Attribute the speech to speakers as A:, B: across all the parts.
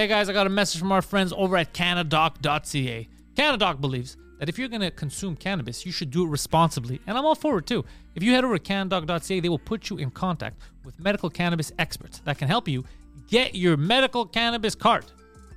A: Hey guys, I got a message from our friends over at Cannadoc.ca. Cannadoc believes that if you're going to consume cannabis, you should do it responsibly, and I'm all for it too. If you head over to Cannadoc.ca, they will put you in contact with medical cannabis experts that can help you get your medical cannabis card,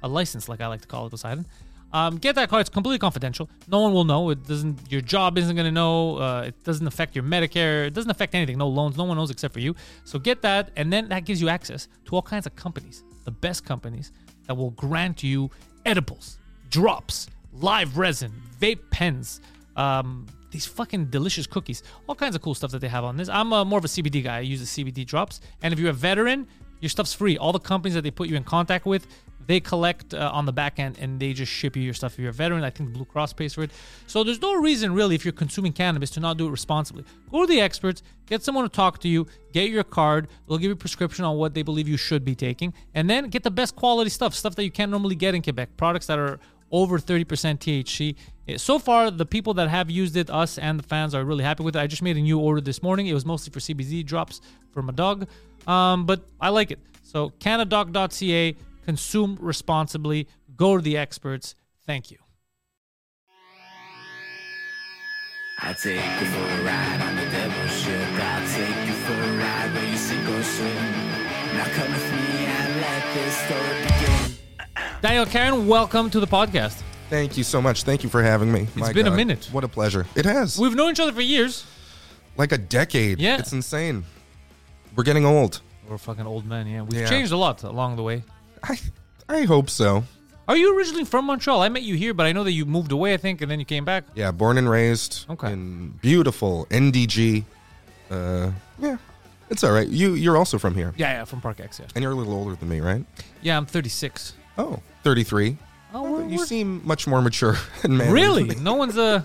A: a license, like I like to call it, Poseidon. Um, get that card. It's completely confidential. No one will know. It doesn't. Your job isn't going to know. Uh, it doesn't affect your Medicare. It doesn't affect anything. No loans. No one knows except for you. So get that, and then that gives you access to all kinds of companies, the best companies that will grant you edibles, drops, live resin, vape pens, um, these fucking delicious cookies, all kinds of cool stuff that they have on this. I'm uh, more of a CBD guy. I use the CBD drops, and if you're a veteran, your stuff's free. All the companies that they put you in contact with, they collect uh, on the back end and they just ship you your stuff. If you're a veteran, I think Blue Cross pays for it. So there's no reason really if you're consuming cannabis to not do it responsibly. Go to the experts, get someone to talk to you, get your card. They'll give you a prescription on what they believe you should be taking, and then get the best quality stuff, stuff that you can't normally get in Quebec, products that are over 30% THC. Eh, So far, the people that have used it, us and the fans, are really happy with it. I just made a new order this morning. It was mostly for CBD drops for my dog, um, but I like it. So, cannadoc.ca, consume responsibly, go to the experts. Thank you.
B: I take you for a ride on the devil's ship. I'll take you for a ride where you sink or swim. Now come with me and let this story begin.
A: Daniel Carin, welcome to the podcast.
C: Thank you so much. Thank you for having me. It's
A: been a minute.
C: What a pleasure. It has.
A: We've known each other for years.
C: like a decade.
A: Yeah.
C: It's insane. We're getting old.
A: We're fucking old men, yeah. We've
C: Yeah.
A: changed a lot along the way.
C: I I hope so.
A: Are you originally from Montreal? I met you here, but I know that you moved away, I think, and then you came back.
C: Yeah, born and raised
A: Okay.
C: in beautiful NDG. Uh, yeah. It's all right. You you're also from here.
A: Yeah, yeah, from Park X, yeah.
C: And you're a little older than me, right?
A: Yeah, I'm 36.
C: Oh, 33.
A: Oh, we're,
C: You
A: we're-
C: seem much more mature and manly.
A: really? No one's uh,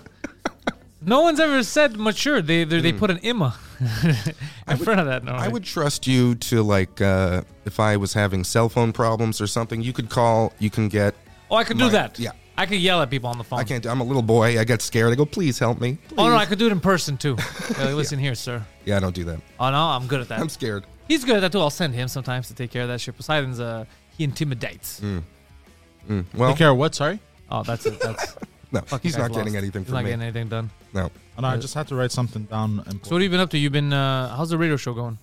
A: no one's ever said mature. They they, they put an imma in front of that. No,
C: Hmm. I would trust you to like uh, if I was having cell phone problems or something, you could call, you can get
A: Oh, I could do that.
C: yeah.
A: I could yell at people on the phone.
C: I can't do I'm a little boy. I get scared. I go, "Please help me."
A: Oh no, I could do it in person too. Like, Listen here, sir.
C: Yeah, I don't do that.
A: Oh no, I'm good at that.
C: I'm scared.
A: He's good at that too. I'll send him sometimes to take care of that shit. Poseidon's uh, he intimidates.
C: Well,
D: Take care of what? Sorry.
A: Oh, that's it. That's
C: no,
A: fucking
C: he's
A: guy's
C: not getting
A: lost.
C: anything
A: He's not
C: me.
A: getting anything done.
C: No.
D: Oh, no, I just had to write something down. And
A: So what have you been up to? You've been uh, how's the radio show going?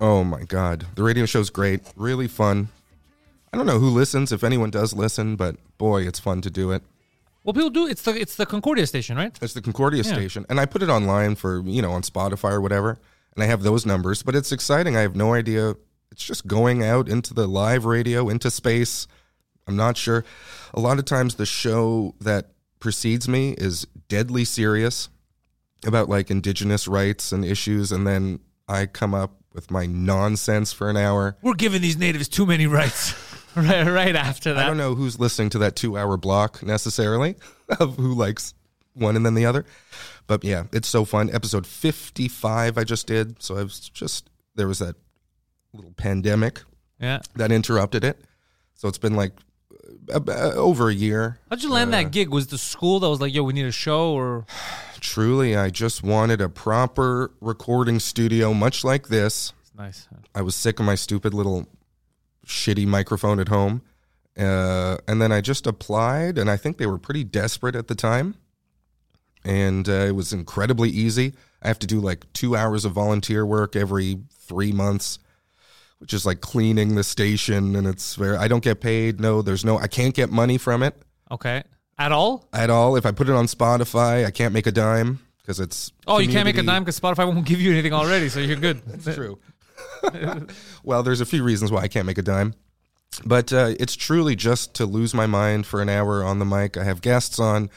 C: Oh my god, the radio show's great, really fun. I don't know who listens, if anyone does listen, but boy, it's fun to do it.
A: Well, people do. It's the it's the Concordia station, right?
C: It's the Concordia
A: Yeah.
C: station, and I put it online for you know on Spotify or whatever, and I have those numbers. But it's exciting. I have no idea. It's just going out into the live radio, into space. I'm not sure. A lot of times, the show that precedes me is deadly serious about like indigenous rights and issues, and then I come up with my nonsense for an hour.
A: We're giving these natives too many rights. right, right after that.
C: I don't know who's listening to that two hour block necessarily of who likes one and then the other. But yeah, it's so fun. Episode 55 I just did. So I was just, there was that little pandemic
A: Yeah.
C: that interrupted it. So it's been like uh, over a year.
A: How'd you land
C: Uh,
A: that gig? Was the school that was like, yo, we need a show, or
C: Truly, I just wanted a proper recording studio, much like this.
A: it's nice.
C: I was sick of my stupid little shitty microphone at home. Uh, and then I just applied, and I think they were pretty desperate at the time. And uh, it was incredibly easy. I have to do like two hours of volunteer work every three months, which is like cleaning the station. And it's very, I don't get paid. No, there's no, I can't get money from it
A: Okay. At all?
C: at all. If I put it on Spotify, I can't make a dime because it's.
A: Oh, you can't make a
C: community-
A: dime because Spotify won't give you anything already, so you're good.
C: That's true. well, there's a few reasons why I can't make a dime. But uh, it's truly just to lose my mind for an hour on the mic. I have guests on.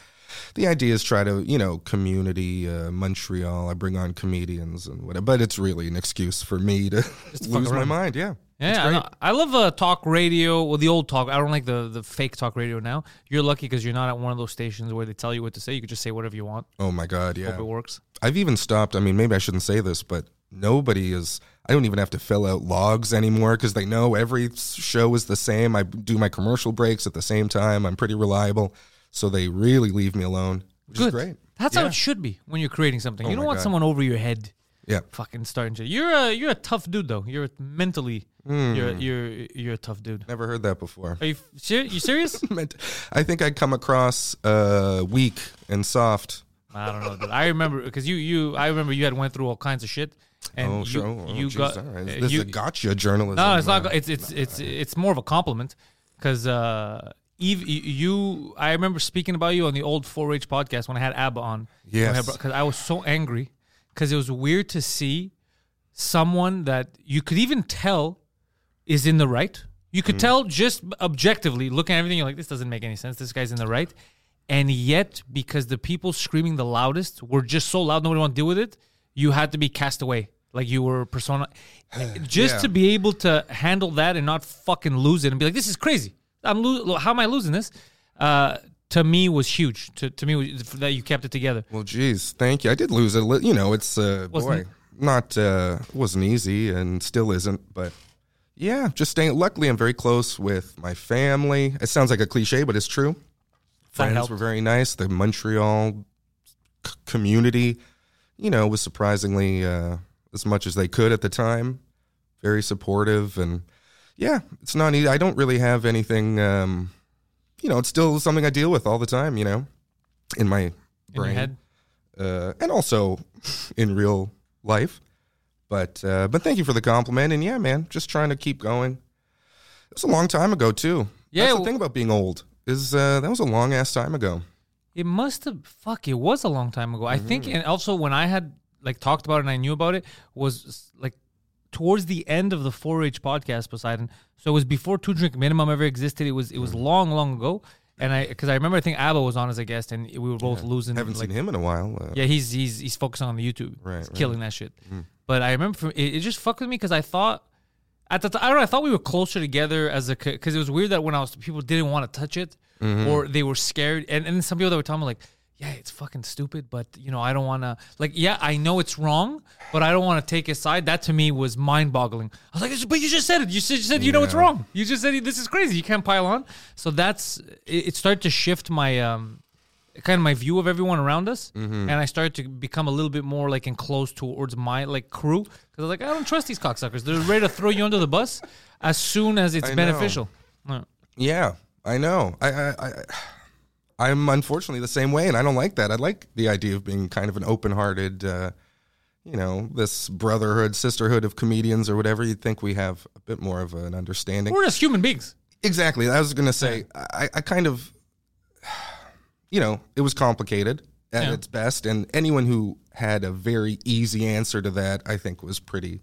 C: The idea is try to, you know, community uh, Montreal. I bring on comedians and whatever, but it's really an excuse for me to lose my mind. Yeah,
A: Yeah, I. I love uh, talk radio. Well, the old talk. I don't like the the fake talk radio now. You're lucky because you're not at one of those stations where they tell you what to say. You could just say whatever you want.
C: Oh my god,
A: Hope
C: yeah.
A: it works.
C: I've even stopped. I mean, maybe I shouldn't say this, but nobody is. I don't even have to fill out logs anymore because they know every show is the same. I do my commercial breaks at the same time. I'm pretty reliable, so they really leave me alone, which
A: Good.
C: is great.
A: That's how
C: Yeah.
A: it should be when you're creating something.
C: Oh
A: you don't
C: my
A: want
C: God.
A: someone over your head.
C: Yeah.
A: Fucking starting to. You're a you're a tough dude though. You're mentally.
C: Hmm.
A: You're you're you're a tough dude.
C: Never heard that before.
A: Are you ser- you serious?
C: Meant- I think I'd come across uh, weak and soft.
A: I don't know. Dude. I remember because you you I remember you had went through all kinds of shit. And
C: oh,
A: you,
C: sure. Oh,
A: you
C: geez,
A: got
C: all right.
A: uh,
C: This
A: you,
C: is a gotcha journalism.
A: No, it's
C: uh,
A: not. It's it's it's it's more of a compliment because uh, Eve, you-. I remember speaking about you on the old 4-H podcast when I had Abba on.
C: Yes.
A: because I was so angry because it was weird to see someone that you could even tell is in the right. You
C: Mm.
A: could tell just objectively looking at everything. You're like, this doesn't make any sense. This guy's in the right, and yet because the people screaming the loudest were just so loud, nobody wanted to deal with it. You had to be cast away, like you were a persona. Just
C: Yeah.
A: to be able to handle that and not fucking lose it and be like, this is crazy. I'm lo- how am I losing this? Uh, to me was huge. To to me was, that you kept it together.
C: Well, geez, thank you. I did lose it. a You know, it's uh,
A: Wasn't
C: boy, not uh, wasn't easy and still isn't. But yeah, just staying. Luckily, I'm very close with my family. It sounds like a cliche, but it's true. Friends were very nice. The Montreal c- community, you know, was surprisingly uh, as much as they could at the time. Very supportive and yeah, it's not easy. I don't really have anything. Um, you know, it's still something I deal with all the time. You know, in my
A: In
C: brain
A: head.
C: uh, and also in real life. But uh, but thank you for the compliment. And yeah, man, just trying to keep going. It was a long time ago too.
A: Yeah,
C: That's the thing about being old is uh, that was a long ass time ago.
A: It must have fuck. It was a long time ago. I think,
C: Mm-hmm.
A: and also when I had like talked about it and I knew about it was like towards the end of the 4-H podcast, Poseidon. So it was before Two Drink Minimum ever existed. It was it
C: Mm.
A: was long, long ago. And I because I remember I think Abba was on as a guest and we were both losing.
C: Haven't
A: like,
C: seen him in a while. Uh,
A: Yeah, he's he's he's focusing on the YouTube.
C: Right,
A: he's
C: right.
A: killing that shit. But I remember from, it, it just fucked with me because I thought at the time I don't know I thought we were closer together as a because it was weird that when I was people didn't want to touch it
C: Mm-hmm.
A: or they were scared and and some people that were telling me like yeah it's fucking stupid but you know I don't want to like yeah I know it's wrong but I don't want to take his side. That to me was mind boggling. I was like but you just said it. You said, you said you know it's wrong. You just said this is crazy. You can't pile on. So that's it, it started to shift my um kind of my view of everyone around us,
C: Mm-hmm.
A: and I started to become a little bit more like enclosed towards my like crew because I was like, I don't trust these cocksuckers. They're ready to throw you under the bus as soon as it's
C: I
A: beneficial. Yeah.
C: Yeah, I know. I, I, I, I'm unfortunately the same way, and I don't like that. I like the idea of being kind of an open-hearted, uh, you know, this brotherhood, sisterhood of comedians or whatever. You'd think we have a bit more of an understanding.
A: We're just human beings.
C: Exactly. I was going to say, I, I kind of, you know, it was complicated at
A: Yeah.
C: its best, and anyone who had a very easy answer to that, I think, was pretty.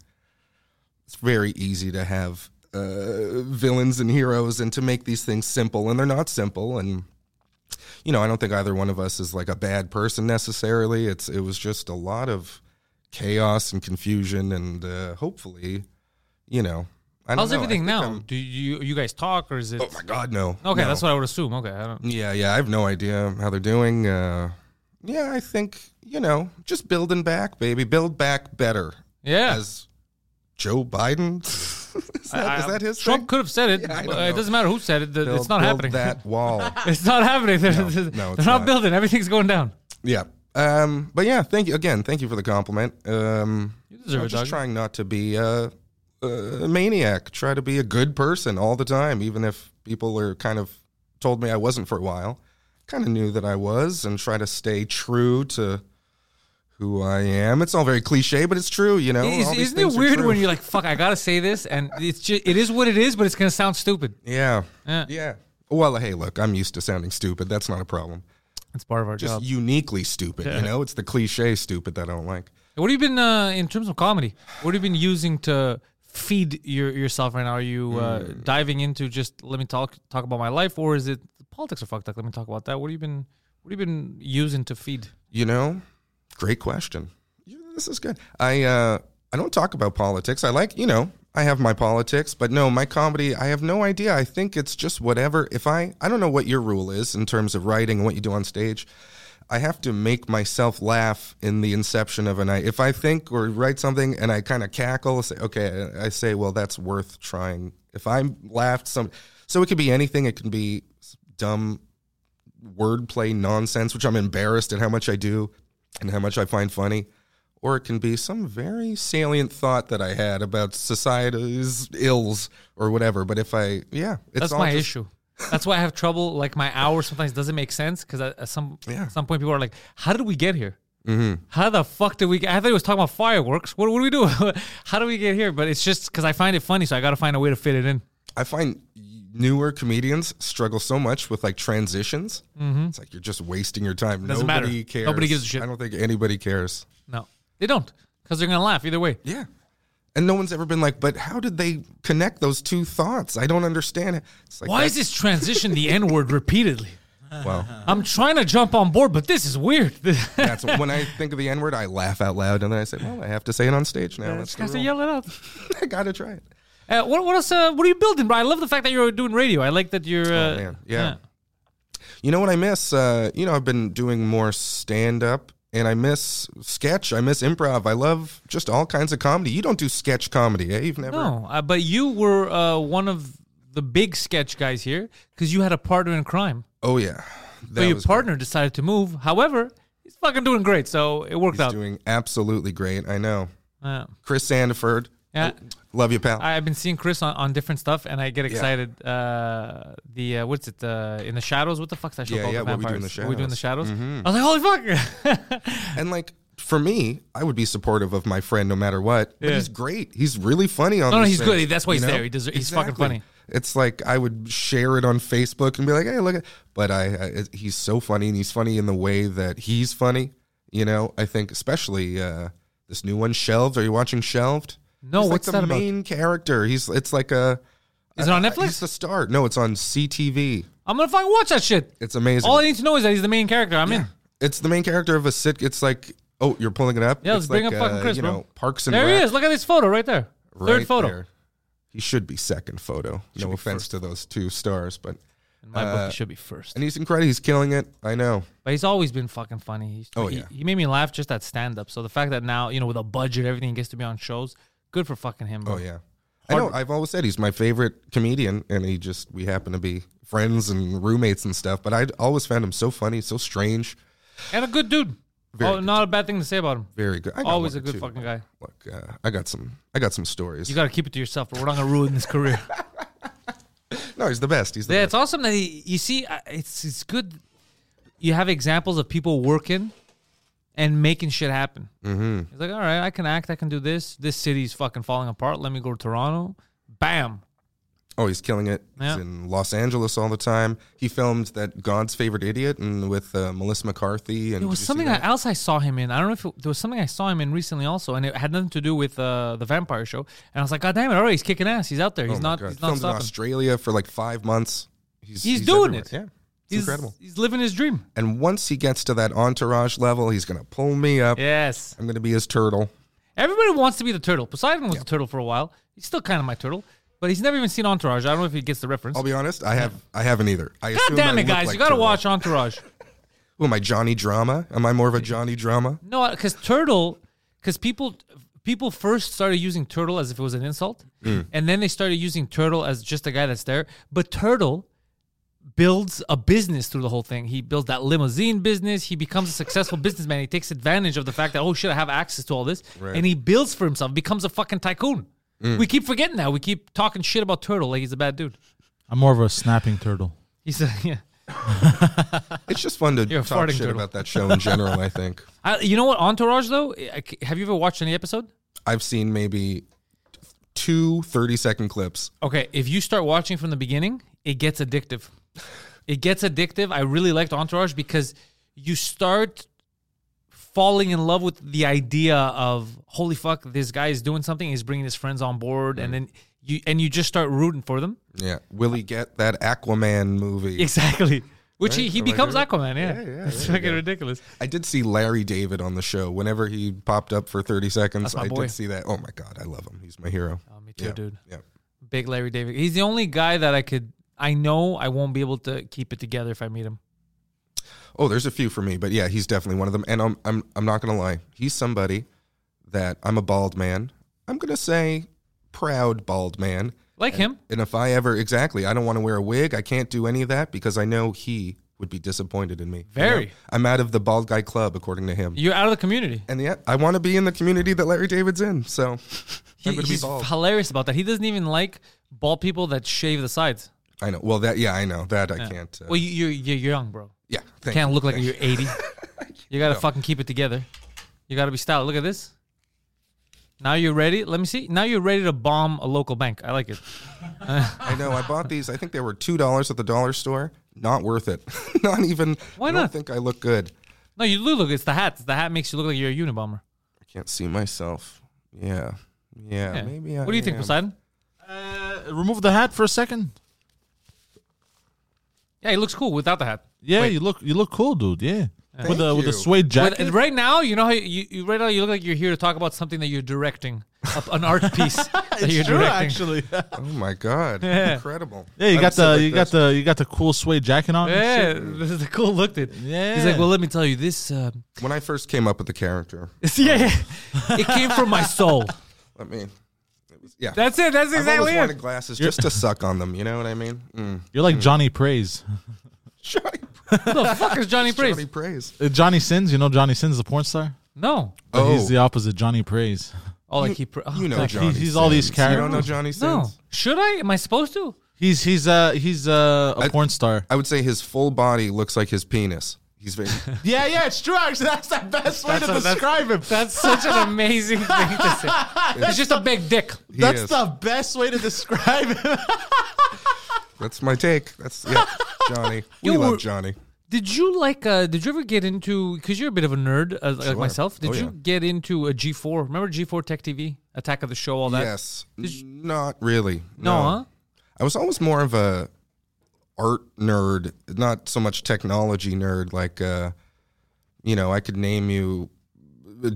C: It's very easy to have uh, villains and heroes, and to make these things simple, and they're not simple. And you know, I don't think either one of us is like a bad person necessarily. It's it was just a lot of chaos and confusion, and uh, hopefully, you know. I don't
A: How's
C: know.
A: Everything now?
C: I'm-
A: Do you you guys talk or is it?
C: Oh my God, no.
A: okay,
C: No.
A: that's what I would assume. Okay, I don't.
C: Yeah, yeah. I have no idea how they're doing. Uh, yeah, I think you know, just building back, baby. Build back better.
A: Yeah.
C: As Joe Biden. is, that,
A: I-
C: is that his
A: Trump
C: thing?
A: could have said it.
C: Yeah,
A: it doesn't matter who said it.
C: Build-
A: it's not happening.
C: That wall.
A: it's not happening. They're,
C: no,
A: they're
C: it's
A: not,
C: not.
A: building. Everything's going down.
C: yeah. Um, but yeah, thank you again. Thank you for the compliment. Um,
A: You deserve
C: I'm
A: it,
C: just
A: dog.
C: trying not to be a, a maniac. Try to be a good person all the time, even if people are kind of told me I wasn't for a while. Kind of knew that I was, and try to stay true to who I am. It's all very cliche, but it's true. You know,
A: is,
C: all
A: isn't it weird when you're like, "Fuck, I gotta say this," and it's just it is what it is, but it's gonna sound stupid.
C: yeah,
A: Yeah.
C: yeah. Well, hey, look, I'm used to sounding stupid. That's not a problem.
A: It's part of our job.
C: Just
A: job.
C: uniquely stupid.
A: Yeah.
C: You know, it's the cliche stupid that I don't like.
A: What have you been uh, in terms of comedy? What have you been using to feed your yourself right now? Are you uh,
C: Hmm.
A: diving into just let me talk talk about my life, or is it politics are fucked up? Let me talk about that. What have you been What have you been using to feed?
C: You know, great question. This is good. I uh, I don't talk about politics. I like you know I have my politics, but no, my comedy, I have no idea. I think it's just whatever. If I, I don't know what your rule is in terms of writing and what you do on stage. I have to make myself laugh in the inception of a night. If I think or write something and I kind of cackle, say, okay, I say, well, that's worth trying. If I laughed some, so it could be anything. It can be dumb wordplay nonsense, which I'm embarrassed at how much I do and how much I find funny. Or it can be some very salient thought that I had about society's ills or whatever. But if I, yeah, it's
A: That's my
C: just-
A: issue. That's why I have trouble. Like my hour sometimes doesn't make sense because at some
C: Yeah.
A: some point people are like, "How did we get here? Mm-hmm. How the fuck did we? Get? I thought he was talking about fireworks. What, what do we do? How do we get here? But it's just because I find it funny, so I got to find a way to fit it in.
C: I find newer comedians struggle so much with like transitions. It's like you're just wasting your time.
A: Mm-hmm. Doesn't
C: Nobody
A: matter.
C: cares.
A: Nobody gives a shit.
C: I don't think anybody cares.
A: No, they don't because they're gonna laugh either way.
C: Yeah. And no one's ever been like, but how did they connect those two thoughts? I don't understand it. It's like
A: Why is this transition the N word repeatedly?
C: Well,
A: I'm trying to jump on board, but this is weird.
C: that's when I think of the N word, I laugh out loud, and then I say, "Well, I have to say it on stage now. That's the
A: Guys,
C: rule.
A: yell it out.
C: I gotta try it."
A: Uh, what, what else? Uh, what are you building, bro? I love the fact that you're doing radio. I like that you're. Uh,
C: Oh man, yeah. You know what I miss? Uh, you know, I've been doing more stand up, and I miss sketch. I miss improv. I love just all kinds of comedy. You don't do sketch comedy, eh? You've never.
A: No, uh, but you were uh, one of the big sketch guys here because you had a partner in crime.
C: Oh yeah,
A: But your partner decided to move. However, he's fucking doing great, so it worked
C: He's
A: out.
C: doing absolutely great. I know.
A: Uh,
C: Chris Sandiford.
A: yeah,
C: Love you, pal.
A: I've been seeing Chris on, on different stuff, and I get excited. Uh, the uh, what's it? Uh, in the shadows. What the fuck's that show
C: Yeah,
A: called?
C: yeah,
A: The
C: What We Do in the
A: Vampires? What we do in the
C: Shadows.
A: shadows. I was like, holy fuck!
C: and like for me, I would be supportive of my friend no matter what. But
A: Yeah.
C: he's great. He's really funny on.
A: No, no, he's good. That's why
C: you
A: he's
C: know?
A: there. He deserves- he's fucking funny.
C: It's like I would share it on Facebook and be like, "Hey, look at." But I, I he's so funny, and he's funny in the way that he's funny. You know, I think especially uh, this new one, Shelved. Are you watching Shelved?
A: No,
C: He's
A: what's
C: like
A: that
C: the
A: about?
C: main character. He's it's like a.
A: Is it on
C: uh,
A: Netflix?
C: He's the star. No, it's on CTV.
A: I'm gonna fucking watch that shit.
C: It's amazing.
A: All I need to know is that he's the main character. I'm in.
C: It's the main character of a sit. It's like, oh, you're pulling it up.
A: Yeah, let's bring
C: like,
A: up fucking
C: uh,
A: Chris,
C: You
A: bro.
C: know, Parks and
A: There he
C: Rec,
A: is. Look at this photo right there. Third
C: right
A: photo.
C: there. He should be second photo. no offense to those two stars, but
A: In my book,
C: Uh,
A: he should be first.
C: and he's incredible. He's killing it. I know.
A: But he's always been fucking funny. He's,
C: Oh,
A: he,
C: yeah.
A: he made me laugh just at stand up. So the fact that now, you know, with a budget, everything he gets to be on shows, good for fucking him, bro.
C: Oh yeah. I know. I've always said he's my favorite comedian, and he just we happen to be friends and roommates and stuff. But I always found him so funny, so strange,
A: And a good dude.
C: Very
A: oh,
C: good
A: not a bad thing to say about him.
C: very good.
A: Always a good
C: two.
A: fucking guy.
C: Look, uh, I got some. I got some stories.
A: You got to keep it to yourself, but we're not going to ruin his career.
C: no, he's the best. He's the
A: yeah,
C: best.
A: it's awesome that he, you see, uh, it's, it's good. You have examples of people working and making shit happen. Mm-hmm. He's like, all right, I can act, I can do this. This city's fucking falling apart. Let me go to Toronto. Bam.
C: Oh, he's killing it.
A: Yeah.
C: He's in Los Angeles all the time. He filmed that God's Favorite Idiot and with uh, Melissa McCarthy. And
A: it was
C: did you see
A: something
C: that?
A: else I saw him in. I don't know if it, there was something I saw him in recently also, and it had nothing to do with uh, the vampire show. And I was like, God damn it! All right, he's kicking ass. He's out there.
C: Oh
A: He's
C: my
A: not.
C: God.
A: He's not
C: filmed in. Australia for like five months. He's,
A: He's doing
C: everywhere.
A: it.
C: Yeah,
A: He's
C: incredible.
A: He's living his dream.
C: And once he gets to that entourage level, he's gonna pull me up.
A: Yes.
C: I'm gonna be his turtle.
A: Everybody wants to be the turtle. Poseidon was the turtle for a while. He's still kind of my turtle, but he's never even seen Entourage. I don't know if he gets the reference.
C: I'll be honest. I have. I haven't either. I
A: God damn it, guys!
C: like
A: you got to watch Entourage.
C: Who am I, Johnny Drama? Am I more of a Johnny Drama?
A: No, because turtle, because people people first started using turtle as if it was an insult,
C: Mm.
A: and then they started using turtle as just a guy that's there. But turtle builds a business through the whole thing. He builds that limousine business. He becomes a successful businessman. He takes advantage of the fact that oh shit, I have access to all this,
C: Right.
A: and he builds for himself. Becomes a fucking tycoon.
C: Mm.
A: We keep forgetting that. We keep talking shit about turtle like he's a bad dude.
D: I'm more of a snapping turtle.
A: He's a yeah.
C: It's just fun to
A: You're
C: talk shit
A: turtle.
C: about that show in general. I think
A: I, you know what Entourage though? Have you ever watched any episode?
C: I've seen maybe two 30 second clips.
A: Okay, if you start watching from the beginning, it gets addictive. It gets addictive. I really liked Entourage because you start falling in love with the idea of holy fuck, this guy is doing something. He's bringing his friends on board, and mm. then you and you just start rooting for them.
C: Yeah, will he get that Aquaman movie?
A: Exactly. Which he,
C: Right?
A: he
C: I
A: becomes
C: right?
A: Aquaman, yeah.
C: Yeah, yeah,
A: it's fucking ridiculous.
C: I did see Larry David on the show. Whenever he popped up for 30 seconds, I
A: boy.
C: did see that. Oh my God, I love him. He's my hero.
A: Oh, me too,
C: Yeah,
A: dude.
C: Yeah.
A: Big Larry David. He's the only guy that I could. I know I won't be able to keep it together if I meet him.
C: Oh, there's a few for me, but yeah, he's definitely one of them. And I'm I'm I'm not gonna lie, he's somebody that I'm a bald man. I'm gonna say proud bald man.
A: Like him.
C: And if I ever exactly, I don't want to wear a wig. I can't do any of that because I know he would be disappointed in me. You
A: Very.
C: know? I'm out of the bald guy club, according to him.
A: You're out of the community.
C: And yet, I want to be in the community that Larry David's in. So
A: He,
C: I'm gonna be
A: he's hilarious about that. He doesn't even like bald people that shave the sides.
C: I know. Well, that yeah, I know that I can't. Uh,
A: Well, you, you're you're young, bro.
C: yeah,
A: You
C: thank
A: can't
C: you.
A: look like
C: Thank
A: you're 80. You gotta fucking keep it together. You gotta be styled. Look at this. Now you're ready. Let me see. Now you're ready to bomb a local bank. I like it.
C: I know. I bought these. I think they were two dollars at the dollar store. Not worth it. not even.
A: Why
C: I don't think I look good.
A: No, you look. Look, it's the hat. The hat makes you look like you're a Unabomber.
C: I can't see myself. Yeah, yeah.
A: Yeah.
C: Maybe. I
A: what do you think,
C: am.
A: Poseidon?
D: Uh, remove the hat for a second.
A: Yeah, he looks cool without the hat.
D: Yeah,
A: Wait.
D: you look you look cool, dude. Yeah, with
C: Thank
D: the with the
C: you.
D: suede
A: But
D: jacket.
A: right now, you know how you, you right now you look like you're here to talk about something that you're directing, a- an art piece that you're
D: true,
A: directing.
D: actually.
C: Oh my god!
A: Yeah.
C: Incredible.
D: yeah, you
C: I
D: got the
C: like
D: you got the you got the cool suede jacket on. and
A: Yeah, this is a cool look, dude.
D: Yeah.
A: He's like, well, let me tell you this. Uh,
C: When I first came up with the character,
A: yeah, yeah. it came from my soul.
C: I mean, it was yeah.
A: That's it. That's
C: I've
A: exactly
C: always
A: it.
C: wanted glasses just to suck on them. You know what I mean? Mm.
D: You're like Johnny Praise.
C: Johnny,
A: Who the fuck is Johnny Praise?
C: Johnny Praise.
D: Uh, Johnny Sins, you know Johnny Sins, the porn star.
A: No.
D: But
C: Oh.
D: he's the opposite Johnny Praise.
A: Oh, like he. Pr- oh,
C: You know
A: God.
C: Johnny.
D: he's all these
C: Sins. You don't know
D: characters.
C: Johnny Sins?
A: No. Should I? Am I supposed to?
D: He's he's uh he's uh, a
C: I-
D: porn star.
C: I would say his full body looks like his penis. He's very.
D: Yeah, yeah, it's true. Actually, that's the best way
A: That's
D: to
A: a- that's-
D: describe him.
A: That's such an amazing thing to say. It's just a big dick.
C: he
D: That's
C: is.
D: the best way to describe him.
C: That's my take. That's yeah, Johnny. We
A: Yo,
C: love
A: we're-
C: Johnny.
A: Did you like? uh Did you ever get into? Because you're a bit of a nerd, uh, like myself. Did
C: Oh,
A: you
C: yeah.
A: get into a G4? Remember G4 Tech TV, Attack of the Show, all that?
C: Yes, not really.
A: No, huh?
C: I was always more of a art nerd, not so much technology nerd. Like, uh, you know, I could name you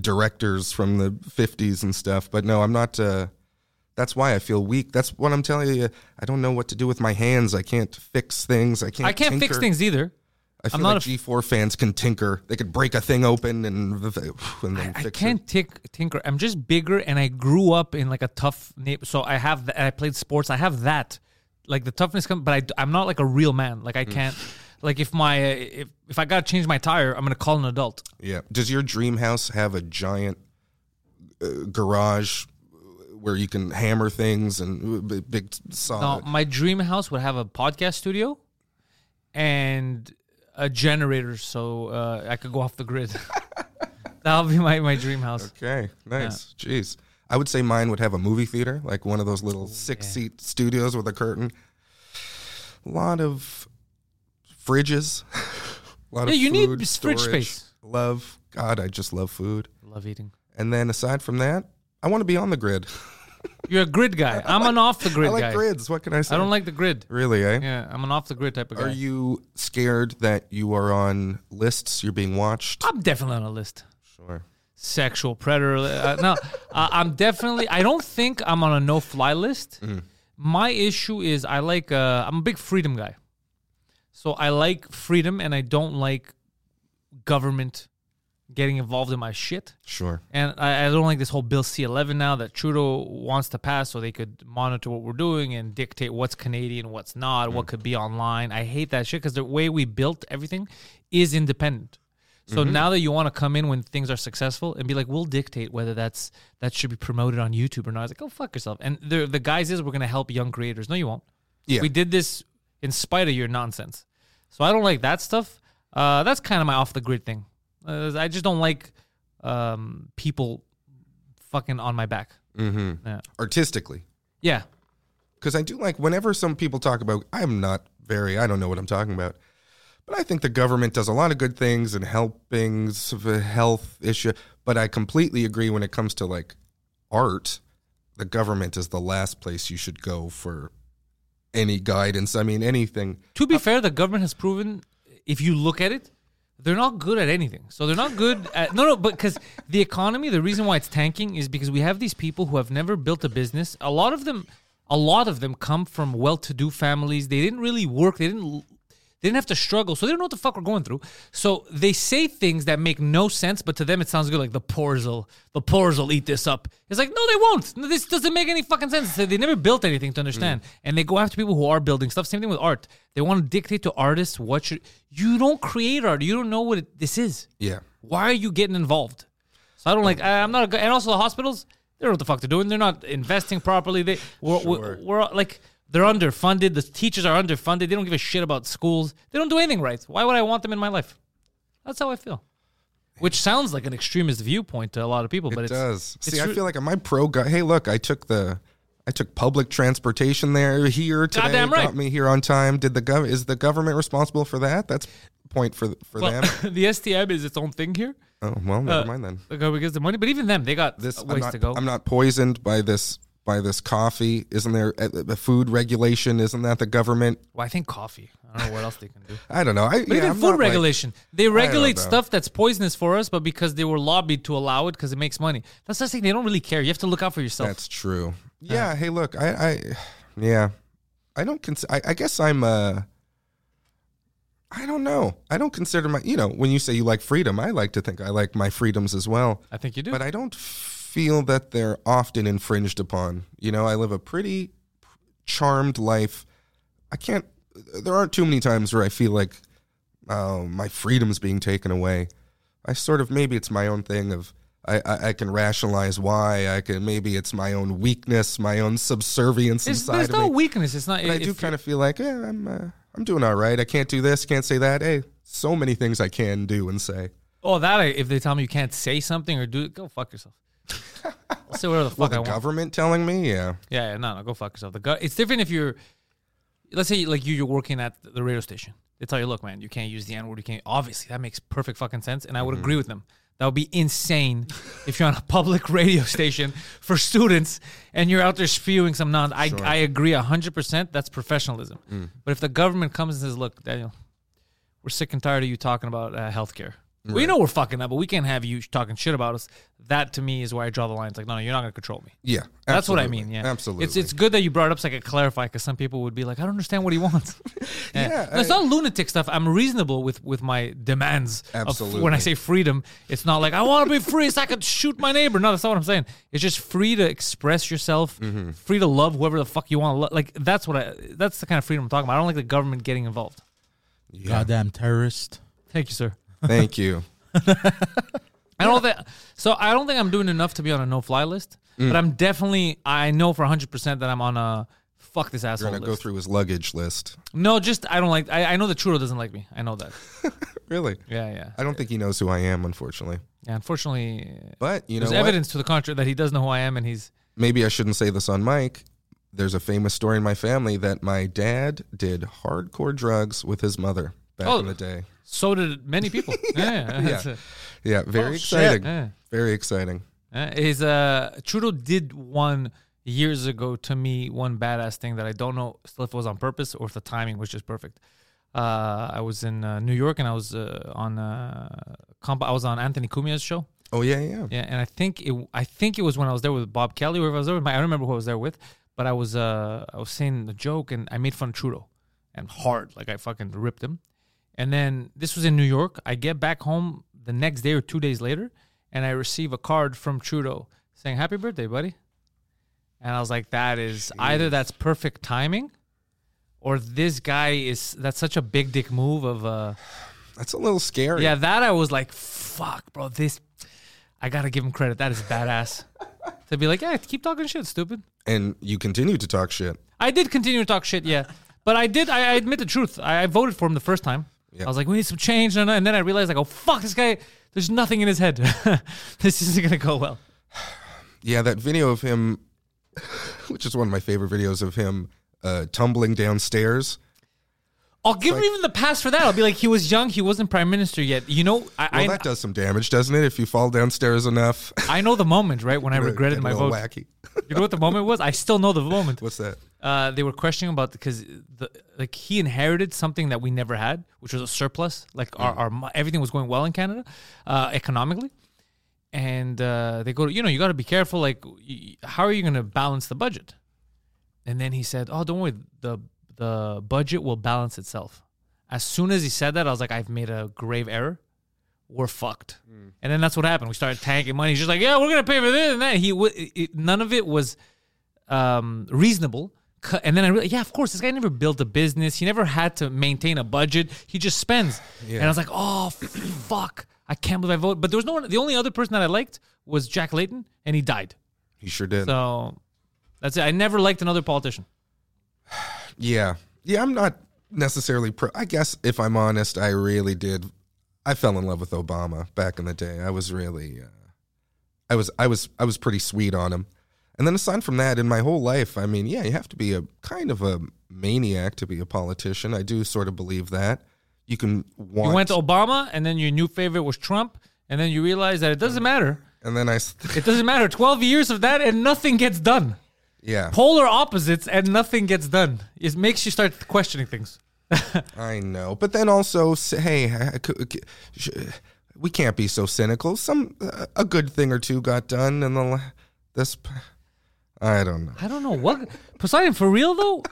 C: directors from the '50s and stuff, but no, I'm not. Uh, that's why I feel weak. That's what I'm telling you. I don't know what to do with my hands. I can't fix things. I can't.
A: I can't fix things either.
C: I feel
A: I'm not
C: like
A: a-
C: G4 fans can tinker. They could break a thing open and, and then
A: I
C: fix
A: can't tick, tinker. I'm just bigger, and I grew up in like a tough neighbor. So I have that. I played sports. I have that, like the toughness comes. But I, I'm not like a real man. Like. I can't. Like if my uh, if if I gotta change my tire, I'm gonna call an adult.
C: Yeah. Does your dream house have a giant uh, garage where you can hammer things and big, b- big
A: No,
C: solid?
A: my dream house would have a podcast studio and a generator, so uh, I could go off the grid. That'll be my, my dream house.
C: Okay, nice. Jeez. I would say mine would have a movie theater, like one of those little six seat studios with a curtain. A lot of fridges. a lot
A: Yeah,
C: of
A: you need
C: food,
A: s- fridge space.
C: Love. God, I just love food.
A: Love eating.
C: And then aside from that, I want to be on the grid.
A: You're a grid guy. I'm an off the grid
C: I like
A: guy.
C: grids. What can I say?
A: I don't like the grid.
C: Really, eh?
A: Yeah, I'm an off the grid type of guy.
C: Are you scared that you are on lists? You're being watched?
A: I'm definitely on a list.
C: Sure.
A: Sexual predator. Uh, no, uh, I'm definitely. I don't think I'm on a no fly list. My issue is I like. Uh, I'm a big freedom guy. So I like freedom, and I don't like government getting involved in my shit.
C: Sure.
A: And I, I don't like this whole Bill C 11 now that Trudeau wants to pass so they could monitor what we're doing and dictate what's Canadian, what's not, what could be online. I hate that shit because the way we built everything is independent. So now that you want to come in when things are successful and be like, we'll dictate whether that's that should be promoted on YouTube or not. I was like, go fuck yourself. And the the guys is we're gonna help young creators. No, you won't.
C: Yeah.
A: We did this in spite of your nonsense. So I don't like that stuff. Uh, that's kind of my off the grid thing. Uh, I just don't like um, people fucking on my back.
C: Mm-hmm.
A: Yeah.
C: Artistically.
A: Yeah.
C: Because I do like whenever some people talk about, I'm not very, I don't know what I'm talking about. But I think the government does a lot of good things and helping health issue. But I completely agree when it comes to like art, the government is the last place you should go for any guidance. I mean, anything.
A: To be fair, the government has proven if you look at it, they're not good at anything. So they're not good at no, no. But because the economy, the reason why it's tanking is because we have these people who have never built a business. A lot of them, a lot of them come from well-to-do families. They didn't really work. They didn't. They didn't have to struggle, so they don't know what the fuck we're going through. So they say things that make no sense, but to them it sounds good. Like the poors will, the poors will eat this up. It's like no, they won't. No, This doesn't make any fucking sense. They never built anything to understand, mm. and they go after people who are building stuff. Same thing with art. They want to dictate to artists what should. You don't create art. You don't know what it, this is.
C: Yeah.
A: Why are you getting involved? So I don't like. I, I'm not. A, and also the hospitals. They don't know what the fuck they're doing. They're not investing properly. They we're, we're, we're like they're underfunded. The teachers are underfunded. They don't give a shit about schools. They don't do anything right. Why would I want them in my life? That's how I feel. Which sounds like an extremist viewpoint to a lot of people, but
C: it
A: it's,
C: does.
A: it's
C: See, I feel like am I pro guy? Hey, look, I took the I took public transportation there here today.
A: Goddamn right.
C: Got me here on time. Did the gov is the government responsible for that? That's point for for
A: well,
C: them.
A: the STM is its own thing here.
C: Oh well, never
A: Uh,
C: mind then.
A: The government gives the money, but even them, they got
C: This I'm
A: ways
C: not,
A: to go.
C: I'm not poisoned by this by this coffee. Isn't there uh, the food regulation? Isn't that the government?
A: well, I think coffee. I don't know what else they can do.
C: I don't know. I,
A: But
C: yeah,
A: even
C: I'm
A: food
C: not, like-
A: regulation, they regulate stuff that's poisonous for us, but because they were lobbied to allow it because it makes money. That's the thing. They don't really care. You have to look out for yourself.
C: That's true. Yeah. hey, look, I, I, yeah, I don't cons- I, I guess I'm. uh I don't know. I don't consider my. You know, when you say you like freedom, I like to think I like my freedoms as well.
A: I think you do.
C: But I don't feel that they're often infringed upon. You know, I live a pretty charmed life. I can't. There aren't too many times where I feel like oh, my freedom's being taken away. I sort of maybe it's my own thing of I, I, I can rationalize why I can maybe it's my own weakness, my own subservience
A: it's,
C: inside
A: there's no
C: me.
A: weakness. It's not.
C: But I do kind of feel like yeah, I'm uh, I'm doing all right. I can't do this, can't say that. Hey, so many things I can do and say.
A: Oh, that if they tell me you can't say something or do it, go fuck yourself. I'll say whatever the
C: Well,
A: fuck I
C: the
A: want.
C: government telling me, yeah,
A: Yeah, yeah, no, no, go fuck yourself. The go- it's different if you're, let's say, like you, you're working at the radio station. They tell you, look, man, you can't use the N word. You can't. Obviously, that makes perfect fucking sense, and I
C: Mm-hmm.
A: would agree with them. That would be insane if you're on a public radio station for students and you're out there spewing some non. I, I agree hundred percent. That's professionalism.
C: Mm.
A: But if the government comes and says, look, Daniel, we're sick and tired of you talking about uh, healthcare. We know we're fucking up, but we can't have you talking shit about us. That to me is where I draw the line. It's like, no, no, you're not going to control me.
C: yeah.
A: That's what I mean. Yeah,
C: absolutely.
A: It's it's good that you brought it up so I could clarify because some people would be like, I don't understand what he wants.
C: Yeah,
A: No, it's
C: I-
A: not lunatic stuff. I'm reasonable with with my demands. of-
C: Absolutely.
A: when I say freedom, it's not like I want to be free so I could shoot my neighbor. No, that's not what I'm saying. It's just free to express yourself,
C: Mm-hmm.
A: free to love whoever the fuck you want to love. Like that's what I. That's the kind of freedom I'm talking about. I don't like the government getting involved.
D: Goddamn terrorist.
A: Thank you, sir.
C: Thank you.
A: I don't think so. I don't think I'm doing enough to be on a no-fly list,
C: Mm.
A: but I'm definitely. I know for 100 percent that I'm on a fuck this asshole
C: We're gonna
A: list.
C: go through his luggage list.
A: No, just I don't like. I, I know that Trudeau doesn't like me. I know that.
C: Really?
A: Yeah, yeah,
C: I don't think he knows who I am, unfortunately.
A: yeah. Unfortunately,
C: But you know
A: there's
C: what?
A: evidence to the contrary that he does know who I am, and he's.
C: Maybe I shouldn't say this on mic. There's a famous story in my family that my dad did hardcore drugs with his mother back
A: Oh.
C: in the day.
A: So did many people. yeah, yeah.
C: Yeah. Yeah, very
A: Oh,
C: exciting.
A: Yeah.
C: Very exciting.
A: Uh, His uh, Trudeau did one years ago to me one badass thing that I don't know still if it was on purpose or if the timing was just perfect. Uh, I was in uh, New York and I was uh, on uh, comp- I was on Anthony Cumia's show.
C: Oh yeah, yeah.
A: Yeah, and I think it I think it was when I was there with Bob Kelly or if I was there with my I don't remember who I was there with, but I was uh I was saying the joke and I made fun of Trudeau and hard like I fucking ripped him. And then this was in New York. I get back home the next day or 2 days later and I receive a card from Trudeau saying happy birthday, buddy. And I was like that is either that's perfect timing or this guy is that's such a big dick move of uh
C: That's a little scary.
A: yeah, that I was like, fuck, bro, this I gotta give him credit. That is badass. to be like, yeah, keep talking shit, stupid.
C: And you continue to talk shit.
A: I did continue to talk shit, yeah. But I did I, I admit the truth. I, I voted for him the first time.
C: Yeah.
A: I was like, we need some change, and, then I realized like, oh fuck, this guy there's nothing in his head. this isn't gonna go well.
C: Yeah, that video of him, which is one of my favorite videos of him uh, tumbling downstairs.
A: I'll give him even the pass for that. I'll be like, he was young, he wasn't prime minister yet. You know, I
C: Well,
A: I,
C: that does some damage, doesn't it? If you fall downstairs enough,
A: I know the moment, right, when I regretted my vote.
C: Wacky.
A: You know what the moment was? I still know the moment.
C: What's that?
A: Uh, they were questioning about because the like he inherited something that we never had, which was a surplus. Like our, our everything was going well in Canada, uh, economically, and uh, they go, you know, you got to be careful. Like, y- how are you going to balance the budget? And then he said, "Oh, don't worry, the the budget will balance itself." As soon as he said that, I was like, "I've made a grave error. We're fucked." And then that's what happened. We started tanking money. He's just like, "Yeah, we're gonna pay for this and that." He w- it- none of it was um, reasonable. And then I really, yeah, of course, this guy never built a business. He never had to maintain a budget. He just spends. And I was like, oh, fuck. I can't believe I voted. But there was no one, the only other person that I liked was Jack Layton, and he died.
C: He sure did.
A: So that's it. I never liked another politician.
C: Yeah. Yeah, I'm not necessarily pro. I guess if I'm honest, I really did. I fell in love with Obama back in the day. I was really, uh, I was, I was, I was pretty sweet on him. And then aside from that, in my whole life, I mean, yeah, you have to be a kind of a maniac to be a politician. I do sort of believe that. You can want,
A: You went to Obama, and then your new favorite was Trump, and then you realize that it doesn't matter.
C: and then I, s-
A: It doesn't matter. 12 years of that, and nothing gets done.
C: yeah,
A: Polar opposites, and nothing gets done. It makes you start questioning things.
C: I know, but then also, hey, we can't be so cynical. Some uh, a good thing or two got done, and the this, I don't know.
A: I don't know what Poseidon for real though.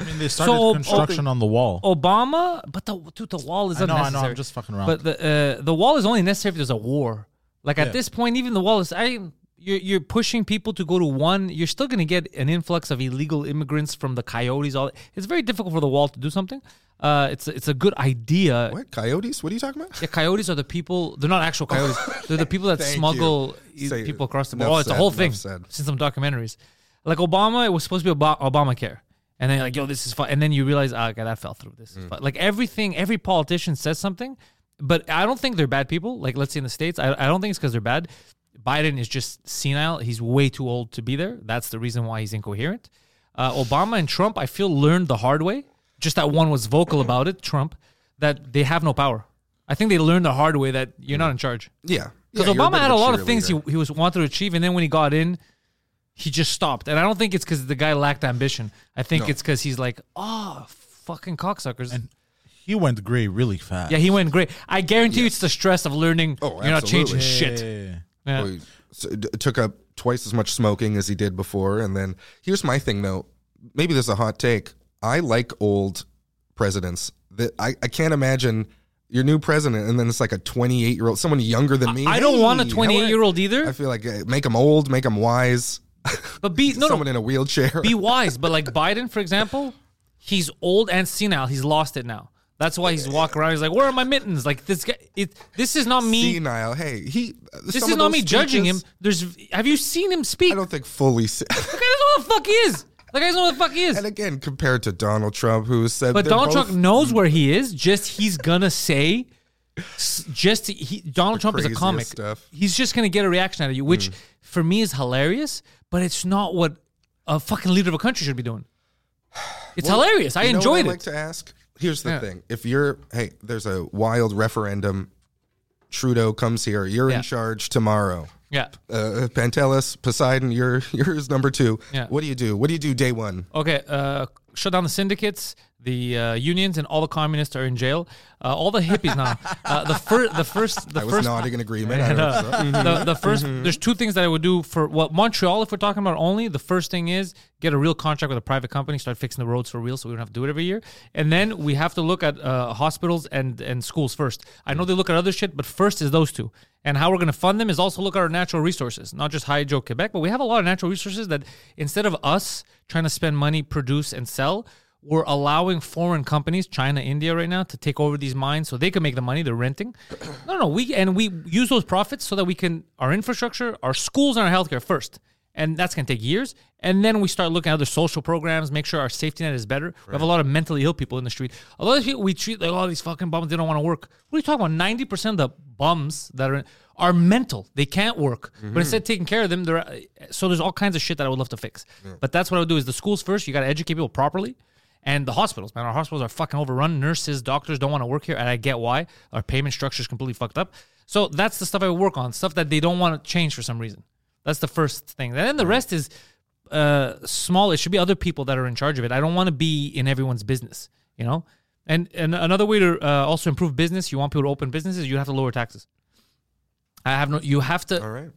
D: I mean, they started
A: So,
D: construction on the wall.
A: Obama, but the dude, the wall is
D: I know, I know. I'm just fucking around.
A: But the uh, the wall is only necessary if there's a war. Like at
D: Yeah.
A: this point, even the wall is. I you're you're pushing people to go to one. You're still going to get an influx of illegal immigrants from the coyotes. All it's very difficult for the wall to do something. Uh, it's it's a good idea.
C: What coyotes? What are you talking about?
A: Yeah, coyotes are the people. They're not actual coyotes. they're the people that smuggle
C: Say-
A: people across the border. Oh, it's a whole thing.
C: said.
A: Seen some documentaries. Like Obama, it was supposed to be Ob- Obamacare, and then you're like, yo, this is fun. And then you realize, ah, okay, that fell through. This
C: Mm.
A: is fun. Like everything, every politician says something, but I don't think they're bad people. Like let's say in the states, I, I don't think it's because they're bad. Biden is just senile. He's way too old to be there. That's the reason why he's incoherent. Uh, Obama and Trump, I feel, learned the hard way. Just that one was vocal about it, Trump, that they have no power. I think they learned the hard way that you're not in charge.
C: Yeah,
A: Because
C: Yeah,
A: Obama
C: bit
A: had a lot of things he, he was wanted to achieve, and then when he got in, he just stopped. And I don't think it's because the guy lacked ambition. I think
C: No.
A: it's because he's like, oh, fucking cocksuckers.
D: And he went gray really fast.
A: yeah, he went great. I guarantee you it's the stress of learning
C: Oh,
A: you're not changing
C: absolutely.
A: shit.
D: Yeah.
C: Well, he took up twice as much smoking as he did before. And then here's my thing, though. Maybe this is a hot take. I like old presidents. That I, I can't imagine your new president, and then it's like a 28 year old, someone younger than me.
A: I don't want a 28 year old
C: either. I feel like uh, make them old, make them wise.
A: but be no,
C: someone
A: no,
C: in a wheelchair.
A: be wise. But like Biden, for example, he's old and senile. He's lost it now. That's why he's walking around. He's like, "Where are my mittens?" Like this guy. It. This is not me.
C: senile. Hey, he.
A: This is not me judging him. There's. Have you seen him speak?
C: I don't think fully. se-
A: The guy doesn't know what the fuck he is. The guy doesn't know what the fuck he is.
C: and again, compared to Donald Trump, who said,
A: But Donald
C: both-
A: Trump knows where he is. Just he's gonna say, just he. Donald Trump is a comic.
C: stuff. Mm.
A: He's just gonna get a reaction out of you, which for me is hilarious. But it's not what a fucking leader of a country should be doing. It's
C: Well,
A: hilarious. I
C: you know what
A: enjoyed
C: I
A: it.
C: like to ask. Here's the
A: Yeah.
C: thing: if you're, hey, there's a wild referendum. Trudeau comes here. You're
A: Yeah.
C: in charge tomorrow.
A: yeah.
C: Uh, Pantelis, Poseidon, you're yours number two.
A: Yeah.
C: What do you do? What do you do day one?
A: Okay, uh, shut down the syndicates, the uh, unions, and all the communists are in jail. Uh, all the hippies now. Uh, the first, the first, the
C: I was
A: first.
C: nodding in agreement. I
A: And,
C: so. Mm-hmm.
A: the, the 1st there's two things that I would do for well Montreal if we're talking about only the first thing is get a real contract with a private company start fixing the roads for real so we don't have to do it every year and then we have to look at uh, hospitals and and schools first I know they look at other shit but first is those two and how we're going to fund them is also look at our natural resources not just Hydro Quebec but we have a lot of natural resources that instead of us trying to spend money produce and sell we're allowing foreign companies, China, India, right now, to take over these mines so they can make the money. They're renting. No, no, we and we use those profits so that we can our infrastructure, our schools, and our healthcare first. And that's going to take years. And then we start looking at other social programs, make sure our safety net is better. We have a lot of mentally ill people in the street. A lot of people we treat like, oh, these fucking bums, they don't want to work. What are you talking about? 90% of the bums that are are mental. They can't work. But mm-hmm. instead of taking care of them, they're so there's all kinds of shit that I would love to fix. But that's what I would do is the schools first. You got to educate people properly and the hospitals, man. Our hospitals are fucking overrun. Nurses, doctors don't want to work here, and I get why. Our payment structure is completely fucked up. So that's the stuff I work on, stuff that they don't want to change for some reason. That's the first thing. And then the rest is uh, small. It should be other people that are in charge of it. I don't want to be in everyone's business, you know. And and another way to uh, also improve business, you want people to open businesses, you have to lower taxes. I have no. You have to.
C: All right.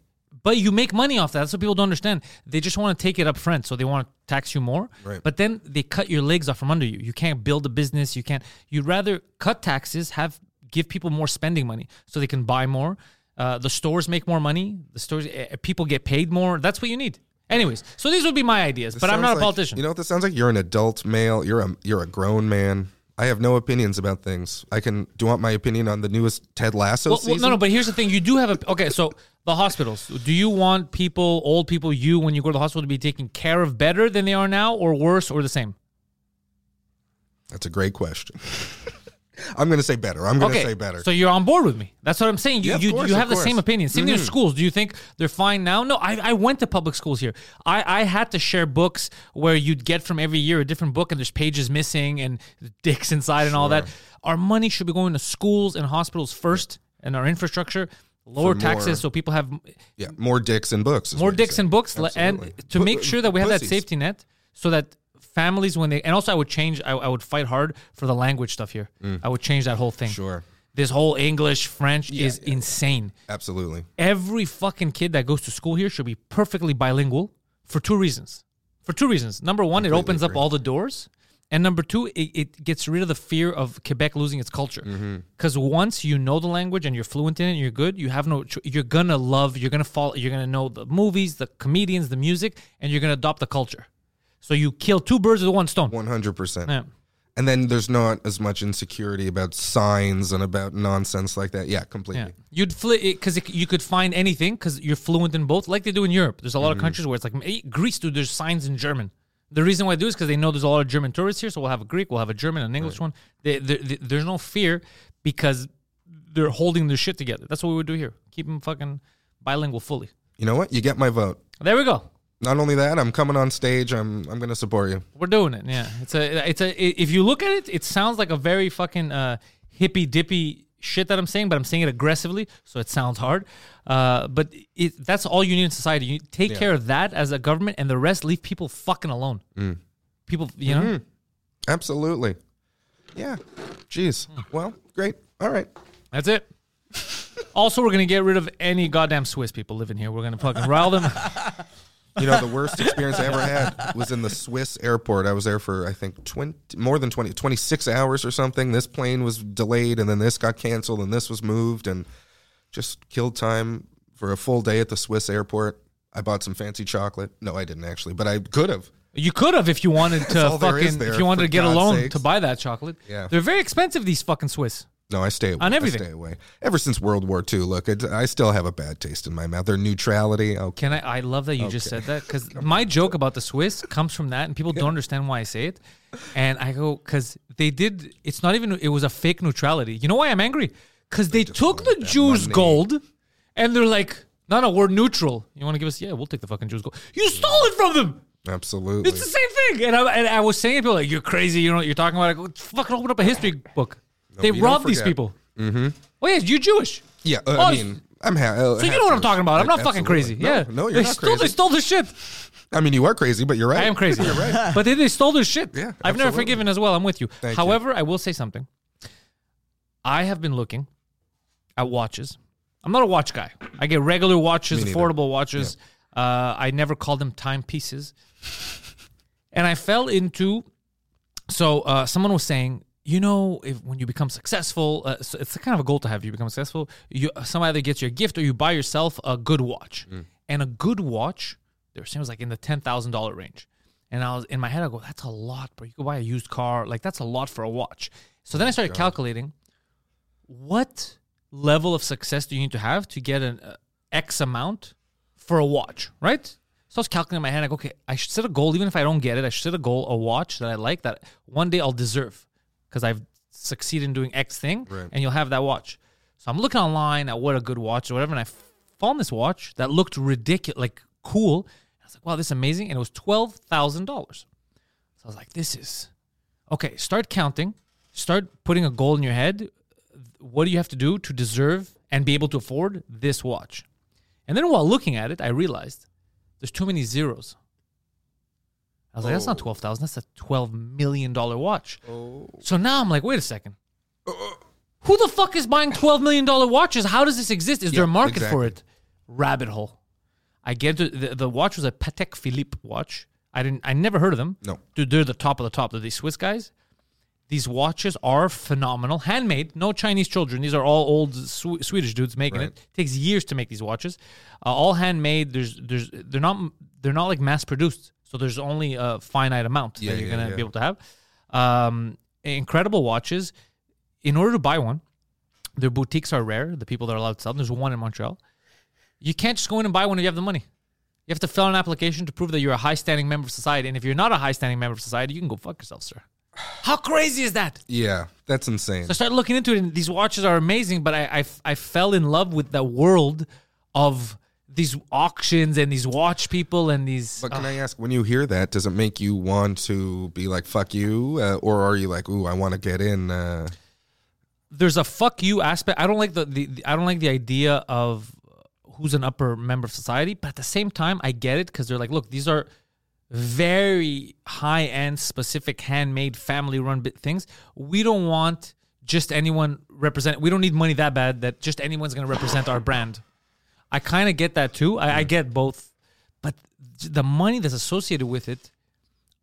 A: But you make money off that. That's what people don't understand. They just want to take it up front, so they want to tax you more.
C: Right.
A: But then they cut your legs off from under you. You can't build a business. You can't. You'd rather cut taxes, have give people more spending money, so they can buy more. Uh, the stores make more money. The stores, uh, people get paid more. That's what you need. Anyways, so these would be my ideas. but I'm not a
C: like-
A: politician.
C: You know what this sounds like? You're an adult male. You're a you're a grown man. I have no opinions about things. I can. Do you want my opinion on the newest Ted Lasso
A: Well, well, no, no, but here's the thing: you do have a okay. So the hospitals. Do you want people, old people, you when you go to the hospital to be taken care of better than they are now, or worse, or the same?
C: That's a great question. I'm going to say better. I'm going to
A: okay,
C: say better.
A: So you're on board with me. That's what I'm saying. You
C: Yeah,
A: you,
C: course,
A: you have the.
C: Mm-hmm.
A: same opinion. Same thing with schools. Do you think they're fine now? No, I, I went to public schools here. I, I had to share books where you'd get from every year a different book and there's pages missing and dicks inside and all that. Our money should be going to schools and hospitals first and our infrastructure. Lower taxes
C: more-
A: so people have
C: yeah, more dicks and books.
A: more dicks
C: saying.
A: and books le- and to make sure that we have that safety net so that families when they and also I would change I, I would fight hard for the language stuff here. I would change that whole thing.
C: Mm. Sure.
A: This whole English French is insane.
C: Absolutely.
A: Every fucking kid that goes to school here should be perfectly bilingual for two reasons. For two reasons. Number one, it
C: Completely
A: opens up
C: agree.
A: all the doors. And number two, it, it gets rid of the fear of Quebec losing its culture.
C: Mm-hmm.
A: Because once you know the language and you're fluent in it, and you're good. You have no. cho- You're gonna love. You're gonna fall. You're gonna know the movies, the comedians, the music, and you're gonna adopt the culture. So you kill two birds with one stone.
C: 100%.
A: Yeah.
C: And then there's not as much insecurity about signs and about nonsense like that. Yeah, completely.
A: Yeah, you'd flip because you could find anything because you're fluent in both, like they do in Europe. There's a lot of mm-hmm. countries where it's like Greece, dude. There's signs in German. The reason why I do is because they know there's a lot of German tourists here, so we'll have a Greek, we'll have a German, an English one. They, they, they- there's no fear because they're holding their shit together. That's what we would do here. Keep them fucking bilingual fully.
C: You know what? You get my vote.
A: There we go.
C: Not only that, I'm coming on stage. I'm I'm going to support you.
A: We're doing it. Yeah, it's a it's a. If you look at it, it sounds like a very fucking uh, hippy dippy shit that I'm saying, but I'm saying it aggressively, so it sounds hard. Uh, but it, that's all you need in society. You take care of that as a government, and the rest leave people fucking alone. People, you know.
C: Absolutely. Yeah. Jeez. Well, great. All right.
A: That's it. also, we're gonna get rid of any goddamn Swiss people living here. We're gonna fucking rile them.
C: You know, the worst experience I ever had was in the Swiss airport. I was there for, I think, 20, more than 20, 26 hours or something. This plane was delayed, and then this got canceled, and this was moved, and just killed time for a full day at the Swiss airport. I bought some fancy chocolate. No, I didn't actually, but I could have.
A: You could have if you wanted to
C: all there
A: fucking
C: there,
A: if you wanted to get a loan
C: sakes.
A: to buy that chocolate.
C: Yeah.
A: they're very expensive. These fucking Swiss.
C: No, I stay away.
A: On everything.
C: I stay away. Ever since World War II, look, it, I still have a bad taste in my mouth. Their neutrality. Okay.
A: Can I? I love that you just said that because my joke about the Swiss comes from that, and people don't understand why I say it. And I go because they did. It's not even. It was a fake neutrality. You know why I'm angry? Because they, took the Jews'
C: money.
A: gold, and they're like, "No, no, we're neutral. You want to give us? Yeah, we'll take the fucking Jews' gold. You stole it from them.
C: Absolutely.
A: It's the same thing." And I, and I was saying, to people like, "You're crazy. You know what you're talking about?" I go, "Fucking open up a history book. They robbed these people." Mm-hmm. Oh yeah, you're Jewish.
C: yeah, uh,
A: Oh,
C: I mean, I'm ha- uh,
A: So you know what I'm talking about. I'm not fucking crazy. Yeah.
C: No, you're
A: they
C: not
A: stole,
C: crazy.
A: They stole the shit.
C: I mean, you are crazy, but you're right.
A: I am crazy. you're right. But they, they stole their shit.
C: Yeah,
A: I've never
C: absolutely.
A: forgiven as well. I'm with you.
C: Thank you.
A: However, I will say something. I have been looking at watches. I'm not a watch guy. I get regular watches,
C: neither.
A: affordable watches. Uh, I never call them timepieces. and I fell into. So uh, someone was saying, you know, if when you become successful, uh, so it's kind of a goal to have. You become successful. You somebody either gets you a gift or you buy yourself a good watch. And a good watch, they were saying was like in the ten thousand dollar range. And I was in my head, I go, that's a lot, bro. You could buy a used car, like that's a lot for a watch. So then I started calculating what level of success do you need to have to get an uh, X amount for a watch, right? So I was calculating in my head, like, okay, I should set a goal, even if I don't get it, I should set a goal, a watch that I like that one day I'll deserve because I've succeeded in doing X thing,
C: Right.
A: and you'll have that watch. So I'm looking online at what a good watch or whatever, and I found this watch that looked ridiculous, like cool. I was like, wow, this is amazing. And it was $12,000. So I was like, this is okay. Start counting, start putting a goal in your head. What do you have to do to deserve and be able to afford this watch? And then while looking at it, I realized there's too many zeros. I was like, that's not twelve thousand. That's a twelve million dollar watch.
C: Oh.
A: So now I'm like, wait a second. Who the fuck is buying twelve million dollar watches? How does this exist? Is there a
C: Yeah,
A: market for
C: exactly.
A: it? Rabbit hole. I get to, the, the watch was a Patek Philippe watch. I didn't. I never heard of them.
C: No.
A: Dude, they're the top of the top. They're these Swiss guys. These watches are phenomenal, handmade. No Chinese children. These are all old Sw- Swedish dudes making
C: Right.
A: it. Takes years to make these watches. Uh, all handmade. There's, there's, they're not, they're not like mass produced. So there's only a finite amount
C: Yeah,
A: that you're
C: yeah,
A: gonna
C: yeah.
A: be able to have. Um, incredible watches. In order to buy one, their boutiques are rare. The people that are allowed to sell them. There's one in Montreal. You can't just go in and buy one if you have the money. You have to fill out an application to prove that you're a high standing member of society. And if you're not a high standing member of society, you can go fuck yourself, sir. How crazy is that?
C: Yeah, that's insane.
A: So I started looking into it, and these watches are amazing. But I, I, I fell in love with the world of these auctions and these watch people and these.
C: But can I ask, when you hear that, does it make you want to be like "fuck you," uh, or are you like, "Ooh, I want to get in"? Uh,
A: there's a fuck you aspect. I don't like the, the, the I don't like the idea of who's an upper member of society, but at the same time, I get it because they're like, look, these are very high end, specific, handmade, family run things. We don't want just anyone represent. We don't need money that bad that just anyone's going to represent our brand. I kind of get that too. I, I get both, but the money that's associated with it,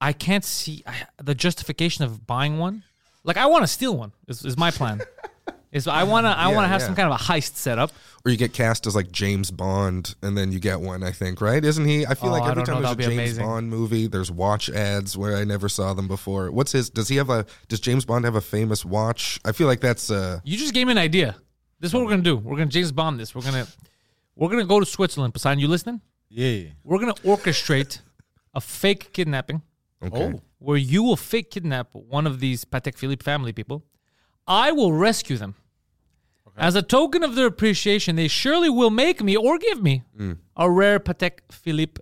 A: I can't see I, the justification of buying one. Like I want to steal one. Is, is my plan. is I want to I
C: Yeah,
A: want to have
C: yeah.
A: some kind of a heist set up.
C: or you get cast as like James Bond, and then you get one. I think, right? Isn't he? I feel
A: Oh,
C: like every
A: don't know.
C: time there's a James
A: amazing.
C: Bond movie, there's watch ads where I never saw them before. What's his? Does he have a? Does James Bond have a famous watch? I feel like that's uh
A: You just gave me an idea. This is what we're gonna do. We're gonna James Bond this. We're gonna we're gonna go to Switzerland. Poseidon, you listening?
D: Yeah.
A: We're gonna orchestrate a fake kidnapping
C: okay.
D: Oh.
A: where you will fake kidnap one of these Patek Philippe family people. I will rescue them. As a token of their appreciation, they surely will make me or give me
C: Mm.
A: a rare Patek Philippe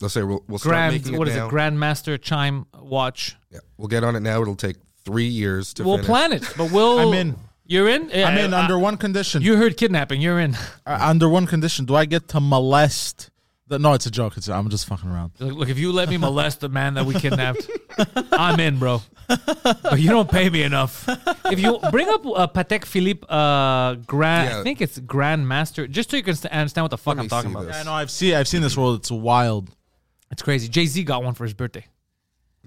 C: Let's say we'll, we'll start
A: Grand,
C: making it
A: what is
C: now.
A: it, Grandmaster chime watch.
C: Yeah, we'll get on it now. It'll take three years to
A: We'll
C: finish.
A: plan it, but we'll.
D: I'm in.
A: You're in.
D: I'm in
A: Uh,
D: under one condition.
A: You heard kidnapping. You're in.
D: Uh, under one condition. Do I get to molest? The, no, it's a joke. It's I'm just fucking around.
A: Look, look, if you let me molest the man that we kidnapped, I'm in, bro. But you don't pay me enough. If you bring up uh, Patek Philippe uh, Grand, I think it's Grand Master, just so you can st- understand what the fuck
C: Let
A: I'm
C: me
A: talking
C: see
A: about.
C: this.
D: Yeah, no, I've seen I've seen this world. It's wild.
A: It's crazy. Jay Z got one for his birthday,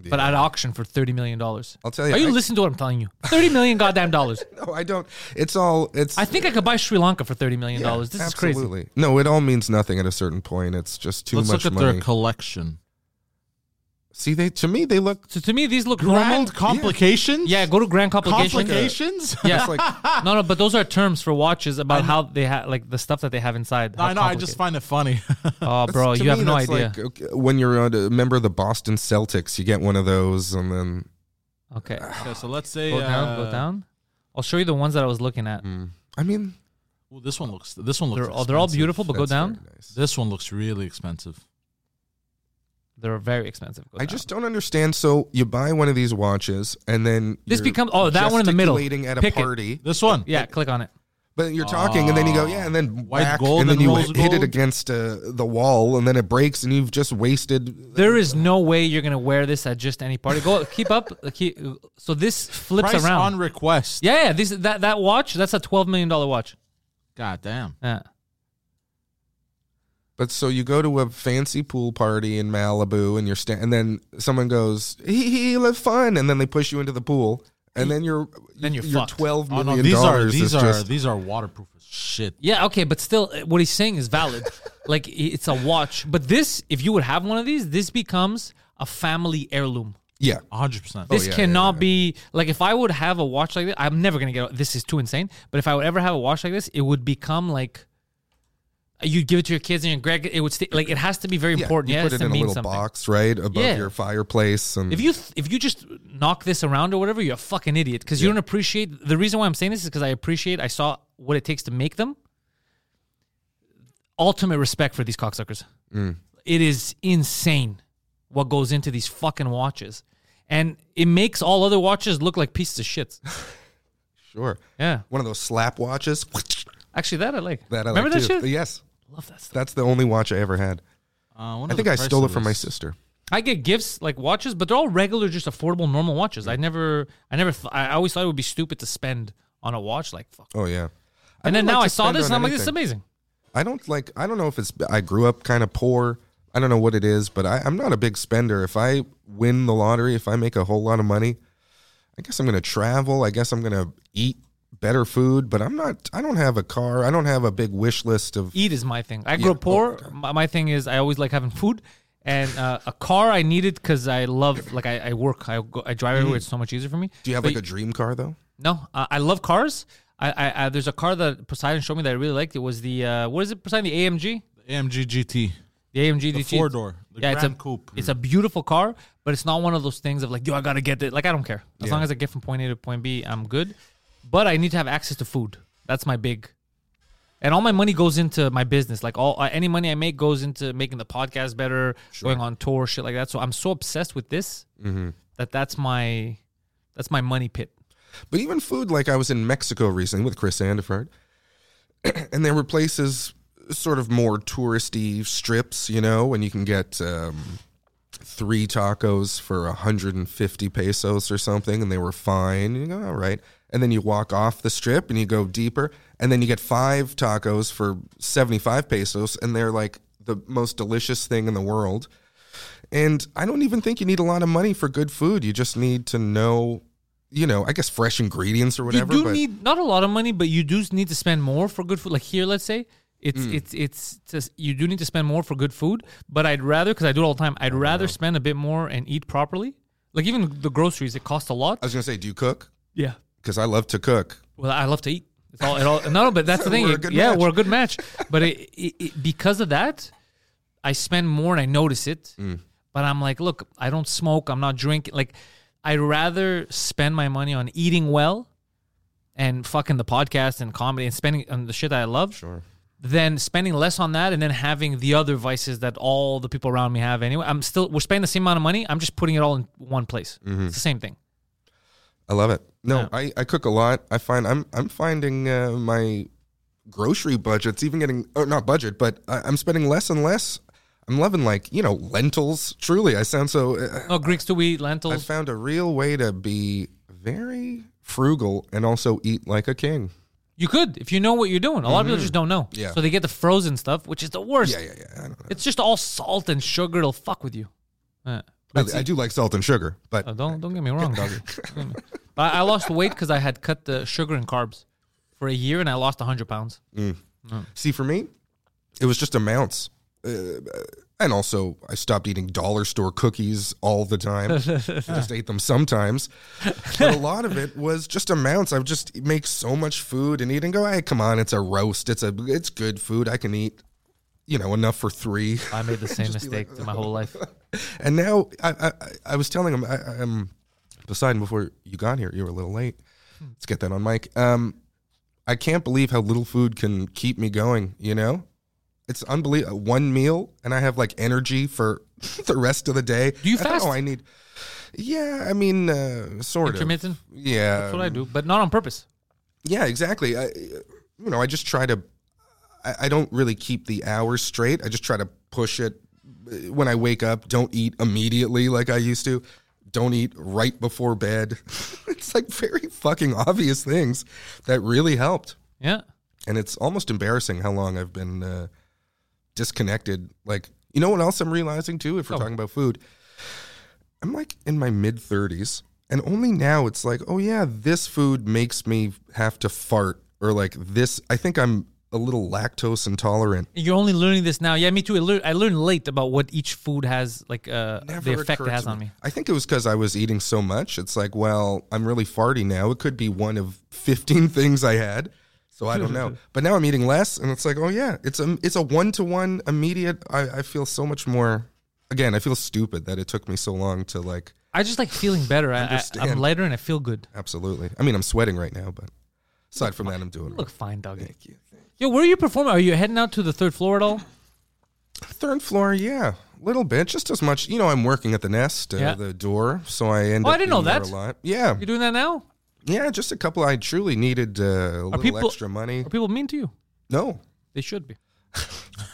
A: but at auction for thirty million dollars.
C: I'll tell you,
A: Are you
C: I-
A: listening to what I'm telling you? Thirty million goddamn dollars.
C: No, I don't. It's all. It's.
A: I think I could buy Sri Lanka for thirty million
C: yeah,
A: dollars. This is crazy.
C: absolutely. No, it all means nothing at a certain point. It's just too
D: Let's
C: much
D: look at
C: money.
D: their collection.
C: See, they to me they look.
A: So to me, these look
D: Grand
A: grand.
D: complications.
A: Yeah, go to Grand complications.
D: complications.
A: Yeah,
C: It's like
A: no, no, but those are terms for watches about how they have like the stuff that they have inside. How
D: I know. I just
A: complicated.
D: find it funny.
A: Oh, bro,
C: to
A: you have
C: me,
A: no
C: that's
A: idea.
C: Like, okay, when you're a member of the Boston Celtics, you get one of those, and then
A: okay,
D: okay, so let's say
A: go down, go
D: uh,
A: down. I'll show you the ones that I was looking at.
C: I mean,
D: ooh, this one looks. This one looks.
A: They're all, they're all
D: expensive.
A: beautiful, but go
C: that's
A: down.
C: very nice.
D: This one looks really expensive.
A: They're very expensive.
C: I
A: down.
C: just don't understand. So you buy one of these watches, and then
A: This becomes- oh, that one in the middle.
C: gesticulating at a
A: Pick it.
C: party.
D: This one.
A: yeah, click on it.
C: But you're talking, and then you go, yeah, and then
D: White
C: whack,
D: gold
C: and then
D: and
C: you
D: rose
C: hit it
D: gold.
C: against uh, the wall, and then it breaks, and you've just wasted.
A: There is no way you're gonna wear this at just any party. Go keep up. Keep, so this flips
D: Price
A: around.
D: on request.
A: yeah, yeah. This that that watch. That's a twelve million dollar watch.
D: God damn.
A: Yeah.
C: But so you go to a fancy pool party in Malibu, and you're sta- and then someone goes, "He he, live fun," and then they push you into the pool, and then you're
A: Then you're
C: your
A: fucked.
C: twelve
D: Oh
C: million
D: no, these are these are
C: just
D: these are waterproof as shit.
A: Yeah, okay, but still, uh, what he's saying is valid. like it's a watch, but this, if you would have one of these, this becomes a family heirloom.
C: yeah.
D: hundred percent.
A: This
C: yeah,
A: cannot
C: yeah, yeah.
A: be like if I would have a watch like this. I'm never gonna get. This is too insane. But if I would ever have a watch like this, it would become like you give it to your kids and your Greg. It would stay like it has to be very
C: Yeah,
A: important.
C: you
A: yeah,
C: put it
A: to
C: in a little
A: something.
C: box, right, above
A: Yeah.
C: your fireplace, and
A: If you th- if you just knock this around or whatever, you're a fucking idiot because you don't appreciate. The reason why I'm saying this is because I appreciate. I saw what it takes to make them. Ultimate respect for these cocksuckers. Mm. It is insane what goes into these fucking watches, and it makes all other watches look like pieces of shit.
C: sure,
A: Yeah,
C: one of those slap watches.
A: actually, that I like.
C: That I
A: Remember
C: like
A: that
C: too.
A: shit?
C: Yes,
A: Love that stuff.
C: that's the only watch I ever had.
D: Uh,
C: I think I stole it from my sister.
A: I get gifts like watches, but they're all regular, just affordable, normal watches. I never, I never, th- I always thought it would be stupid to spend on a watch. Like, fuck.
C: Oh yeah.
A: And then
C: don't
A: now I saw this, and I'm like, this is amazing.
C: I don't like. I don't know if it's. I grew up kind of poor. I don't know what it is, but I, I'm not a big spender. If I win the lottery, if I make a whole lot of money, I guess I'm going to travel. I guess I'm going to eat better food. But I'm not. I don't have a car. I don't have a big wish list of.
A: Eat is my thing. I grew
C: Yeah.
A: up poor. my, my thing is I always like having food. And uh, a car I needed because I love, like, I, I work, I, go, I drive everywhere. It's so much easier for me.
C: Mm. Do you have
A: But
C: like a dream car though?
A: No, uh, I love cars. I, I, I there's a car that Poseidon showed me that I really liked. It was the uh, what is it? Poseidon, the AMG,
D: AMG GT.
A: the AMG
D: The
A: GT.
D: four door. The
A: yeah, it's a
D: Coupe.
A: It's a beautiful car, but it's not one of those things of like, yo, I gotta get it. Like I don't care as
C: Yeah.
A: long as I get from point A to point B, I'm good. But I need to have access to food. That's my big. And all my money goes into my business. Like all uh, any money I make goes into making the podcast better, going on tour, shit like that. So I'm so obsessed with this
C: Mm-hmm.
A: that that's my that's my money pit.
C: But even food, like I was in Mexico recently with Chris Sandiford, and there were places sort of more touristy strips, you know, and you can get um, three tacos for 150 pesos or something, and they were fine. You go, all right. And then you walk off the strip and you go deeper, and then you get five tacos for 75 pesos, and they're like the most delicious thing in the world. And I don't even think you need a lot of money for good food. You just need to know, you know, I guess fresh ingredients or whatever.
A: you do
C: but
A: need not a lot of money, but you do need to spend more for good food. Like here, let's say it's
C: Mm.
A: it's it's just, you do need to spend more for good food. But I'd rather because I do it all the time. I'd rather spend a bit more and eat properly. Like even the groceries, it costs a lot.
C: I was gonna say, do you cook?
A: Yeah.
C: Because I love to cook.
A: Well, I love to eat. It's all, it all no, but that's the thing.
C: We're
A: yeah,
C: match.
A: we're a good match. But it, it, it, because of that, I spend more and I notice it.
C: Mm.
A: But I'm like, look, I don't smoke. I'm not drinking. Like, I'd rather spend my money on eating well and fucking the podcast and comedy and spending on the shit that I love.
C: Sure.
A: Than spending less on that and then having the other vices that all the people around me have anyway. I'm still we're spending the same amount of money. I'm just putting it all in one place.
C: Mm-hmm.
A: It's the same thing.
C: I love it. No,
A: Yeah.
C: I, I cook a lot. I find I'm I'm finding uh, my grocery budget's even getting or not budget, but I, I'm spending less and less. I'm loving like you know lentils. Truly, I sound so. Uh,
A: Oh, Greeks to eat lentils?
C: I found a real way to be very frugal and also eat like a king.
A: You could if you know what you're doing. A lot of people just don't know.
C: Mm-hmm. Yeah.
A: So they get the frozen stuff, which is the worst.
C: Yeah, yeah, yeah. I, don't know.
A: It's just all salt and sugar. It'll fuck with you. Uh,
C: I,
A: but
C: I do like salt and sugar, but
A: oh, don't don't get me wrong, doggy. Don't get me- but I, I lost weight because I had cut the sugar and carbs for a year, and I lost hundred pounds.
C: See, for me, it was just amounts. Uh, and also, I stopped eating dollar store cookies all the time. I just ate them sometimes. But a lot of it was just amounts. I would just make so much food and eat and go, hey, come on, it's a roast. It's a it's good food. I can eat, you know, enough for three.
A: I made the same mistake to my whole life.
C: And now I I, I was telling him, I, I'm Poseidon before you got here. You were a little late. Let's get that on mic. Um, I can't believe how little food can keep me going. You know, it's unbelievable. One meal and I have like energy for the rest of the day.
A: Do you fast?
C: know, I need. Yeah, I mean, uh, sort
A: Intermittent.
C: of. Yeah,
A: That's what I do, but not on purpose.
C: yeah, exactly. I, you know, I just try to. I, I don't really keep the hours straight. I just try to push it when I wake up. Don't eat immediately like I used to. Don't eat right before bed. it's like very fucking obvious things that really helped,
A: Yeah.
C: and it's almost embarrassing how long I've been uh, disconnected. Like, you know what else I'm realizing too? If we're
A: Oh.
C: talking about food, I'm like in my mid 30s, and only now it's like, oh yeah, this food makes me have to fart, or like this. I think I'm a little lactose intolerant.
A: You're only learning this now. Yeah, me too. I, lear- I learned late about what each food has, like uh,
C: Never
A: the effect it has
C: to
A: on me.
C: I think it was because I was eating so much. It's like, well, I'm really farty now. It could be one of 15 things I had. So I don't know. but now I'm eating less, and it's like, oh yeah, it's a it's a one to one immediate. I, I feel so much more. Again, I feel stupid that it took me so long to like.
A: I just like feeling better. I, I, I'm lighter and I feel good.
C: Absolutely. I mean, I'm sweating right now, but aside from that, I'm doing
A: Look fine, doggy.
C: Thank you.
A: Yo, where are you performing? Are you heading out to the third floor at all?
C: Third floor, yeah, a little bit, just as much. You know, I'm working at the nest, uh,
A: Yeah.
C: the door, so I end
A: Oh,
C: up.
A: I didn't know
C: being there
A: that.
C: A lot. Yeah,
A: You're doing that now?
C: yeah, just a couple. I truly needed uh, a little
A: people-
C: extra money.
A: Are people mean to you?
C: No,
A: They should be.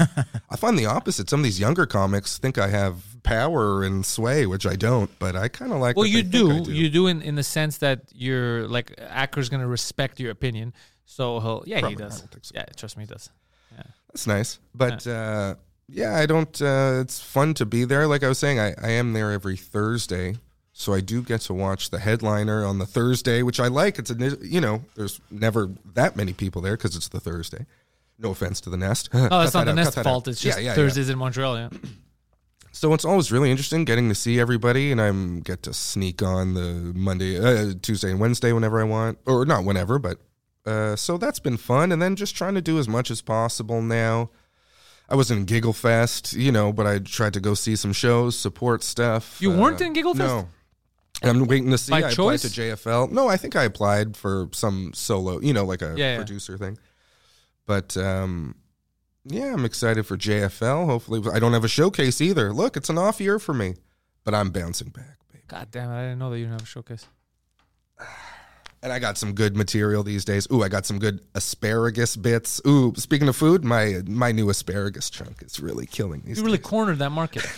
C: I find the opposite. Some of these younger comics think I have power and sway, which I don't, but I kind of like.
A: Well,
C: that
A: you
C: they think I
A: do. You do in, in the sense that you're like Acker's going to respect your opinion. So he'll, yeah,
C: Probably,
A: he does.
C: so.
A: Yeah, trust me, he does.
C: Yeah, That's nice. But uh, yeah, I don't. Uh, it's fun to be there. Like I was saying, I, I am there every Thursday, so I do get to watch the headliner on the Thursday, which I like. It's a you know, there's never that many people there because it's the Thursday. No offense to the Nest.
A: Oh,
C: Cut
A: it's not
C: that
A: the
C: out,
A: Nest fault.
C: out.
A: It's just
C: Yeah, yeah, yeah.
A: Thursdays in Montreal. Yeah.
C: So it's always really interesting getting to see everybody, and I'm get to sneak on the Monday, uh, Tuesday, and Wednesday whenever I want, or not whenever, but uh, so that's been fun. And then just trying to do as much as possible now. I was in Giggle Fest, you know, but I tried to go see some shows, support stuff.
A: You
C: Uh,
A: weren't in Giggle Fest?
C: No. I'm waiting to see.
A: By
C: I applied
A: choice?
C: to JFL. No, I think I applied for some solo, you know, like a
A: Yeah, yeah.
C: producer thing. But um, yeah, I'm excited for JFL. Hopefully, I don't have a showcase either. Look, it's an off year for me, but I'm bouncing back, baby.
A: God damn it! I didn't know that you didn't have a showcase.
C: And I got some good material these days. Ooh, I got some good asparagus bits. Ooh, speaking of food, my my new asparagus chunk is really killing these.
A: You really
C: days.
A: cornered that market.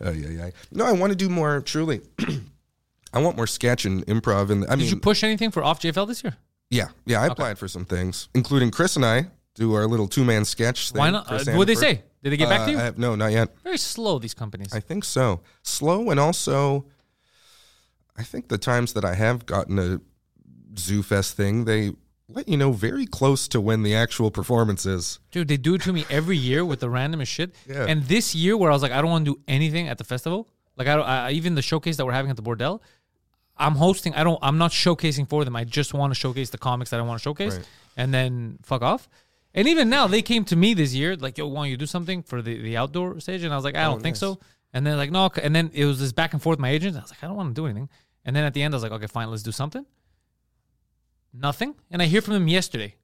C: Oh yeah, yeah. No, I want to do more. Truly, I want more sketch and improv. And I
A: Did
C: mean,
A: you push anything for off JFL this year?
C: yeah, yeah. I applied for some things, including Chris and I do our little two man sketch thing.
A: Why not? Uh, what did they say? Did they get back
C: Uh,
A: to you?
C: I have- no, not yet.
A: Very slow. These companies.
C: I think so. Slow and also, I think the times that I have gotten a Zoo Fest thing, they let you know very close to when the actual performance is.
A: Dude, they do it to me every year with the randomest shit.
C: Yeah.
A: And this year, where I was like, I don't want to do anything at the festival. Like, I, don't, I even the showcase that we're having at the Bordel, I'm hosting. I don't. I'm not showcasing for them. I just want to showcase the comics that I want to showcase,
C: Right.
A: and then fuck off. And even now, they came to me this year, like, "Yo, want you do something for the, the outdoor stage?" And I was like, "I don't oh, think so." And then like, no. And then it was this back and forth with my agent. I was like, "I don't want to do anything." And then at the end, I was like, "Okay, fine, let's do something." Nothing. And I hear from him yesterday.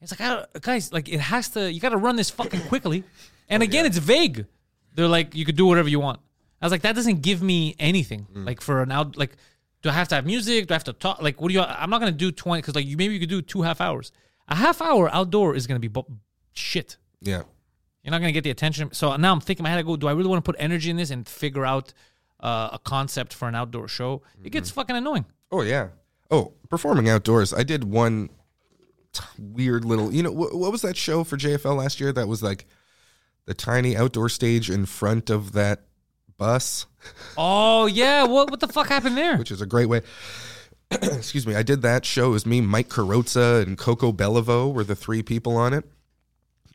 A: It's like, I don't, guys, like it has to. You got to run this fucking quickly. And oh, again, it's vague. They're like, you could do whatever you want. I was like, that doesn't give me anything. Mm. Like for an out, like, do I have to have music? Do I have to talk? Like, what do you? I'm not gonna do twenty because like you maybe you could do two half hours. A half hour outdoor is gonna be bu- shit.
C: Yeah.
A: You're not gonna get the attention. So now I'm thinking, in my head, I go, do I really want to put energy in this and figure out uh, a concept for an outdoor show? It gets fucking annoying.
C: Oh yeah. Oh, performing outdoors. I did one weird little. You know wh- what was that show for JFL last year? That was like the tiny outdoor stage in front of that bus,
A: Oh yeah, what what the fuck happened there?
C: which is a great way. Excuse me. I did that show. It was me, Mike Carrozza, and Coco Belliveau were the three people on it,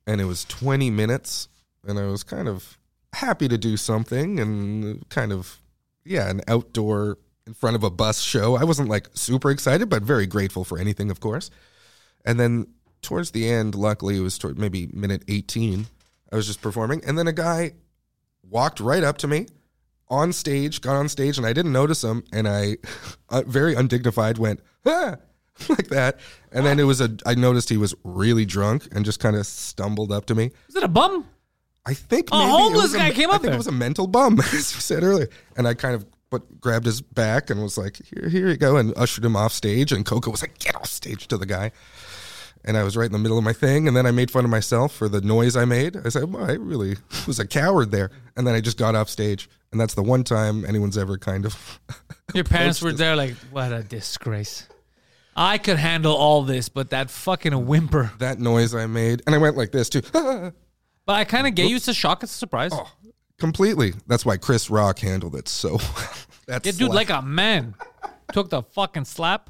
C: and it was 20 minutes, and I was kind of happy to do something and kind of yeah, an outdoor in front of a bus show. I wasn't like super excited, but very grateful for anything, of course. And then towards the end, luckily it was toward maybe minute 18, I was just performing. And then a guy walked right up to me on stage, got on stage, and I didn't notice him. And I, uh, very undignified, went, ah, like that. And then it was a, I noticed he was really drunk and just kind of stumbled up to me.
A: Is it a bum?
C: I think
A: A
C: maybe it
A: homeless
C: was
A: guy came up
C: I think
A: there.
C: it was a mental bum, as we said earlier. And I kind of but grabbed his back and was like, "Here, here you go," and ushered him off stage. And Coco was like, "Get off stage!" to the guy. And I was right in the middle of my thing, and then I made fun of myself for the noise I made. I said, well, "I really was a coward there." And then I just got off stage, and that's the one time anyone's ever kind of.
A: Your parents were
C: approached
A: there, like, what a disgrace. I could handle all this, but that fucking whimper.
C: that noise I made, and I went like this too.
A: But I kind of get you. It's a shock. It's a surprise.
C: Completely. That's why Chris Rock handled it so. That's
A: yeah, dude, like a man. Took the fucking slap.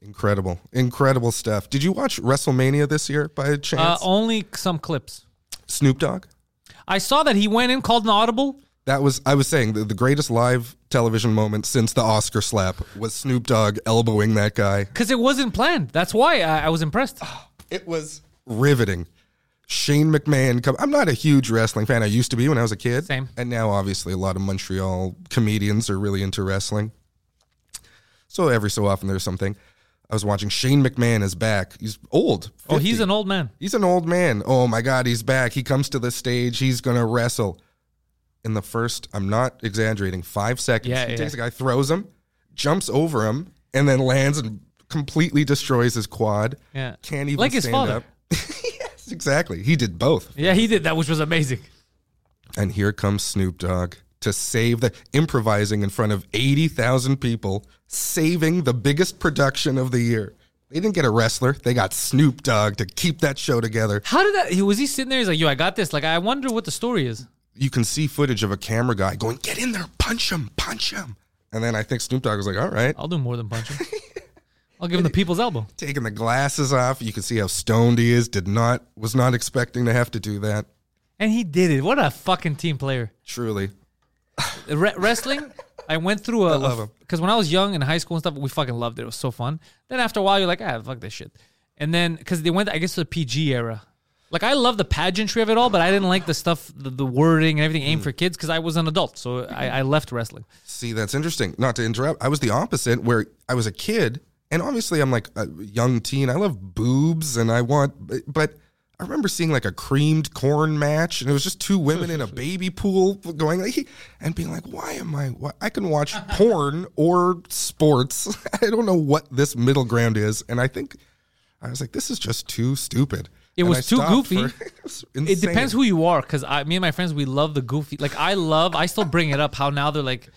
C: incredible, incredible stuff. Did you watch WrestleMania this year by
A: Uh,
C: chance?
A: only some clips.
C: Snoop Dogg.
A: I saw that he went in, called an audible.
C: That was I was saying the, the greatest live television moment since the Oscar slap was Snoop Dogg elbowing that guy.
A: Because it wasn't planned. That's why I, I was impressed.
C: It was riveting. Shane McMahon. Come, I'm not a huge wrestling fan. I used to be when I was a kid.
A: Same.
C: And now, obviously, a lot of Montreal comedians are really into wrestling. So every so often, there's something. I was watching Shane McMahon is back. He's old.
A: Oh, he's an old man.
C: He's an old man. Oh my God, he's back. He comes to the stage. He's gonna wrestle. In the first, I'm not exaggerating, five seconds.
A: Yeah,
C: he
A: yeah.
C: takes a guy, throws him, jumps over him, and then lands and completely destroys his quad.
A: Yeah.
C: Can't even
A: Like his
C: stand
A: father.
C: exactly. He did both.
A: Yeah, he did that, which was amazing.
C: And here comes Snoop Dogg to save the improvising in front of 80,000 people, saving the biggest production of the year. They didn't get a wrestler, they got Snoop Dogg to keep that show together.
A: How did that? He was he sitting there? He's like, "Yo, I got this." Like, I wonder what the story is.
C: You can see footage of a camera guy going, "Get in there, punch him, punch him." And then I think Snoop Dogg was like, "All right."
A: I'll do more than punch him. I'll give him the people's elbow.
C: Taking the glasses off, you can see how stoned he is. Did not was not expecting to have to do that.
A: And he did it. What a fucking team player.
C: Truly.
A: Re- wrestling, I went through a.
C: I love him.
A: Because when I was young in high school and stuff, we fucking loved it. It was so fun. Then after a while, you're like, ah, fuck this shit. And then, because they went, I guess, to the PG era. Like, I love the pageantry of it all, but I didn't like the stuff, the, the wording and everything
C: Mm.
A: aimed for kids because I was an adult. So I, I left wrestling.
C: See, that's interesting. Not to interrupt, I was the opposite where I was a kid, and obviously I'm like a young teen. I love boobs, and I want, but I remember seeing like a creamed corn match, and it was just two women in a baby pool going like, and being like, why am I? Why? I can watch porn or sports. I don't know what this middle ground is, and I think I was like, this is just too stupid.
A: It
C: And
A: was
C: I
A: too goofy.
C: for- it,
A: It depends who you are, because I, me and my friends, we love the goofy. Like I love, I still bring it up how now they're like,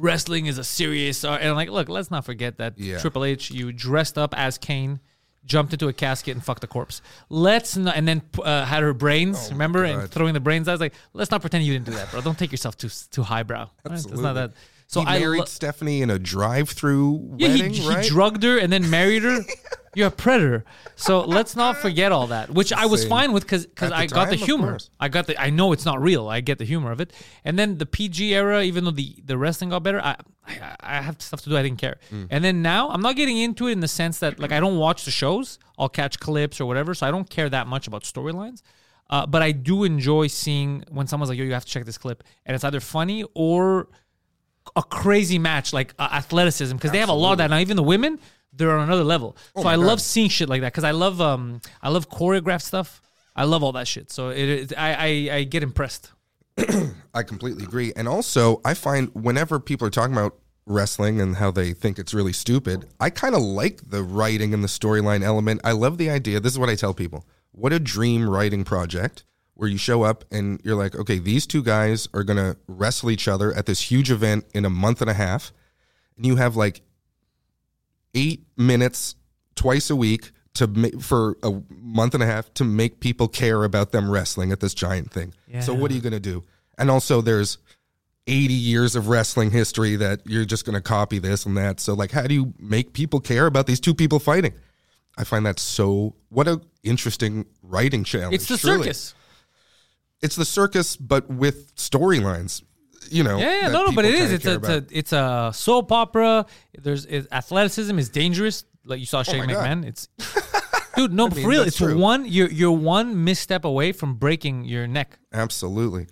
A: wrestling is a serious. art. And I'm like, look, let's not forget that
C: Yeah.
A: Triple H, you dressed up as Kane, jumped into a casket and fucked a corpse. Let's not, and then uh, had her brains, remember, and
C: Oh God.
A: throwing the brains. I was like, let's not pretend you didn't do that, bro. Don't take yourself too too highbrow. Right? It's not
C: Absolutely.
A: that. So
C: he
A: I
C: married
A: lo-
C: Stephanie in a drive-through
A: yeah,
C: wedding,
A: he,
C: right?
A: he drugged her and then married her. You're a predator. So let's not forget all that, which I was
C: Insane.
A: fine with because
C: At the
A: I got the
C: time, of
A: humor.
C: course.
A: I got the. I know it's not real. I get the humor of it. And then the PG era, even though the the wrestling got better, I I, I have stuff to do. I didn't care.
C: Mm.
A: And then now I'm not getting into it in the sense that like I don't watch the shows. I'll catch clips or whatever, so I don't care that much about storylines. Uh, but I do enjoy seeing when someone's like, "Yo, you have to check this clip," and it's either funny or a crazy match like uh, athleticism because they have a lot of that now. Even the women, they're on another level. so I love seeing shit like that because I love um I love choreographed stuff. I love all that shit. So it, it I, I I get impressed.
C: I completely agree. And also, I find whenever people are talking about wrestling and how they think it's really stupid, I kind of like the writing and the storyline element. I love the idea. This is what I tell people. What a dream writing project where you show up and you're like, okay, these two guys are going to wrestle each other at this huge event in a month and a half. And you have like eight minutes twice a week to ma- for a month and a half to make people care about them wrestling at this giant thing. So what are you going to do? And also there's 80 years of wrestling history that you're just going to copy this and that. So like how do you make people care about these two people fighting? I find that so what a interesting writing challenge.
A: It's the
C: truly.
A: circus.
C: It's the circus but with storylines. You know.
A: Yeah, yeah, no, no, but it is. It's a, it's a it's a soap opera. There's athleticism is dangerous. Like you saw Shane
C: Oh my God.
A: McMahon. It's dude, no,
C: mean,
A: for real. It's
C: true.
A: one. You're you're one misstep away from breaking your neck.
C: Absolutely.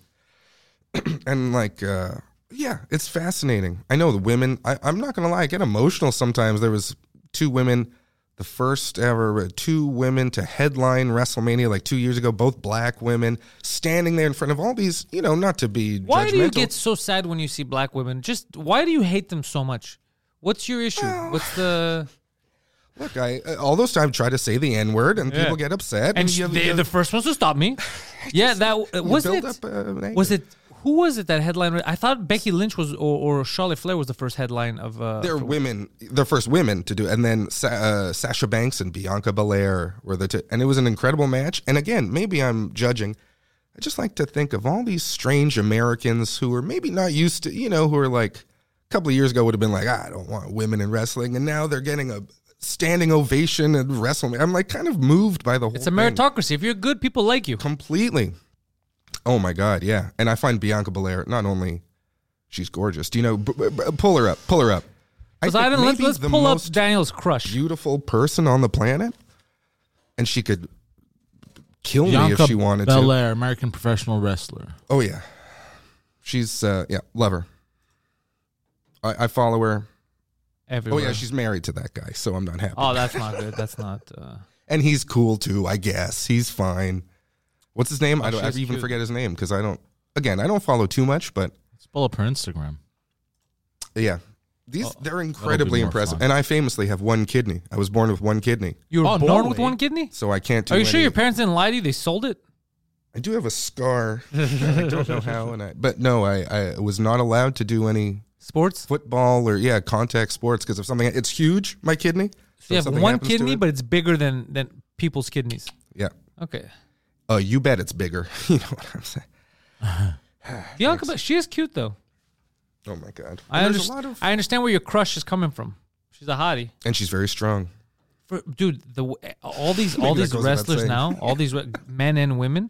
C: and like, uh, yeah, it's fascinating. I know the women. I, I'm not gonna lie, I get emotional sometimes. There was two women, the first ever uh, two women to headline WrestleMania like two years ago, both black women, standing there in front of all these. You know, not to be
A: Why
C: judgmental.
A: do you get so sad when you see black women? Just why do you hate them so much? What's your issue? What's the
C: Look, I uh, all those times try to say the N word and
A: Yeah.
C: people get upset.
A: and
C: you-
A: they're
C: you-
A: the first ones to stop me. Yeah, that was it.
C: up, uh,
A: was it who was it that headline? I thought Becky Lynch was or, or Charlotte Flair was the first headline of. Uh,
C: They're women, the first women to do it. And then Sa- uh, Sasha Banks and Bianca Belair were the two. And it was an incredible match. And again, maybe I'm judging. I just like to think of all these strange Americans who are maybe not used to, you know, who are like a couple of years ago would have been like, "Ah, I don't want women in wrestling. And now they're getting a standing ovation at WrestleMania. I'm like kind of moved by the whole
A: it's a
C: thing.
A: meritocracy. If you're good, people like you.
C: Completely. Oh my God, yeah. And I find Bianca Belair not only she's gorgeous. Do you know? B- b- b- pull her up. Pull her up.
A: Because I,
C: think
A: didn't. Let's, let's
C: the
A: pull up Daniel's crush.
C: beautiful person on the planet, and she could kill me if she wanted to.
D: Belair, American professional wrestler.
C: Oh yeah, she's uh, yeah, love her. I, I follow her. Oh yeah, she's married to that guy, so I'm not happy.
A: Oh, that's not good. That's not. Uh,
C: and he's cool too, I guess. He's fine. What's his name? Oh, I don't. I
A: Oh,
C: even
A: cute.
C: forget his name because I don't. Again, I don't follow too much, but
D: Let's pull up her Instagram.
C: yeah, These they're incredibly impressive,
D: fun.
C: and I famously have one kidney. I was born with one kidney,
A: You were
D: Oh, no
A: born with one kidney?
C: so I can't do.
A: Are you sure your parents didn't lie to you? They sold it?
C: I do have a scar. I don't know how, and I but no, I I was not allowed to do any
A: Sports?
C: football or yeah contact sports because of something. It's huge, my kidney.
A: So you have one kidney,
C: it-
A: but it's bigger than than people's kidneys.
C: yeah.
A: Okay.
C: Oh, you bet it's bigger. you know what I'm saying?
A: Bianca, but she is cute though.
C: Oh my god.
A: I
C: There's a
A: understand.
C: lot of-
A: I understand where your crush is coming from. She's a hottie.
C: and she's very strong.
A: For, dude, the w- all these all
C: Maybe that
A: these
C: goes without
A: wrestlers
C: saying.
A: now, all these re- men and women,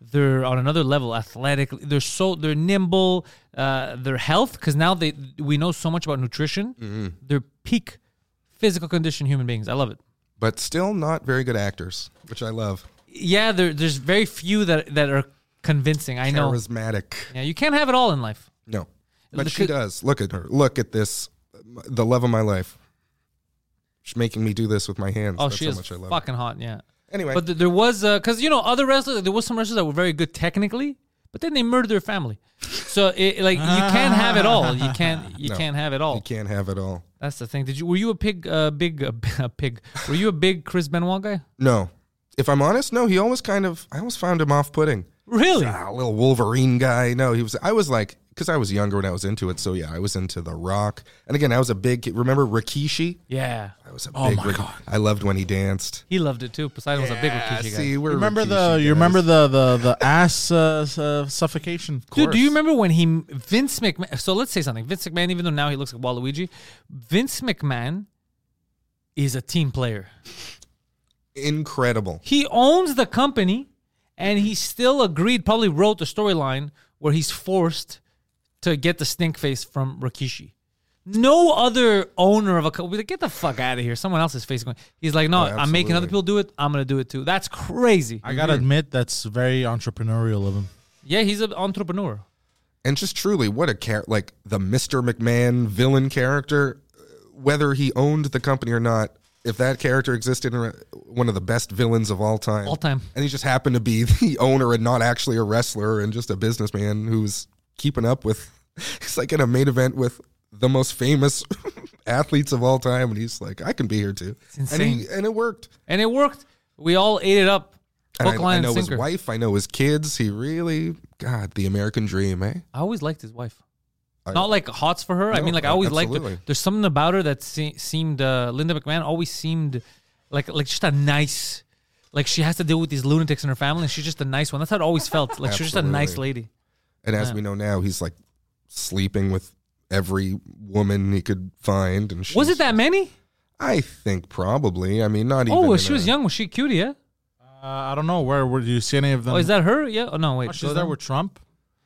A: they're on another level athletically. They're so they're nimble. Uh, their health, because now they we know so much about nutrition.
C: Mm-hmm.
A: They're peak physical condition human beings. I love it.
C: but still not very good actors, which I love.
A: Yeah, there, there's very few that that are convincing. I know.
C: Charismatic.
A: Yeah, you can't have it all in life.
C: No, but
A: Look
C: she
A: at-
C: does. Look at her. Look at this. The love of my life. She's making me do this with my hands.
A: Oh,
C: That's
A: she
C: how
A: is
C: much I love. her.
A: fucking hot. Yeah.
C: Anyway,
A: But th- there was because you know other wrestlers, there was some wrestlers that were very good technically, but then they murdered their family. So it, like you can't have it all. You can't you
C: No.
A: can't have it all.
C: you can't have it all.
A: That's the thing. Did you were you a pig uh, big uh, a pig? Were you a big Chris Benoit guy?
C: No, if I'm honest, no. He always kind of. I always found him off-putting.
A: Really?
C: Ah, little Wolverine guy. No, he was. I was like, because I was younger when I was into it. So yeah, I was into The Rock. And again, I was a big. Remember Rikishi?
A: Yeah.
C: I was a
D: Oh
C: big.
D: my
C: Rik-
D: God.
C: I loved when he danced.
A: He loved it too. Poseidon was a big
C: Yeah,
A: Rikishi guy.
C: see, we're
D: remember
C: Rikishi
D: the you remember the the the ass uh, uh, suffocation?
A: Dude, do you remember when he Vince McMahon? So let's say something. Vince McMahon, even though now he looks like Waluigi, Vince McMahon is a team player.
C: Incredible?
A: He owns the company, and he still agreed. Probably wrote the storyline where he's forced to get the stink face from Rikishi. No other owner of a company like, get the fuck out of here. Someone else's face going. He's like, no,
C: Oh,
A: I'm making other
C: absolutely.
A: people do it. I'm gonna do it too. That's crazy.
D: I gotta admit that's very entrepreneurial of him.
A: yeah, he's an entrepreneur.
C: And just truly, what a char- like the Mr. McMahon villain character. Uh, whether he owned the company or not, if that character existed, in one of the best villains of all time,
A: All time.
C: and he just happened to be the owner and not actually a wrestler and just a businessman who's keeping up with. He's like in a main event with the most famous athletes of all time, and he's like, I can be here too, and
A: insane.
C: he and it worked.
A: And it worked. We all ate it up.
C: And I, I
A: and
C: know his wife. I know his kids. He really, God, the American dream, eh?
A: I always liked his wife.
C: I-
A: Not like hots for her. I mean, like I always liked her. There's something about her that se- seemed uh, Linda McMahon always seemed like like just a nice. Like she has to deal with these lunatics in her family, and she's just a nice one. That's how it always felt. Like she's just a nice lady.
C: And as
A: Yeah.
C: we know now, he's like sleeping with every woman he could find. And she's,
A: Was it that many?
C: I think probably. I mean, not even.
A: Oh, well,
C: in
A: she was
C: a-
A: young. Was she a cutie? Yeah.
D: Uh, I don't know where where do you see any of them?
A: Oh, is that her? Yeah. Oh no, wait.
D: Oh, she's
A: Go
D: there with Trump.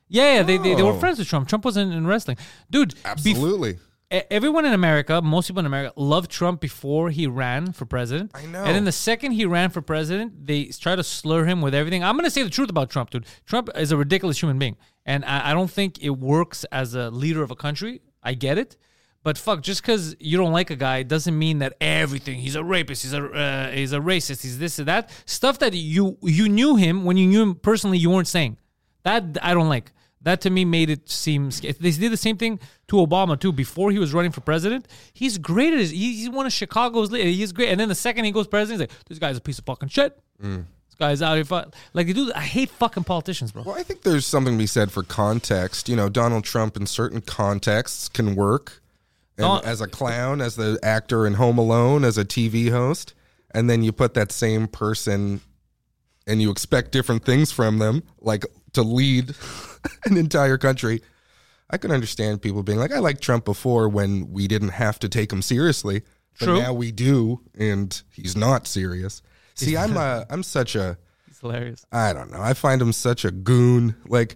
A: Yeah, yeah. They, they they were
C: Oh.
A: friends with Trump. Trump wasn't in wrestling, dude. bef-
C: Absolutely.
A: e- everyone in America, most people in America, loved Trump before he ran for president.
C: I know.
A: And then the second he ran for president, they try to slur him with everything. I'm going to say the truth about Trump, dude. Trump is a ridiculous human being. And I, I don't think it works as a leader of a country. I get it. But fuck, just because you don't like a guy doesn't mean that everything. He's a rapist. He's a uh, he's a racist. He's this and that stuff that you you knew him when you knew him personally. You weren't saying that. I don't like. That to me made it seem. They did the same thing to Obama too. Before he was running for president, he's great at his. He's one of Chicago's. He's great. And then the second he goes president, he's like, "This guy's a piece of fucking shit.
C: Mm.
A: This guy's out here." fu-" Like they do. I hate fucking politicians, bro.
C: Well, I think there's something to be said for context. You know, Donald Trump in certain contexts can work. And
A: Don-
C: as a clown, as the actor in Home Alone, as a TV host, and then you put that same person and you expect different things from them, like to lead an entire country. I can understand people being like, I liked Trump before when we didn't have to take him seriously. But
A: True.
C: now we do, and he's not serious. See, I'm a, I'm such a,
A: It's hilarious.
C: I don't know. I find him such a goon. Like,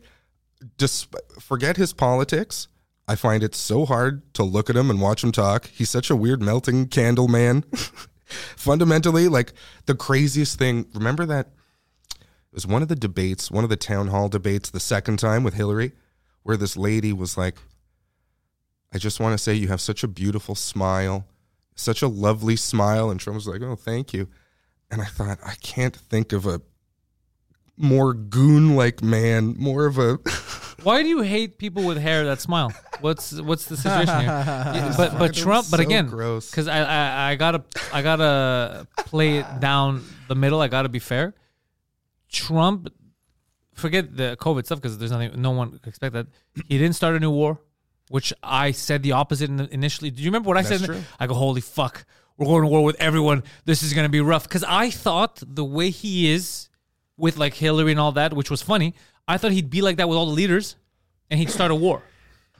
C: just forget his politics. I find it so hard to look at him and watch him talk. He's such a weird melting candle man. Fundamentally, like the craziest thing. Remember that it was one of the debates, one of the town hall debates, the second time with Hillary, where this lady was like, "I just want to say you have such a beautiful smile, such a lovely smile," and Trump was like, "Oh, thank you." And I thought, I can't think of a more goon like man, more of a
A: Why do you hate people with hair that smile? What's what's the situation here? But but Trump. But
C: so
A: again, because I, I I gotta I gotta play it down the middle. I gotta be fair. Trump, forget the COVID stuff because there's nothing. No one could expect that. He didn't start a new war, which I said the opposite initially. Do you remember what I
C: That's
A: said?
C: true.
A: I go, holy fuck, we're going to war with everyone. This is gonna be rough. Because I thought the way he is with like Hillary and all that, which was funny. I thought he'd be like that with all the leaders, and he'd start a war.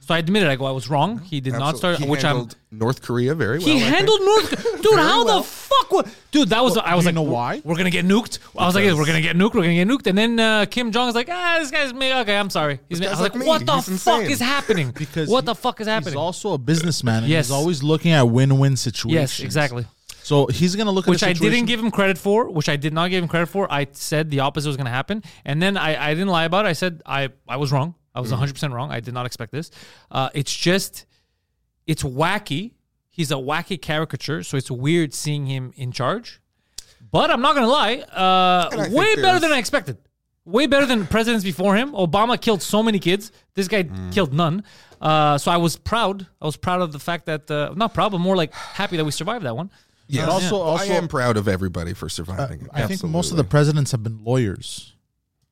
A: So I admitted, I go, I was wrong. He did not
C: Absolutely.
A: start,
C: He
A: which I'm.
C: handled North Korea very well.
A: He
C: I think.
A: handled North. Dude, how the fuck? What? Dude, that was. I was
D: you
A: like,
D: know
A: we're-
D: why?
A: We're gonna get nuked. I was like, yeah, we're gonna get nuked. We're gonna get nuked. And then uh, Kim Jong is like, ah, this guy's me. Okay, I'm sorry. He's me. I
C: guy's
A: was like,
C: like me.
A: what the
C: He's
A: fuck
C: insane.
A: is happening?
D: Because
A: what
D: he-
A: the fuck is happening?
D: He's also a businessman. And
A: Yes.
D: He's always looking at win-win situations.
A: yes, exactly.
D: So he's gonna look at
A: Which I
D: situation.
A: didn't give him credit for. Which I did not give him credit for. I said the opposite was gonna happen, and then I, I didn't lie about it. I said I I was wrong. I was 100 percent wrong. I did not expect this. Uh, it's just, it's wacky. He's a wacky caricature, so it's weird seeing him in charge. But I'm not gonna lie, uh,
C: And I think
A: way better than I expected. Way better than presidents before him. Obama killed so many kids. This guy
C: Mm.
A: killed none. Uh, so I was proud. I was proud of the fact that uh, not proud, but more like happy that we survived that one.
C: Yes.
D: And also-
C: I
D: also-
C: am proud of everybody for surviving. it.
D: I think most of the presidents have been lawyers,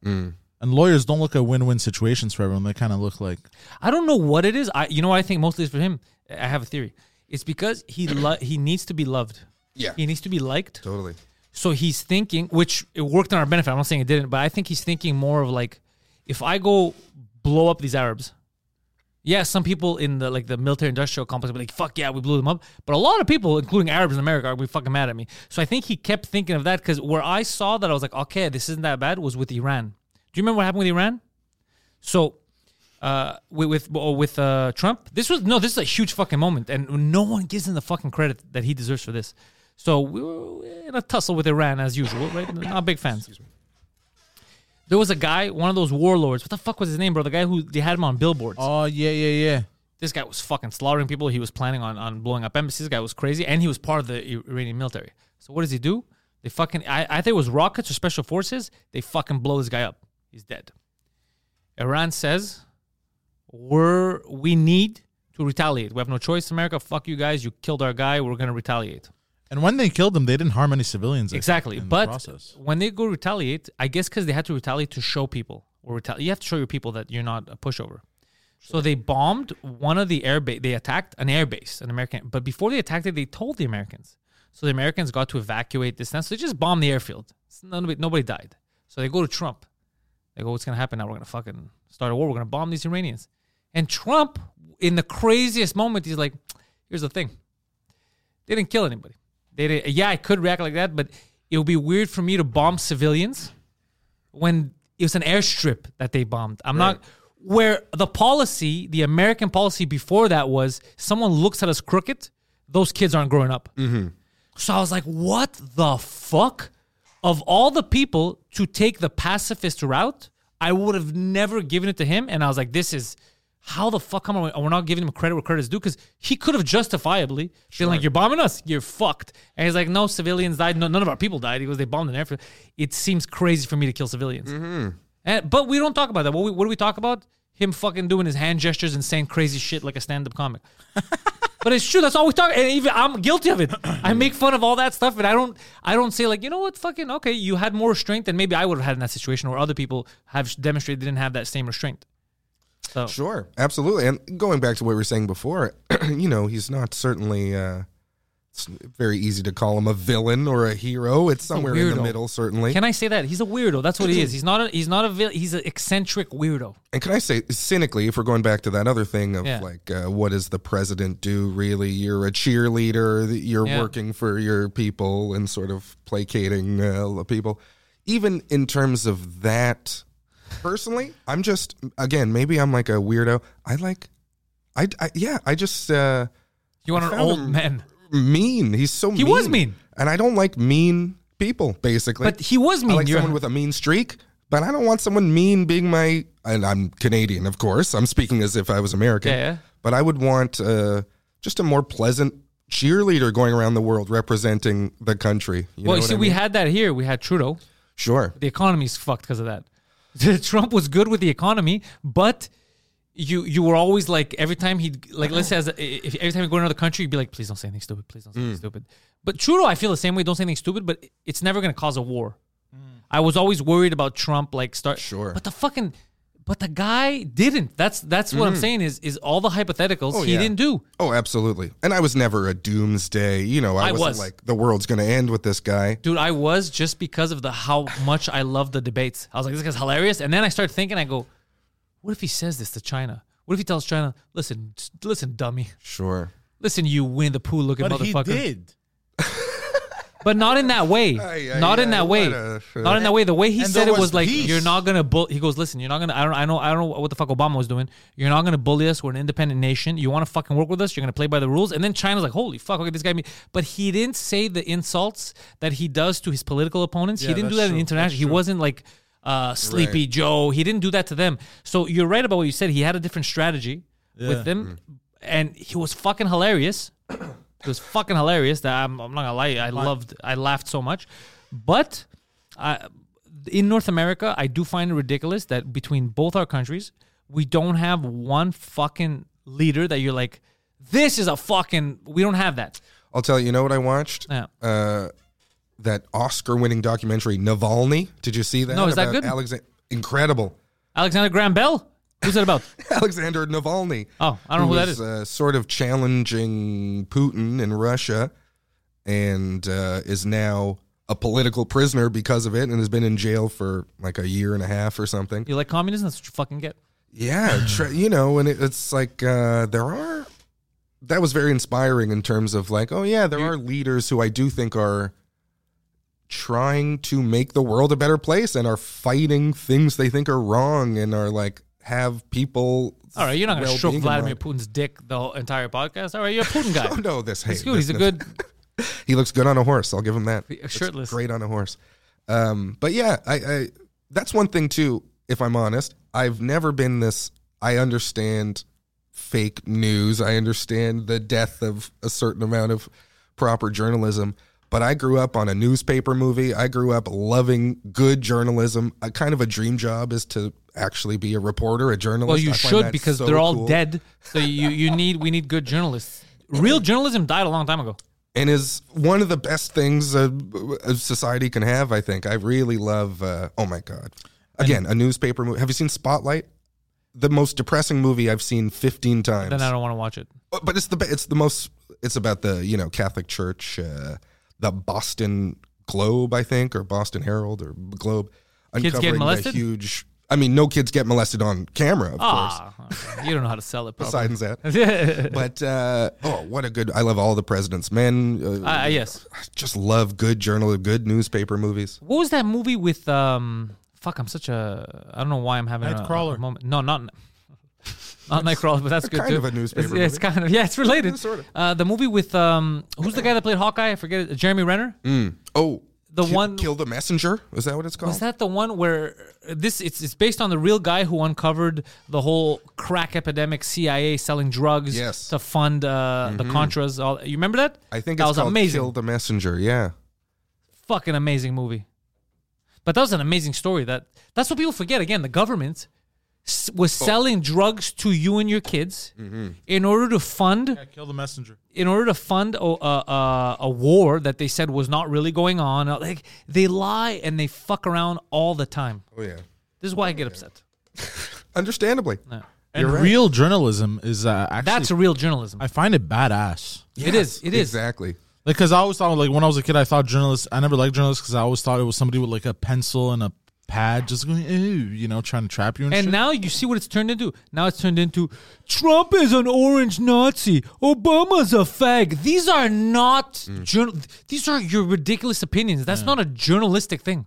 C: Mm.
D: And lawyers don't look at win-win situations for everyone. They kind of look like
A: I don't know what it is. I you know what I think mostly is for him. I have a theory. It's because he lo- he needs to be loved.
C: Yeah.
A: He needs to be liked.
C: totally.
A: So he's thinking, which it worked in our benefit. I'm not saying it didn't, but I think he's thinking more of like, if I go blow up these Arabs, yeah, some people in the like the military industrial complex will be like, fuck yeah, we blew them up. But a lot of people, including Arabs in America, are be fucking mad at me. So I think he kept thinking of that because where I saw that I was like, okay, this isn't that bad was with Iran. Do you remember what happened with Iran? So uh, with with, with uh, Trump. This was no, this is a huge fucking moment, and no one gives him the fucking credit that he deserves for this. So we were in a tussle with Iran as usual, right? Not big fans. There was a guy, one of those warlords. What the fuck was his name, bro? The guy who they had him on billboards.
D: oh yeah yeah yeah.
A: This guy was fucking slaughtering people. He was planning on, on blowing up embassies. This guy was crazy, and he was part of the Iranian military. So what does he do? They fucking I, I think it was rockets or special forces. They fucking blow this guy up. He's dead. Iran says we're we need to retaliate. We have no choice, America. Fuck you guys. You killed our guy. We're gonna retaliate.
D: And when they killed him, they didn't harm any civilians. Think,
A: Exactly.
D: in the
A: But when they go retaliate, I guess because they had to retaliate to show people or retali- you have to show your people that you're not a pushover. So they bombed one of the air base. They attacked an air base, an American. But before they attacked it, they told the Americans. So the Americans got to evacuate this. So they just bombed the airfield. Nobody, nobody died. So they go to Trump. They oh, go, what's going to happen now? We're going to fucking start a war. We're going to bomb these Iranians. And Trump, in the craziest moment, he's like, here's the thing. They didn't kill anybody. They didn't, yeah, I could react like that, but it would be weird for me to bomb civilians when it was an airstrip that they bombed. I'm not where the policy, the American policy before that was someone looks at us crooked, those kids aren't growing up. Mm-hmm. So I was like, what the fuck? Of all the people to take the pacifist route, I would have never given it to him. And I was like, this is how the fuck come on? We're not giving him credit where credit is due because he could have justifiably been like, you're bombing us, you're fucked. And he's like, no, civilians died. No, none of our people died. He goes, they bombed an airfield. It seems crazy for me to kill civilians. Mm-hmm. And, but we don't talk about that. What, we, what do we talk about? Him fucking doing his hand gestures and saying crazy shit like a stand-up comic. but it's true. That's all we talk. And even I'm guilty of it. I make fun of all that stuff, and I don't. I don't say like, you know what, fucking okay. You had more restraint than maybe I would have had in that situation, or other people have demonstrated they didn't have that same restraint. So
C: Sure, absolutely. And going back to what we were saying before, you know, he's not certainly. Uh, it's very easy to call him a villain or a hero. It's somewhere in the middle, certainly.
A: can I say that he's a weirdo? That's what he is. He's not. A, he's not a. He's an eccentric weirdo.
C: and can I say cynically, if we're going back to that other thing of
A: Yeah.
C: like, uh, what does the president do? Really, you're a cheerleader. You're
A: Yeah.
C: working for your people and sort of placating uh, the people. Even in terms of that, personally, I'm just again maybe I'm like a weirdo. I like, I, I yeah, I just. Uh,
A: You want an
C: found
A: old
C: him-
A: man,
C: mean. He's so
A: He
C: mean.
A: was mean.
C: And I don't like mean people, basically.
A: but he was
C: I
A: mean.
C: like
A: You're-
C: someone with a mean streak, but I don't want someone mean being my. And I'm Canadian, of course. I'm speaking as if I was American.
A: Yeah, yeah.
C: But I would want uh, just a more pleasant cheerleader going around the world representing the country. You
A: well,
C: know
A: you see,
C: I
A: we
C: mean?
A: had that here. We had Trudeau.
C: Sure.
A: The economy's fucked because of that. Trump was good with the economy, but you you were always like every time he like let's say as a, if every time you go to another country you'd be like please don't say anything stupid please don't say
C: Mm.
A: anything stupid but Trudeau I feel the same way don't say anything stupid but it's never gonna cause a war I was always worried about Trump like start
C: Sure.
A: but the fucking but the guy didn't that's that's what I'm saying is is all the hypotheticals
C: Mm. Oh,
A: he
C: yeah.
A: didn't do
C: Oh, absolutely. And I was never a doomsday. You know, I,
A: I
C: wasn't
A: was.
C: like the world's going to end with this guy.
A: dude I was just because of the how much I love the debates I was like this guy's hilarious and then I started thinking I go what if he says this to China what if he tells China listen listen dummy
C: Sure.
A: Listen, you win the pool looking
D: But he
A: motherfucker.
D: did.
A: But not in that way.
C: Ay, ay,
A: not in that way.
C: what a-
A: not in that way. The way he
D: And
A: said it was
D: was
A: like,
D: peace.
A: "You're not gonna." bull He goes, "Listen, you're not gonna. I don't. I know. I don't know what the fuck Obama was doing. You're not gonna bully us. We're an independent nation. You want to fucking work with us? You're gonna play by the rules." And then China's like, "Holy fuck! Okay, this guy." But he didn't say the insults that he does to his political opponents. he didn't do
D: that's
A: that in international.
D: That's
A: He
D: true.
A: wasn't like uh, Sleepy
C: Right.
A: Joe. He didn't do that to them. So you're right about what you said. He had a different strategy with them, and he was fucking hilarious. It was fucking hilarious. That I'm, I'm not gonna lie, I loved, I laughed so much. But I, in North America, I do find it ridiculous that between both our countries, we don't have one fucking leader that you're like, this is a fucking. We don't have that.
C: I'll tell you, you know what I watched?
A: Yeah.
C: Uh, that Oscar winning documentary, Navalny. Did you see that?
A: No, is that good?
C: Alexa- incredible.
A: Alexander Graham Bell. Who's that about?
C: Alexander Navalny.
A: Oh, I don't know who that
C: was. Uh, sort of challenging Putin in Russia, and uh, is now a political prisoner because of it, and has been in jail for like a year and a half or something.
A: You like communism? That's what you fucking get.
C: Yeah, tr- you know, and it, it's like uh, there are. That was very inspiring in terms of like, oh yeah, there are leaders who I do think are trying to make the world a better place and are fighting things they think are wrong and are like have people.
A: All right, you're not gonna
C: well-being
A: stroke Vladimir. Putin's dick the whole entire podcast. All right, you're a Putin guy.
C: Oh no, this hey,
A: He's good. He's a good.
C: He looks good on a horse. I'll give him that.
A: Shirtless.
C: great on a horse. Um, but yeah, I, I that's one thing too. If I'm honest, I've never been this. I understand fake news. I understand the death of a certain amount of proper journalism. But I grew up on a newspaper movie. I grew up loving good journalism. A kind of a dream job is to actually be a reporter, a journalist.
A: Well, you
C: I
A: should because
C: so
A: they're all
C: cool.
A: dead. So you you need we need good journalists. Real journalism died a long time ago.
C: and is one of the best things a, a society can have. I think I really love. Uh, oh my god! Again, a newspaper movie. Have you seen Spotlight? The most depressing movie I've seen fifteen times.
A: Then I don't want to watch it.
C: But- but it's the it's the most. It's about the you know Catholic Church, uh, the Boston Globe, I think, or Boston Herald or Globe. Uncovering the
A: molested?
C: Huge. I mean, no kids get molested on camera, of course.
A: Ah, okay. you don't know how to sell it. Probably.
C: Besides that, but uh, oh, what a good! I love all the President's Men. Uh,
A: Uh, yes.
C: I just love good journal, good newspaper movies.
A: What was that movie with? um Fuck, I'm such a. I don't know why I'm having a,
D: Nightcrawler.
A: a moment. No, not. Not Nightcrawler, but that's good
C: Kind
A: too.
C: of a newspaper
A: It's, yeah, it's kind of yeah, it's related.
C: Sort of.
A: Uh, the movie with um, who's the guy that played Hawkeye? I forget it. Jeremy Renner.
C: Oh,
A: The
C: Kill-
A: one-
C: kill the messenger. Is that what it's called?
A: Was that the one where this? It's it's based on the real guy who uncovered the whole crack epidemic, CIA selling drugs
C: Yes. Mm-hmm.
A: to fund uh, the Contras. All you remember that?
C: I think
A: that
C: it's
A: was
C: called
A: amazing.
C: Kill the messenger. Yeah.
A: fucking amazing movie. But that was an amazing story. That that's what people forget. Again, the government was
C: Oh.
A: selling drugs to you and your kids
C: Mm-hmm.
A: in order to fund
D: Yeah, kill the messenger.
A: in order to fund a, a, a, a war that they said was not really going on. Like they lie and they fuck around all the time.
C: Oh yeah.
A: This is why I get upset.
C: Understandably.
A: No.
D: And real journalism is uh, actually.
A: That's real journalism.
D: I find it badass.
A: it is. It is.
C: Exactly.
D: Like, Because I always thought, like when I was a kid, I thought journalists. I never liked journalists because I always thought it was somebody with like a pencil and a pad, just going, you know, trying to trap you and,
A: And
D: shit.
A: now you see what it's turned into. Now it's turned into Trump is an orange Nazi. Obama's a fag. These are not
C: Mm.
A: journal. These are your ridiculous opinions. That's not a journalistic thing.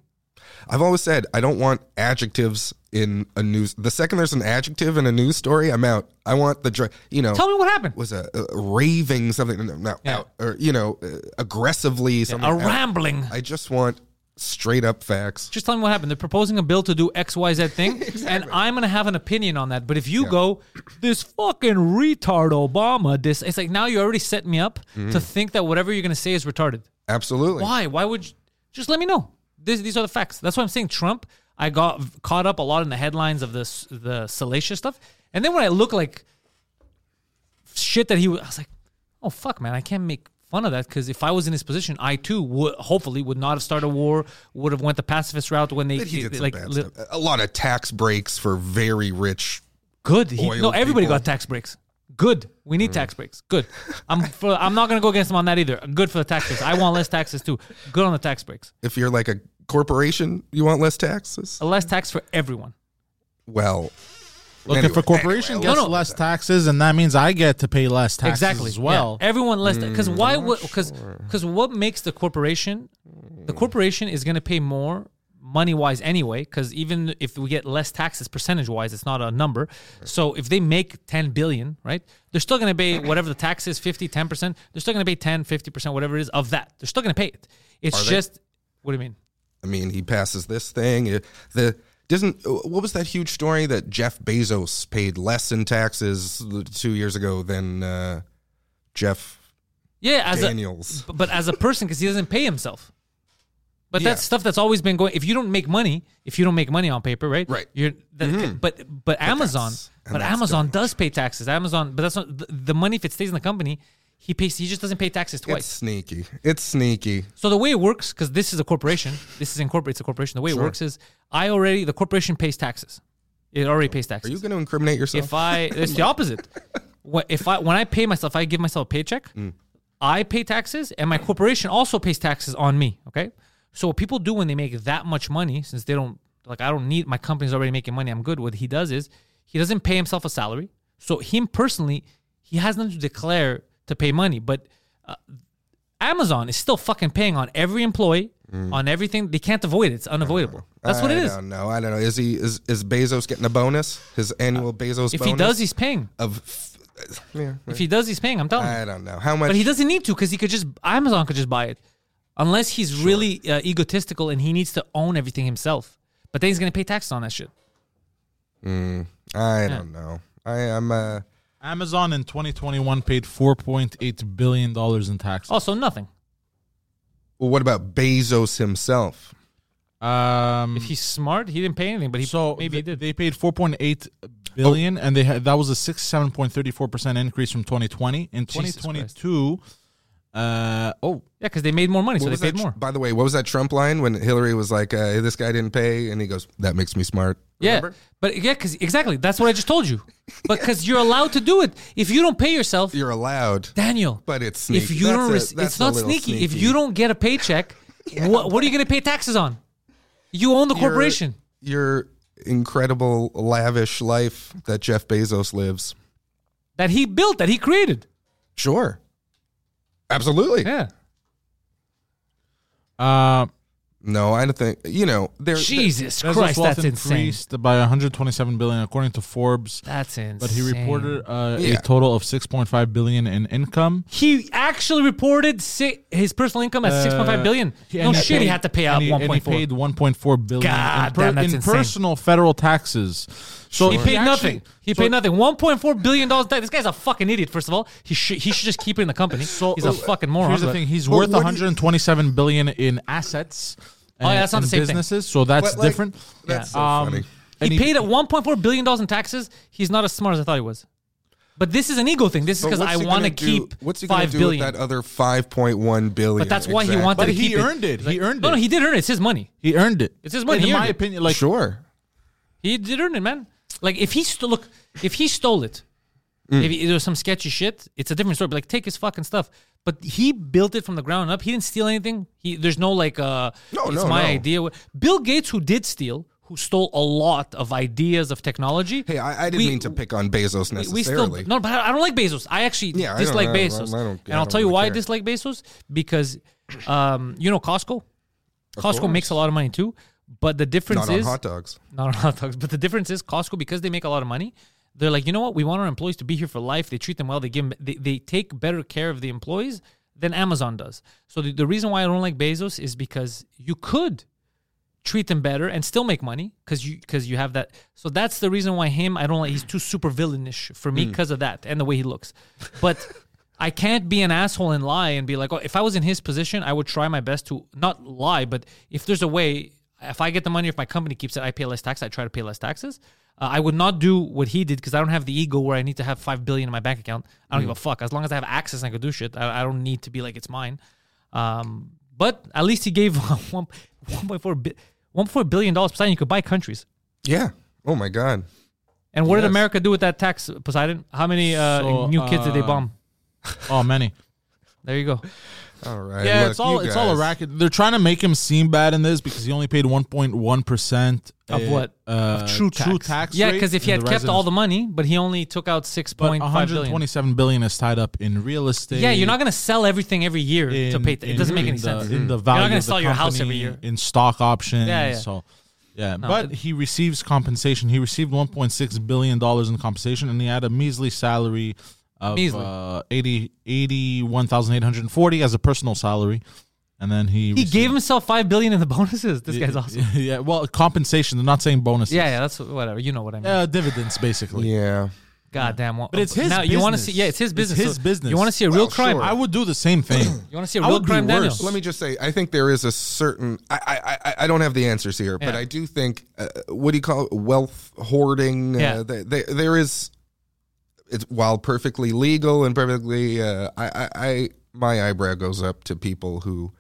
C: I've always said I don't want adjectives in a news. The second there's an adjective in a news story, I'm out. I want the dr- you know
A: Tell me what happened.
C: was a, a raving something no, no,
A: Yeah.
C: out or you know uh, aggressively something
A: a
C: out.
A: rambling.
C: I just want straight up facts.
A: Just tell me what happened. They're proposing a bill to do X, Y, Z thing, and I'm gonna have an opinion on that. But if you go, this fucking retard Obama, this it's like now you're already set me up
C: Mm-hmm.
A: to think that whatever you're gonna say is retarded.
C: Absolutely.
A: Why? Why would you just let me know? This, these are the facts. That's why I'm saying Trump. I got caught up a lot in the headlines of this the salacious stuff, and then when I look like shit that he was, I was like, oh fuck, man, I can't make fun of that because if I was in his position, I too would hopefully would not have started a war, would have went the pacifist route when they
C: he did
A: like li-.
C: A lot of tax breaks for very rich.
A: Good. He, no, everybody
C: people.
A: got tax breaks. Good. We need mm. tax breaks. Good. I'm for, I'm not gonna go against him on that either. Good for the tax breaks. I want less taxes too. Good on the tax breaks.
C: If you're like a corporation, you want less taxes.
A: A Less tax for everyone.
C: Well,
D: Look,
C: anyway,
D: if a corporation
C: anyway,
D: gets
A: No, no.
D: less taxes, and that means I get to pay less taxes
A: exactly
D: as well.
A: Yeah. Everyone less because
C: Mm,
A: why would because because what makes the corporation the corporation is going to pay more money wise anyway because even if we get less taxes percentage wise it's not a number so if they make 10 billion right they're still going to pay whatever the tax is 50 10% they're still going to pay 10 50% whatever it is of that they're still going to pay it it's
C: Are they?
A: just what do you mean
C: I mean, he passes this thing. The doesn't what was that huge story that Jeff Bezos paid less in taxes two years ago than uh, Jeff
A: yeah as
C: Daniels?
A: a but as a person because he doesn't pay himself but
C: Yeah.
A: that's stuff that's always been going. If you don't make money, if you don't make money on paper, right?
C: Right.
A: You're. That, But but Amazon,
C: and
A: but Amazon does pay taxes. Amazon, but that's not the, the money. If it stays in the company, he pays. He just doesn't pay taxes twice.
C: It's sneaky. It's sneaky.
A: So the way it works, because this is a corporation, this is incorporates a corporation. The way it works is, I already the corporation pays taxes. It already pays taxes.
C: Are you going to incriminate yourself?
A: If I, it's the opposite. What if I when I pay myself, I give myself a paycheck.
C: Mm.
A: I pay taxes, and my corporation also pays taxes on me. Okay, so what people do when they make that much money, since they don't like, I don't need my company's already making money. I'm good. What he does is he doesn't pay himself a salary. So him personally, he has nothing to declare to pay money, but. Uh, Amazon is still fucking paying on every employee, on everything. They can't avoid it. It's unavoidable. That's what it
C: Mm. I
A: is.
C: don't know. I don't know. Is he is is Bezos getting a bonus? His annual Bezos
A: If
C: bonus?
A: he does, he's paying.
C: of yeah,
A: If he does, he's paying. I'm telling you.
C: I don't know. How much
A: But he doesn't need to because he could just Amazon could just buy it, unless he's really uh, egotistical and he needs to own everything himself. But then he's gonna pay taxes on that shit.
C: I don't know. I am uh
D: Amazon in 2021 paid 4.8 billion dollars in taxes.
A: Also, nothing.
C: well, what about Bezos himself?
D: Um,
A: If he's smart, he didn't pay anything, but he
D: so
A: maybe he did.
D: They paid 4.8 billion, and they had that was a 67.34 percent increase from 2020. In
A: Jesus
D: 2022, uh, oh,
A: yeah, because they made more money, so they paid
C: that,
A: more.
C: By the way, what was that Trump line when Hillary was like, uh, "This guy didn't pay," and he goes, "That makes me smart."
A: Yeah, but yeah, because exactly that's what I just told you. But because you're allowed to do it, if you don't pay yourself,
C: You're allowed,
A: Daniel.
C: but it's sneaky.
A: if you
C: That's
A: don't,
C: a-
A: rec-
C: that's
A: it's
C: a
A: not
C: little
A: sneaky. If you don't get a paycheck, what, what are you going to pay taxes on? You own the
C: Your-
A: corporation.
C: your incredible lavish life that Jeff Bezos lives.
A: that he built, that he created.
C: Sure, absolutely.
A: Yeah.
D: uh,
C: No, I don't think you know. There,
A: Jesus
D: Bezos'
A: Christ,
D: wealth
A: that's insane.
D: increased by 127 billion according to Forbes.
A: That's insane.
D: But he reported uh,
C: Yeah.
D: a total of 6.5 billion in income.
A: He actually reported si- his personal income at six point five billion.
D: He-
A: No
D: and he
A: shit, he had to pay out
D: and he-
A: one
D: and
A: point
D: he
A: four.
D: paid 1.4 billion
A: God
D: in, per-
A: damn, that's
D: in
A: insane.
D: personal federal taxes. So
A: He paid
D: actually-
A: nothing. He
D: so-
A: paid nothing. One point four billion dollars. This guy's a fucking idiot. First of all, he should he should just keep it in the company.
D: So
A: He's a
D: uh,
A: fucking moron.
D: Here's the
A: but-
D: thing: he's
C: Well,
D: worth
C: what do you-
D: 127 billion in assets.
A: Oh, yeah, that's not the
D: and
A: same thing.
D: businesses. So that's
C: But, like,
D: different.
C: That's so
D: Um,
C: funny.
D: and
A: he paid at one point four billion dollars in taxes. He's not as smart as I thought he was. But this is an ego thing. This is because I want to keep
C: What's he gonna
A: five
C: do
A: billion.
C: with that other five point one billion?
A: But that's why he wanted
D: But
A: to
D: he
A: keep it.
D: earned it. He earned it.
A: No, no,
D: it.
A: he did earn it. It's his money.
D: He earned it.
A: It's his money.
D: In
A: He
D: my
A: it.
D: opinion, like
C: sure.
A: He did earn it, man. Like if he stole, look, if he stole it,
C: Mm.
A: if he, there was some sketchy shit, it's a different story. But like, take his fucking stuff. But he built it from the ground up. He didn't steal anything. He there's no like, uh,
C: No,
A: it's
C: no,
A: my
C: no.
A: idea. Bill Gates, who did steal, who stole a lot of ideas of technology.
C: Hey, I, I didn't
A: we-
C: mean to pick on Bezos necessarily.
A: we still no, but I I don't like Bezos. I actually
C: Yeah, I
A: dislike
C: I
A: Bezos,
C: I don't-
A: and
C: I
A: I'll tell you
C: really
A: why I dislike Bezos because, um, you know, Costco. Costco
C: course.
A: makes a lot of money too, but the difference
C: not on
A: is
C: hot dogs.
A: not on hot dogs. But the difference is Costco because they make a lot of money. They're like, you know what? We want our employees to be here for life. They treat them well. They give them, they, they take better care of the employees than Amazon does. So the, the reason why I don't like Bezos is because you could treat them better and still make money because you because you have that. So that's the reason why him I don't like. He's too super villainish for me because of that and the way he looks. But I can't be an asshole and lie and be like, oh, if I was in his position, I would try my best to not lie. But if there's a way, if I get the money, if my company keeps it, I pay less tax. I try to pay less taxes. Uh, I would not do what he did because I don't have the ego where I need to have five billion in my bank account. I don't give a fuck. As long as I have access and I can do shit, I, I don't need to be like it's mine. Um, but at least he gave one one point four bi- one point four billion dollars. Poseidon, you could buy countries.
C: Yeah. Oh my God.
A: And what did America do with that tax, Poseidon? How many uh,
D: So,
A: new kids did they
D: uh,
A: bomb?
D: Oh, many.
A: There you go.
C: All right.
D: Yeah,
C: look,
D: it's all it's all a racket. They're trying to make him seem bad in this because he only paid 1.1 percent
A: Of what?
D: Uh,
A: True tax.
D: True tax.
A: yeah, because if he had
D: the
A: kept all the money, but he only took out six
D: but
A: point five billion.
D: 127 billion is tied up in real estate.
A: Yeah, you're not gonna sell everything every year to
D: in-
A: pay. It
D: in-
A: doesn't make any
D: the-
A: sense.
D: In the
A: You're
D: value
A: not gonna
D: of the
A: sell your house every
D: company,
A: year.
D: in stock options.
A: Yeah, yeah.
D: So, yeah,
A: No,
D: but
A: it-
D: he receives compensation. He received 1.6 billion dollars in compensation, and he had a measly salary of
A: Measly.
D: uh, 80 81,840 as a personal salary, and then he
A: He
D: received-
A: gave himself five billion in the bonuses. This guy's awesome.
D: Yeah, well, compensation. They're not saying bonuses.
A: Yeah, yeah, that's whatever. You know what I mean.
D: Uh, dividends basically.
C: Yeah.
A: God damn. Well,
D: But it's his
A: now you want to
D: business.
A: see? Yeah, it's his
D: It's
A: business.
D: his
A: So
D: business.
A: You want to see a real
C: Well,
A: crime?
C: sure.
D: I would do the same thing.
A: You want to see a
D: I
A: real
D: would be
A: crime, Daniel?
D: worse.
C: Let me just say, I think there is a certain. I I, I, I don't have the answers here, but
A: Yeah.
C: I do think uh, what do you call it? wealth hoarding?
A: Yeah.
C: Uh, they, they, there is. It's while perfectly legal and perfectly. Uh, I, I I my eyebrow goes up to people who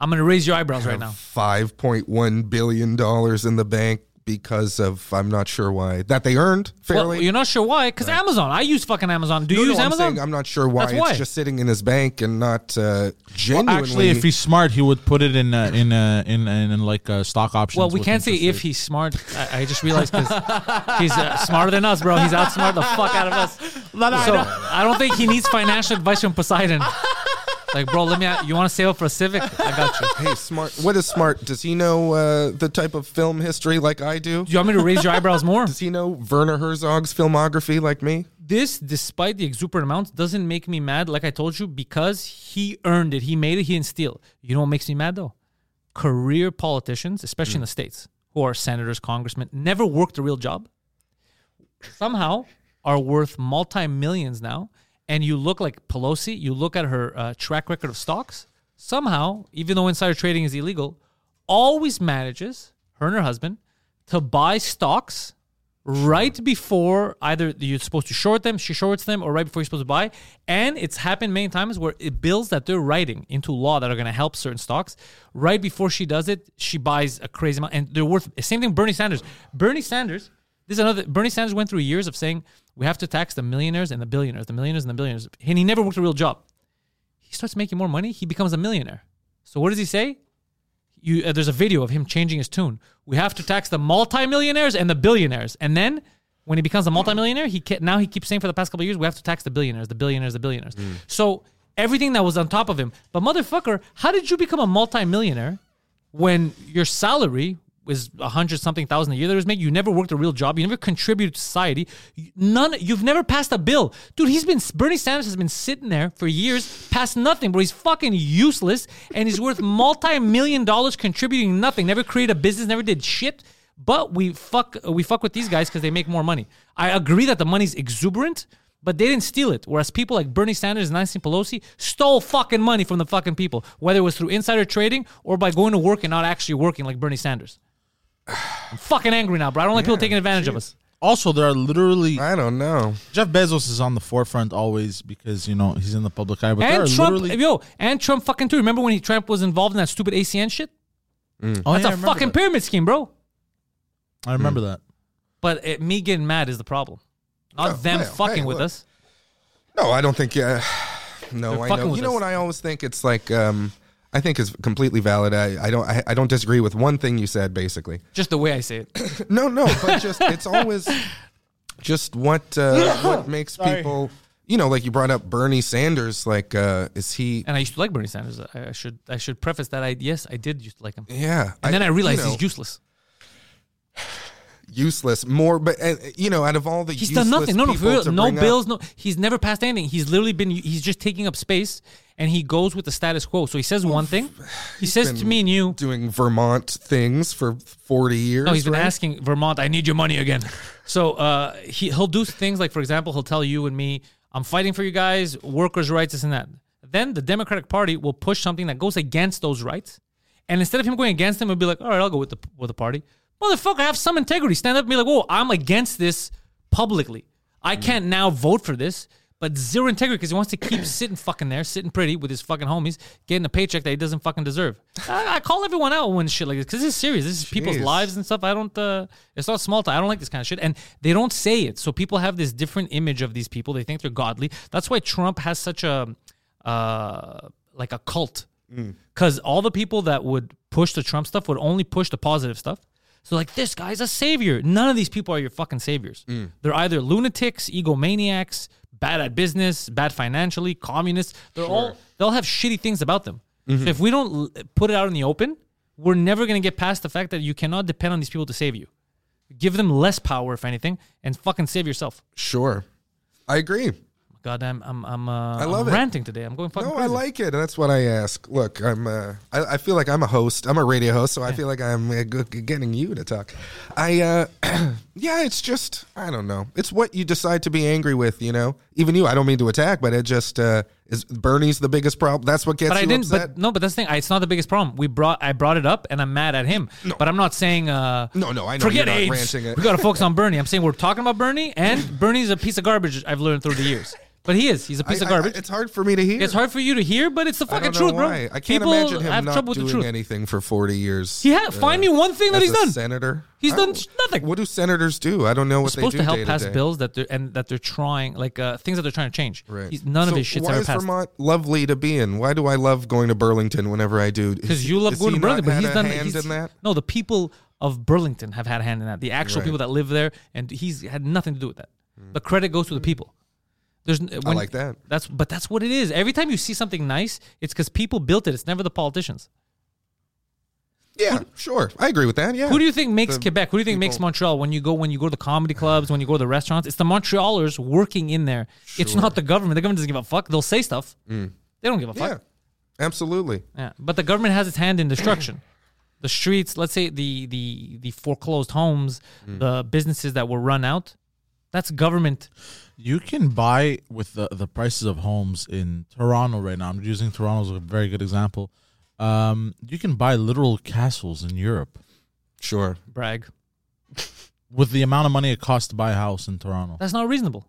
A: I'm gonna raise your eyebrows right now.
C: five point one billion dollars in the bank because of I'm not sure why that they earned fairly.
A: Well,
C: fairly.
A: you're not sure why? Because Amazon. I use fucking Amazon. Do you
C: No, no,
A: use
C: I'm
A: Amazon?
C: saying I'm not sure why
A: That's
C: it's
A: why.
C: just sitting in his bank and not uh,
D: Well,
C: genuinely.
D: actually, if he's smart, he would put it in uh, in, uh, in in in like uh, stock options.
A: well, we can't say if he's smart. I, I just realized because he's uh, smarter than us, bro. He's outsmarted the fuck out of us. so I don't think he needs financial advice from Poseidon. Like, bro, let me. You want to save up for a Civic? I got you.
C: Hey, smart. What is smart? Does he know uh, the type of film history like I do?
A: Do you want me to raise your eyebrows more?
C: Does he know Werner Herzog's filmography like me?
A: this, despite the exuberant amounts, doesn't make me mad. Like I told you, because he earned it, he made it, he didn't steal. You know what makes me mad though? Career politicians, especially in the states, who are senators, congressmen, never worked a real job. Somehow are worth multi millions now. And you look like Pelosi. You look at her uh, track record of stocks. Somehow, even though insider trading is illegal, always manages her and her husband to buy stocks right before either you're supposed to short them, she shorts them, or right before you're supposed to buy. And it's happened many times where it bills that they're writing into law that are going to help certain stocks. Right before she does it, she buys a crazy amount, and they're worth. Same thing. Bernie Sanders. Bernie Sanders. This is another. Bernie Sanders went through years of saying we have to tax the millionaires and the billionaires, the millionaires and the billionaires, and he never worked a real job. He starts making more money. He becomes a millionaire. So what does he say? you uh, there's a video of him changing his tune. We have to tax the multimillionaires and the billionaires, and then when he becomes a multimillionaire, he now he keeps saying for the past couple of years we have to tax the billionaires, the billionaires, the billionaires. So everything that was on top of him. But motherfucker, how did you become a multimillionaire when your salary was a hundred something thousand a year that was making? You never worked a real job. You never contributed to society. None. You've never passed a bill, dude. He's been Bernie Sanders has been sitting there for years, passed nothing, bro. He's fucking useless, and he's worth multi-million dollars contributing nothing. Never created a business. Never did shit. But we fuck we fuck with these guys because they make more money. I agree that the money's exuberant. But they didn't steal it. Whereas people like Bernie Sanders and Nancy Pelosi stole fucking money from the fucking people, whether it was through insider trading or by going to work and not actually working like Bernie Sanders. I'm fucking angry now, bro. I don't like people taking advantage of us.
D: Also, there are literally
C: I don't know.
D: Jeff Bezos is on the forefront always because you know he's in the public eye. But there
A: And
D: are
A: Trump,
D: literally,
A: yo, and Trump fucking too. Remember when he, Trump was involved in that stupid ACN shit?
D: oh,
A: That's
D: yeah, I
A: a
D: remember
A: fucking
D: that.
A: pyramid scheme, bro.
D: I remember that.
A: But it, me getting mad is the problem, not
C: Oh,
A: them
C: well,
A: fucking
C: hey,
A: with
C: look.
A: us.
C: No, I don't think. Uh, no,
A: They're
C: I
A: fucking
C: know.
A: with
C: You know
A: us.
C: what I always think? It's like um, I think is completely valid. I, I don't. I, I don't disagree with one thing you said. Basically,
A: Just the way I say it.
C: no, no, but just it's always just what uh, what makes people. You know, like you brought up Bernie Sanders. Like, uh, is he?
A: And I used to like Bernie Sanders. I, I should I should preface that I yes I did used to like him.
C: Yeah,
A: And then I realized
C: you know,
A: he's useless.
C: useless. More, but uh, you know, out of all the
A: He's done nothing. No, no. No
C: bring up-
A: bills. No, he's never passed anything. He's literally been. He's just taking up space, and he goes with the status quo. So he says one thing. He says to me and you.
C: doing Vermont things for forty years.
A: No, he's been
C: right?
A: asking Vermont. I need your money again. So uh, he he'll do things like, for example, he'll tell you and me, "I'm fighting for you guys, workers' rights, this and that." Then the Democratic Party will push something that goes against those rights, And instead of him going against them, he'll be like, all right, I'll go with the with the party. Motherfucker, I have some integrity. Stand up and be like, whoa, I'm against this publicly. I can't now vote for this, but zero integrity because he wants to keep sitting fucking there, sitting pretty with his fucking homies, getting a paycheck that he doesn't fucking deserve. I, I call everyone out when shit like this because this is serious. This is people's
C: Jeez.
A: lives and stuff. I don't. Uh, it's not small talk. I don't like this kind of shit, and they don't say it. So people have this different image of these people. They think they're godly. That's why Trump has such a, uh, like a cult, because all the people that would push the Trump stuff would only push the positive stuff. So like this guy's a savior. None of these people are your fucking saviors. They're either lunatics, egomaniacs, bad at business, bad financially, communists. They're all they'll have shitty things about them. So if we don't put it out in the open, we're never gonna get past the fact that you cannot depend on these people to save you. Give them less power, if anything, and fucking save yourself.
C: Sure. I agree.
A: Goddamn, I'm I'm uh,
C: I love
A: I'm ranting today. I'm going fucking
C: No,
A: crazy.
C: I like it. That's what I ask. Look, I'm. Uh, I, I feel like I'm a host. I'm a radio host, so I feel like I'm uh, getting you to talk. I. Uh, yeah, it's just. I don't know. It's what you decide to be angry with. You know, even you. I don't mean to attack, but it just uh, is. Bernie's the biggest problem. That's what gets
A: but I didn't.
C: upset.
A: But no, but that's the thing. I, it's not the biggest problem. We brought. I brought it up, and I'm mad at him. But I'm not saying. Uh,
C: No, no, I know
A: Forget
C: you're not
A: AIDS.
C: ranting it.
A: We got to focus on Bernie. I'm saying we're talking about Bernie, and Bernie's a piece of garbage. I've learned through the years. But he is. He's a piece
C: I-
A: of
C: I-
A: garbage.
C: it's hard for me to hear.
A: it's hard for you to hear, but it's the
C: I
A: fucking truth, bro.
C: why. I can't
A: People
C: imagine him
A: have
C: not
A: trouble with the
C: doing
A: truth.
C: anything for 40 years.
A: He ha- find me one thing that
C: as
A: he's
C: a
A: done.
C: Senator.
A: He's
C: I
A: done
C: don't-
A: nothing.
C: What do senators do? I don't know what
A: He's supposed
C: they
A: to
C: do
A: help
C: day
A: pass
C: day.
A: bills that they're and that they're trying, like uh, things that they're trying to change.
C: Right.
A: He's, none of
C: So
A: his shit's
C: why
A: ever
C: is
A: passed.
C: Vermont lovely to be in? Why do I love going to Burlington whenever I do?
A: because you love going to Burlington, but he's done
C: hand
A: he's,
C: in that.
A: No, the people of Burlington have had a hand in that. The actual
C: Right.
A: people that live there, and he's had nothing to do with that. The credit goes to the people. There's when,
C: like that.
A: That's but that's what it is. Every time you see something nice, it's because people built it. It's never the politicians.
C: Yeah, sure, I agree with that. Yeah,
A: Who do you think makes
C: The
A: Quebec? Who do you think makes Montreal? When you go when you go to the comedy clubs, when you go to the restaurants, it's the Montrealers working in there. It's not the government. The government doesn't give a fuck. They'll say stuff. They don't give a fuck.
C: Mm. Yeah, absolutely.
A: Yeah, but the government has its hand in destruction. the streets, let's say the the the foreclosed homes,
C: Mm.
A: the businesses that were run out, that's government.
D: You can buy with the the prices of homes in Toronto right now. I'm using Toronto as a very good example. Um, you can buy literal castles in Europe
C: Sure.
A: Brag.
D: with the amount of money it costs to buy a house in Toronto.
A: That's not reasonable.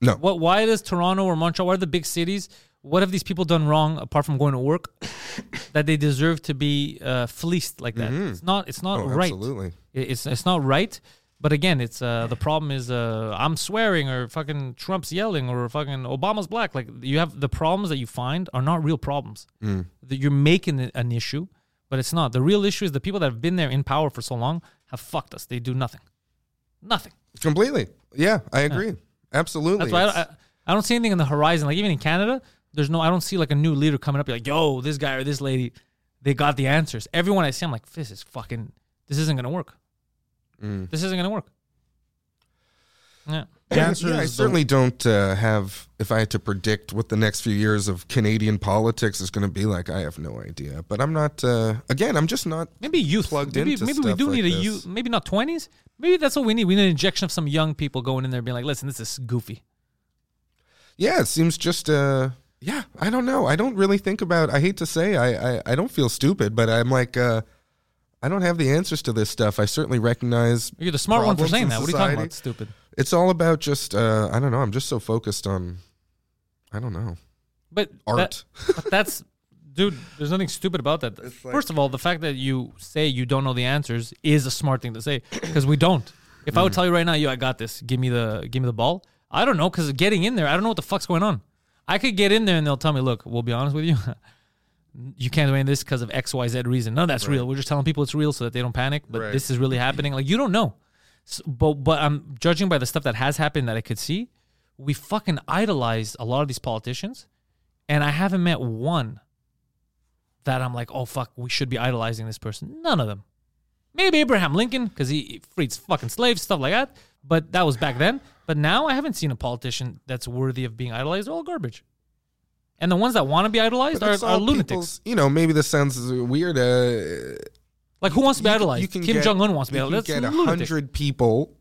C: No.
A: What? Why does Toronto or Montreal? Why are the big cities? What have these people done wrong apart from going to work that they deserve to be uh, fleeced like that? It's not. It's not
C: Oh,
A: right.
C: absolutely.
A: It's it's not right. But again, it's uh, the problem is uh, I'm swearing or fucking Trump's yelling or fucking Obama's black. Like you have the problems that you find are not real problems.
C: Mm.
A: That you're making it an issue, but it's not. The real issue is the people that have been there in power for so long have fucked us. They do nothing, nothing.
C: Completely. Yeah, I agree. Absolutely.
A: That's why I, I, I don't see anything in the horizon. Like even in Canada, there's no. I don't see like a new leader coming up. Like, yo, this guy or this lady, they got the answers. Everyone I see, I'm like, this is fucking. This isn't gonna work.
C: Mm.
A: This isn't gonna work. Yeah.
D: The answer
C: yeah, I
D: the-
C: certainly don't uh, have. If I had to predict what the next few years of Canadian politics is going to be like, I have no idea. But I'm not. Uh, again, I'm just not.
A: Maybe youth.
C: Plugged
A: maybe
C: into
A: maybe we do
C: like
A: need a
C: this.
A: youth. Maybe not twenties. Maybe that's what we need. We need an injection of some young people going in there, being like, "Listen, this is goofy."
C: Yeah, it seems just. Uh, yeah, I don't know. I don't really think about. I hate to say, I I, I don't feel stupid, but I'm like. I don't have the answers to this stuff. I certainly recognize.
A: You're the smart one for
C: problems
A: saying
C: in
A: that. What are you talking
C: society.
A: about? Stupid.
C: It's all about just. Uh, I don't know. I'm just so focused on. I don't know.
A: But
C: Art.
A: that- but that's, dude. There's nothing stupid about that.
C: like-
A: First of all, the fact that you say you don't know the answers is a smart thing to say because we don't. If I
C: Mm.
A: would tell you right now, yo, I got this. Give me the give me the ball. I don't know because getting in there, I don't know what the fuck's going on. I could get in there and they'll tell me, look, we'll be honest with you. You can't do any of this because of X, Y, Z reason. No, that's real. We're just telling people it's real so that they don't panic. But
C: Right.
A: this is really happening. Like you don't know. So, but but I'm judging by the stuff that has happened that I could see. We fucking idolized a lot of these politicians, and I haven't met one that I'm like, oh fuck, we should be idolizing this person. None of them. Maybe Abraham Lincoln because he freed fucking slaves, stuff like that. But that was back then. But now I haven't seen a politician that's worthy of being idolized. They're all garbage. And the ones that want to be idolized are, are lunatics.
C: You know, maybe this sounds weird. Uh,
A: Like who wants to be
C: you-
A: idolized?
C: you can
A: Kim Jong Un wants to be idolized.
C: can
A: That's
C: get hundred people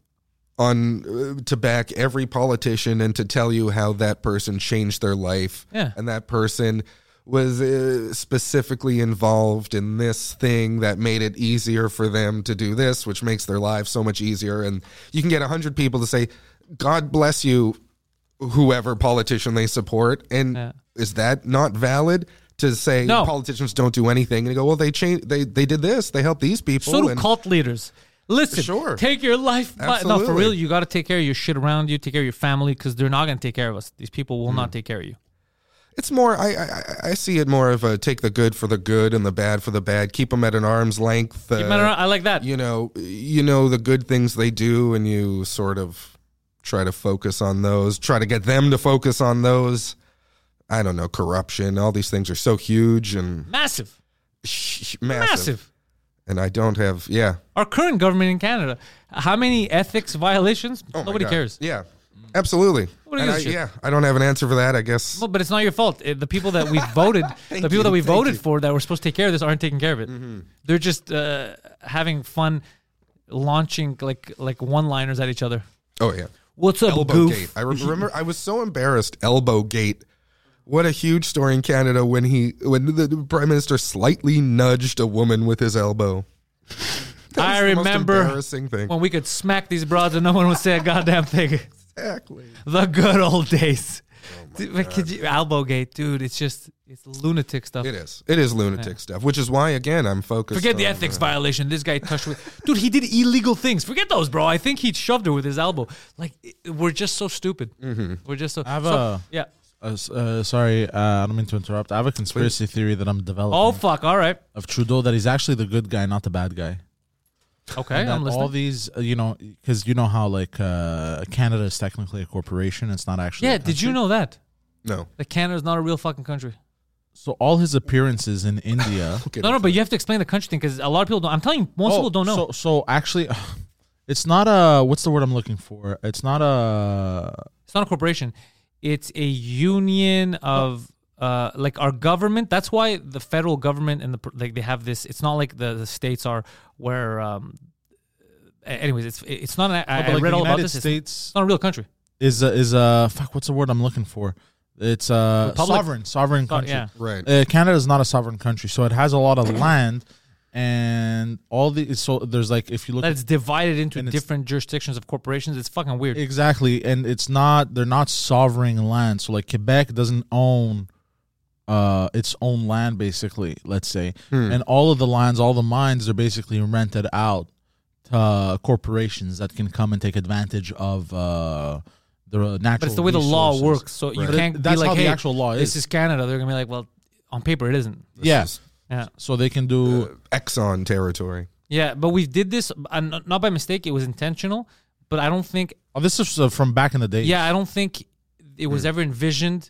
C: on uh, to back every politician and to tell you how that person changed their life
A: Yeah.
C: and that person was uh, specifically involved in this thing that made it easier for them to do this, which makes their lives so much easier. And you can get a hundred people to say, "God bless you," whoever politician they support, and
A: Yeah.
C: Is that not valid? To say
A: No.
C: politicians don't do anything, and go, well, they changed, they they did this, they helped these people.
A: So do
C: and-
A: cult leaders. Listen,
C: Sure.
A: take your life. No, for real, you got to take care of your shit around you. Take care of your family because they're not going to take care of us. These people will
C: Mm.
A: not take care of you.
C: It's more. I, I I see it more of a take the good for the good and the bad for the bad. Keep them at an arm's length. Uh,
A: Keep 'em at an- I like that.
C: You know, you know the good things they do, and you sort of try to focus on those. Try to get them to focus on those. I don't know. Corruption. All these things are so huge and
A: Massive,
C: massive.
A: massive.
C: And I don't have. Yeah.
A: Our current government in Canada, how many ethics violations?
C: Oh
A: Nobody cares.
C: Yeah. Absolutely.
A: Nobody
C: And
A: gives
C: I, yeah. I don't have an answer for that. I guess.
A: Well, but it's not your fault. The people that we voted, the people
C: you,
A: that we voted
C: you. Mm-hmm.
A: for that were supposed to take care of this aren't taking care of it. They're just uh, having fun, launching like like one liners at each other.
C: Oh yeah.
A: What's up,
C: elbow
A: goof?
C: gate. I re- remember I was so embarrassed. Elbow gate. What a huge story in Canada when he when the, the prime minister slightly nudged a woman with his elbow. That
A: I
C: was the most
A: remember
C: embarrassing thing.
A: when we could smack these broads and no one would say a goddamn thing.
C: exactly.
A: The good old days.
C: Oh
A: Dude, but could you, elbow gate, dude. It's just it's lunatic stuff.
C: It is. It is lunatic stuff, which is why again I'm focused.
A: Forget the ethics
C: uh,
A: violation. This guy touched with, dude. He did illegal things. Forget those, bro. I think he shoved her with his elbow. Like it- we're just so stupid.
C: Mm-hmm.
A: We're just so.
D: I have
A: so-
D: a-
A: yeah.
D: Uh, uh, sorry, uh, I don't mean to interrupt. I have a conspiracy theory that I'm developing
A: Oh fuck! All right.
D: of Trudeau that he's actually the good guy, not the bad guy.
A: Okay,
D: And
A: I'm listening.
D: all these, uh, you know, because you know how like uh, Canada is technically a corporation. It's not actually.
A: yeah.
D: a
A: Did you
D: country.
A: know that
C: No.
A: that Canada's not a real fucking country?
D: So all his appearances in India.
C: Get
A: No, no. But you have to explain the country thing because a lot of people don't. I'm telling you, most
D: Oh,
A: people don't know.
D: So, so actually, it's not a. What's the word I'm looking for? It's not a.
A: it's not a corporation. It's a union of. Uh, like our government, that's why the federal government and the like they have this. It's not like the, the states are where. Um, anyways, it's it's not. An, I,
D: but
A: I read all about this. It's,
D: States
A: it's not a real country.
D: is a, is a fuck. What's the word I'm looking for? It's a
A: Republic?
D: sovereign, sovereign
A: So-
D: country.
A: yeah.
C: right.
D: Uh, Canada is not a sovereign country, so it has a lot of land, and all the so there's like if you look
A: That it's divided into different jurisdictions of corporations. It's fucking weird.
D: exactly, and it's not they're not sovereign land. So like Quebec doesn't own uh its own land basically. Let's say,
C: Hmm.
D: and all of the lands, all the mines are basically rented out to uh, corporations that can come and take advantage of uh the natural.
A: but it's the way the law works. So you can't
D: that's
A: be like,
D: how the
A: hey,
D: actual law
A: this
D: is.
A: is Canada. They're gonna be like, well, on paper it isn't.
D: Yeah,
C: is-
A: Yeah,
D: so they can do.
C: Uh, Exxon territory.
A: yeah. But we did this uh, not not by mistake. It was intentional. But I don't think.
D: oh, this is uh, from back in the day.
A: Yeah, I don't think it was ever envisioned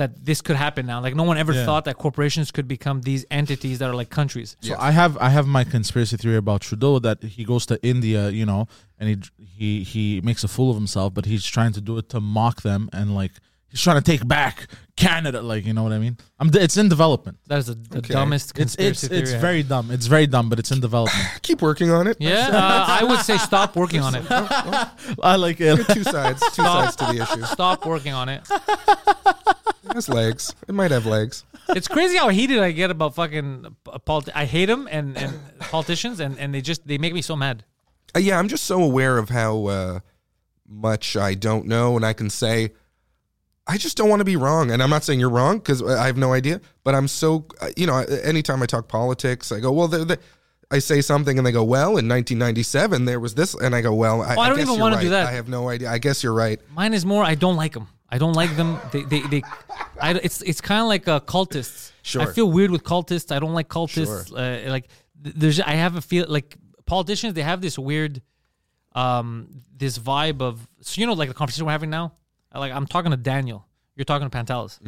A: that this could happen now. Like no one ever
D: Yeah.
A: thought that corporations could become these entities that are like countries.
D: So I have I have my conspiracy theory about Trudeau that he goes to India, you know, and he he he makes a fool of himself, but he's trying to do it to mock them and like he's trying to take back Canada, like you know what I mean. I'm it's in development.
A: That is the, the
C: Okay.
A: dumbest
D: It's
A: conspiracy
D: it's it's
A: theory I
D: very dumb. It's very dumb, but it's in development.
C: Keep working on it.
A: Yeah, uh, I would say stop working on it.
D: I like it.
C: Two sides. Two sides to the issue.
A: Stop working on it.
C: It has legs. It might have legs.
A: It's crazy how heated I get about fucking uh, politi- I hate them and, and politicians and, and they just they make me so mad.
C: Uh, yeah, I'm just so aware of how uh, much I don't know, and I can say, I just don't want to be wrong. And I'm not saying you're wrong because I have no idea, but I'm so, uh, you know, anytime I talk politics, I go, well, I say something and they go, well, in 1997 there was this, and I go, well, I,
A: Oh, I don't
C: guess
A: even
C: you're
A: wanna do that.
C: I have no idea. I guess you're right.
A: Mine is more I don't like them. I don't like them. They they, they I, it's it's kind of like uh, cultists.
C: Sure.
A: I feel weird with cultists. I don't like cultists. Uh, like there's I have a feel like politicians they have this weird um this vibe of so you know like the conversation we're having now like i'm talking to daniel. You're talking to pantelis.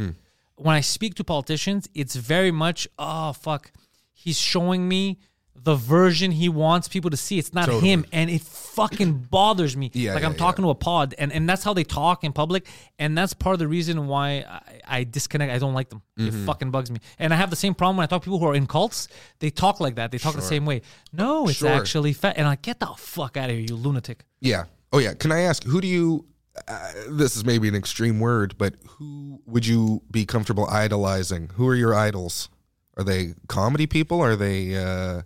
A: When i speak to politicians it's very much oh fuck. He's showing me the version he wants people to see. It's not
C: Totally.
A: him. And it fucking bothers me.
C: Yeah,
A: like
C: yeah,
A: i'm talking to a pod and, and that's how they talk in public. And that's part of the reason why i, I disconnect. I don't like them.
C: Mm-hmm.
A: it fucking bugs me. And i have the same problem when i talk to people who are in cults. They talk like that. They talk the same way. No it's
C: Sure.
A: actually fat and i like, get the fuck out of here you lunatic.
C: Yeah. Oh, yeah. Can I ask, who do you uh, this is maybe an extreme word, but who would you be comfortable idolizing? Who are your idols? Are they comedy people? Are they uh,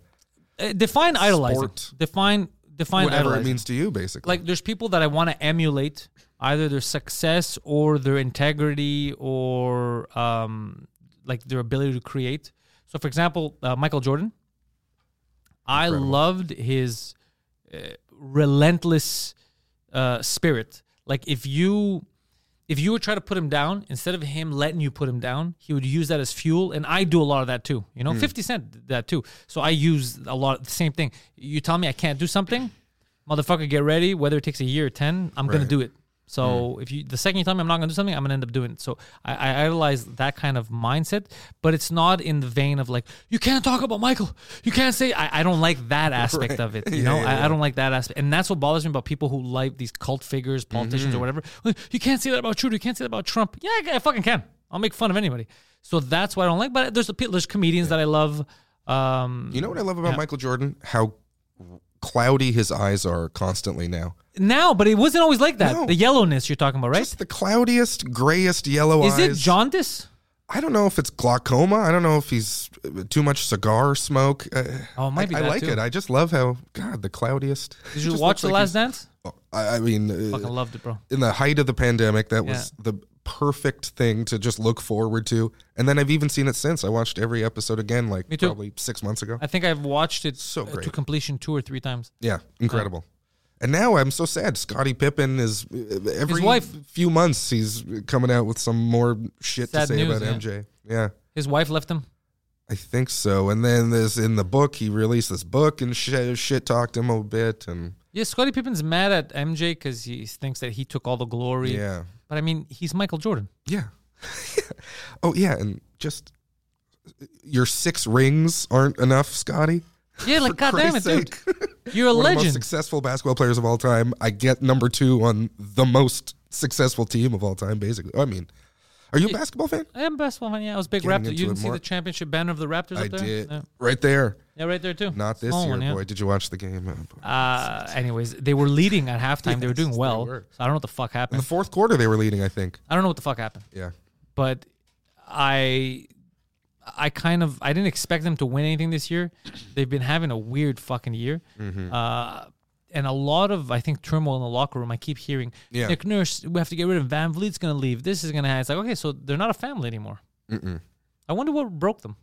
A: Uh, define idolizing. Define define
C: whatever
A: idolizing.
C: it means to you, basically?
A: like there's people that I want to emulate either their success or their integrity or um like their ability to create. So for example, uh, Michael Jordan. I loved his uh, relentless uh, spirit. Like if you if you would try to put him down, instead of him letting you put him down, he would use that as fuel. And I do a lot of that too. You know, hmm. 50 Cent that too. So I use a lot of the same thing. You tell me I can't do something, motherfucker, get ready. Whether it takes a year or 10, I'm going to do it. So if you, the second you tell me I'm not going to do something, I'm going to end up doing it. So I, I idolize that kind of mindset, but it's not in the vein of like, you can't talk about Michael. You can't say, I, I don't like that aspect of it. You
C: Yeah,
A: know,
C: yeah,
A: I,
C: yeah.
A: I don't like that aspect. And that's what bothers me about people who like these cult figures, politicians
C: Mm-hmm.
A: or whatever. Well, You can't say that about Trudeau. You can't say that about Trump. Yeah, I, I fucking can. I'll make fun of anybody. So that's what I don't like. But there's a, there's comedians that I love. Um,
C: you know what I love about Michael Jordan? How cloudy his eyes are constantly now.
A: now, but it wasn't always like that.
C: No.
A: The yellowness you're talking about, right?
C: Just the cloudiest, grayest yellow
A: Is
C: eyes.
A: it jaundice?
C: I don't know if it's glaucoma. I don't know if he's uh, too much cigar smoke. Uh,
A: Oh, it might
C: I,
A: be
C: I like
A: too.
C: it. I just love how God the cloudiest.
A: Did you watch The
C: like
A: Last Dance?
C: I, I mean, uh,
A: Fucking loved it, bro.
C: in the height of the pandemic, that was the perfect thing to just look forward to. And then I've even seen it since. I watched every episode again, like probably six months ago.
A: I think I've watched it
C: So
A: uh, to completion two or three times.
C: Yeah, incredible. And now I'm so sad. Scottie Pippen is uh, every
A: wife-
C: few months he's coming out with some more shit to say
A: news,
C: about
A: yeah.
C: MJ. Yeah.
A: His wife left him.
C: I think so. And then this in the book, he released this book and shit, shit talked him a bit. And
A: Yeah, Scottie Pippen's mad at MJ because he thinks that he took all the glory.
C: yeah,
A: But I mean, he's Michael Jordan.
C: yeah. oh, yeah. And just your six rings aren't enough, Scottie.
A: Yeah, like God damn it,
C: Christ's
A: dude. You're a
C: One of the most
A: legend.
C: successful basketball players of all time. I get number two on the most successful team of all time, basically. I mean, are you a basketball fan?
A: I am a basketball fan. Yeah, I was a big
C: Getting
A: Raptor.
C: into
A: You didn't see
C: more.
A: the championship banner of the Raptors
C: I
A: up there?
C: did.
A: Yeah.
C: Right there.
A: Yeah, right there too.
C: Not this
A: Small
C: year,
A: one, yeah.
C: boy. Did you watch the game? Oh.
A: Uh, anyways, they were leading at halftime. they were doing well.
C: were.
A: So I don't know what the fuck happened.
C: In
A: happened.
C: the fourth quarter, they were leading, I think.
A: I don't know what the fuck happened.
C: Yeah.
A: But I I kind of I didn't expect them to win anything this year. They've been having a weird fucking year.
C: Mm-hmm.
A: Uh, and a lot of I think turmoil in the locker room. I keep hearing
C: Yeah.
A: Nick Nurse, we have to get rid of VanVleet's going to leave. This is going to happen. It's like okay, so they're not a family anymore.
C: Mm-mm.
A: I wonder what broke them.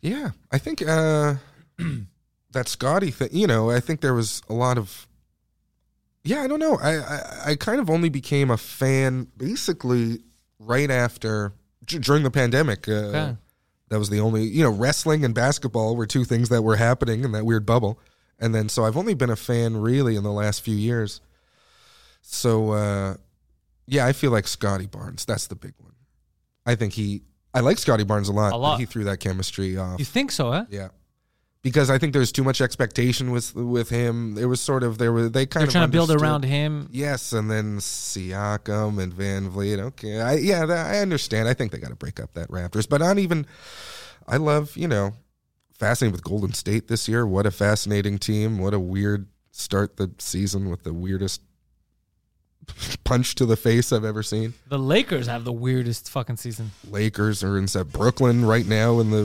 C: Yeah, I think uh, that Scottie thing. You know, I think there was a lot of. Yeah, I don't know. I, I I kind of only became a fan basically right after d- during the pandemic. Uh,
A: Okay.
C: That was the only you know wrestling and basketball were two things that were happening in that weird bubble, and then so I've only been a fan really in the last few years. So uh, yeah, I feel like Scottie Barnes. That's the big one. I think he. I like Scottie Barnes a lot.
A: A
C: but
A: lot.
C: He threw that chemistry off.
A: You think so, huh?
C: Yeah, because I think there's too much expectation with with him. It was sort of there were they kind
A: They're
C: of
A: trying to build around him.
C: Yes, and then Siakam and VanVleet. Okay, I, yeah, that, I understand. I think they got to break up that Raptors, but not even. I love you know, fascinating with Golden State this year. What a fascinating team. What a weird start the season with the weirdest punch to the face I've ever seen.
A: The Lakers have the weirdest fucking season.
C: Lakers are in set Brooklyn right now, and the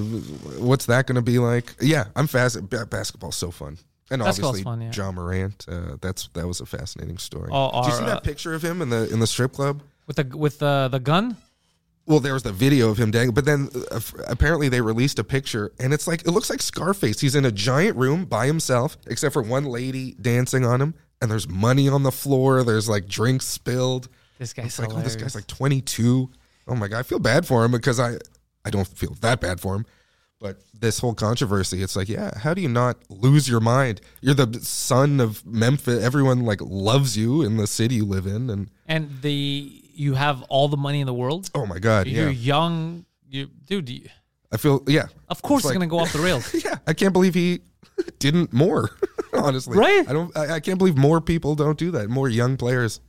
C: what's that going to be like? Yeah, I'm fast. ba- Basketball's so fun, and obviously
A: fun, yeah.
C: Ja Morant. Uh, that's that was a fascinating story. Did you see
A: uh,
C: that picture of him in the in the strip club?
A: With the with the the gun?
C: Well, there was the video of him dangling, but then uh, f- apparently they released a picture, and it's like it looks like Scarface. He's in a giant room by himself, except for one lady dancing on him, and there's money on the floor. There's like drinks spilled.
A: This guy's
C: like, oh, this guy's like 22. Oh my god, I feel bad for him because I, I don't feel that bad for him, but this whole controversy, it's like, yeah, how do you not lose your mind? You're the son of Memphis. Everyone like loves you in the city you live in, and
A: and the you have all the money in the world.
C: oh my god,
A: You're
C: yeah.
A: young. You dude. You,
C: I feel yeah.
A: of course,
C: It's like-
A: gonna go off the rails.
C: Yeah, I can't believe he didn't more. honestly,
A: Right?
C: I don't. I, I can't believe more people don't do that. More young players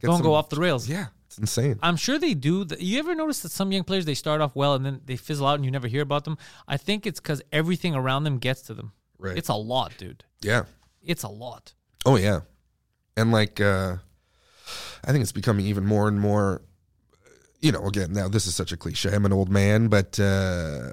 A: Don't
C: some-
A: go off the rails.
C: Yeah, it's insane.
A: I'm sure they do. th- You ever notice that some young players they start off well and then they fizzle out and you never hear about them? I think it's because everything around them gets to them.
C: Right.
A: It's a lot, dude.
C: Yeah.
A: It's a lot.
C: Oh yeah. and like uh, I think it's becoming even more and more. You know, again, now this is such a cliche. I'm an old man, but uh,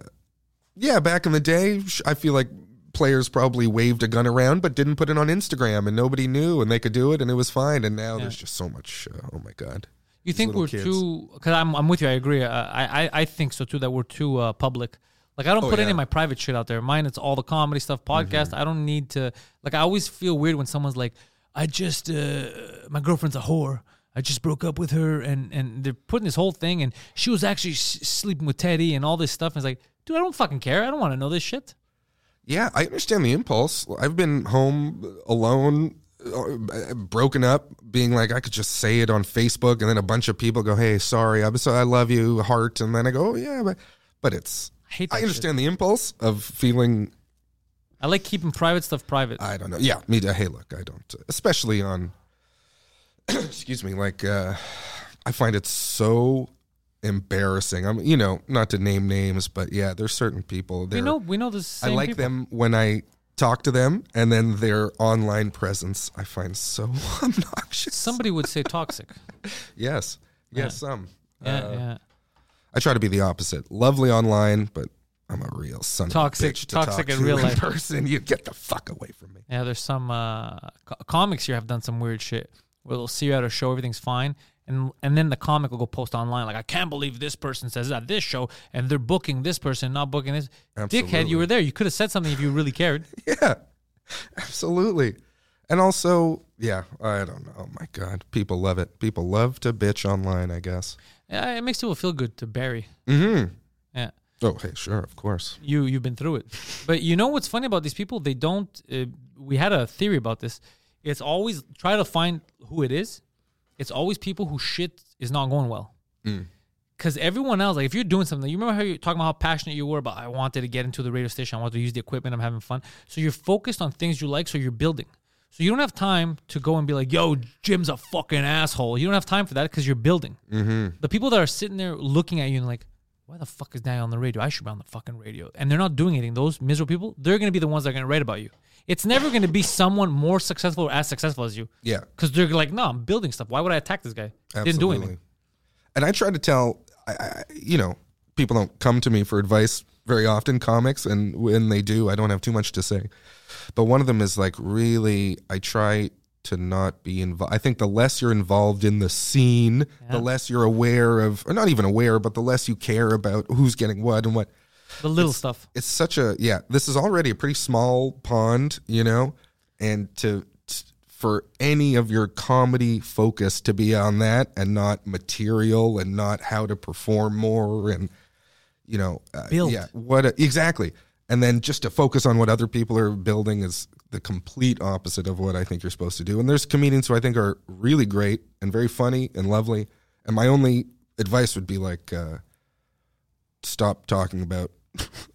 C: yeah, back in the day, I feel like players probably waved a gun around, but didn't put it on Instagram, and nobody knew, and they could do it, and it was fine. And now there's just so much. Uh, oh my god.
A: You think we're
C: kids.
A: too? Because I'm, I'm with you. I agree. Uh, I, I, I think so too. That we're too uh, public. Like I don't
C: Oh,
A: put any of my private shit out there. Mine, it's all the comedy stuff, podcast.
C: Mm-hmm.
A: I don't need to. Like I always feel weird when someone's like, "I just, uh, my girlfriend's a whore. I just broke up with her," and and they're putting this whole thing, and she was actually s- sleeping with Teddy and all this stuff. And it's like, dude, I don't fucking care. I don't want to know this shit.
C: Yeah, I understand the impulse. I've been home alone, uh, broken up, being like I could just say it on Facebook, and then a bunch of people go, "Hey, sorry, I'm so I love you, heart," and then I go, oh, "Yeah," but but it's
A: I hate.
C: I
A: shit.
C: understand the impulse of feeling
A: I like keeping private stuff private.
C: I don't know. Yeah, me. too. Hey, look, I don't, especially on. excuse me. Like, uh, I find it so embarrassing. I'm, you know, not to name names, but yeah, there's certain people.
A: we know. We know this.
C: I like them when I talk to them, and then their online presence I find so obnoxious.
A: Somebody would say toxic.
C: yes, yes, some.
A: Yeah,
C: Uh,
A: yeah.
C: I try to be the opposite. Lovely online, but I'm a real son.
A: Toxic-
C: of a bitch to
A: toxic
C: talk
A: in
C: to
A: real life.
C: person. You get the fuck away from me.
A: Yeah, there's some uh, co- comics here have done some weird shit where they'll see you at a show, everything's fine, and and then the comic will go post online like, I can't believe this person says that at this show, and they're booking this person, not booking this. Dickhead, you were there. You could have said something if you really cared.
C: Yeah, absolutely. And also, yeah, I don't know. Oh my god, people love it. People love to bitch online. I guess.
A: Yeah, it makes people feel good to bury.
C: Mm-hmm.
A: Yeah,
C: Oh, hey, sure, of course.
A: you you've been through it, but you know what's funny about these people? They don't. Uh, we had a theory about this. It's always try to find who it is. It's always people who shit is not going well. Because everyone else, like if you're doing something, you remember how you're talking about how passionate you were about, I wanted to get into the radio station, I wanted to use the equipment, I'm having fun. So you're focused on things you like, so you're building. So you don't have time to go and be like, yo, Jim's a fucking asshole. You don't have time for that because you're building. Mm-hmm. The people that are sitting there looking at you and like, why the fuck is Daniel on the radio? I should be on the fucking radio. And they're not doing anything. Those miserable people, they're going to be the ones that are going to write about you. It's never going to be someone more successful or as successful as you.
C: Yeah,
A: Because they're like, no, I'm building stuff. Why would I attack this guy? Didn't do anything.
C: And I try to tell, I, I, you know, people don't come to me for advice very often, comics, and when they do, I don't have too much to say. But one of them is like, really, I try to not be involved. I think the less you're involved in the scene, the less you're aware of, or not even aware, but the less you care about who's getting what and what.
A: The little stuff.
C: It's such a, yeah, this is already a pretty small pond, you know, and to, t- for any of your comedy focus to be on that and not material and not how to perform more and you know uh,
A: Build.
C: yeah what a, exactly and then just to focus on what other people are building is the complete opposite of what I think you're supposed to do and there's comedians who I think are really great and very funny and lovely and my only advice would be like uh, stop talking about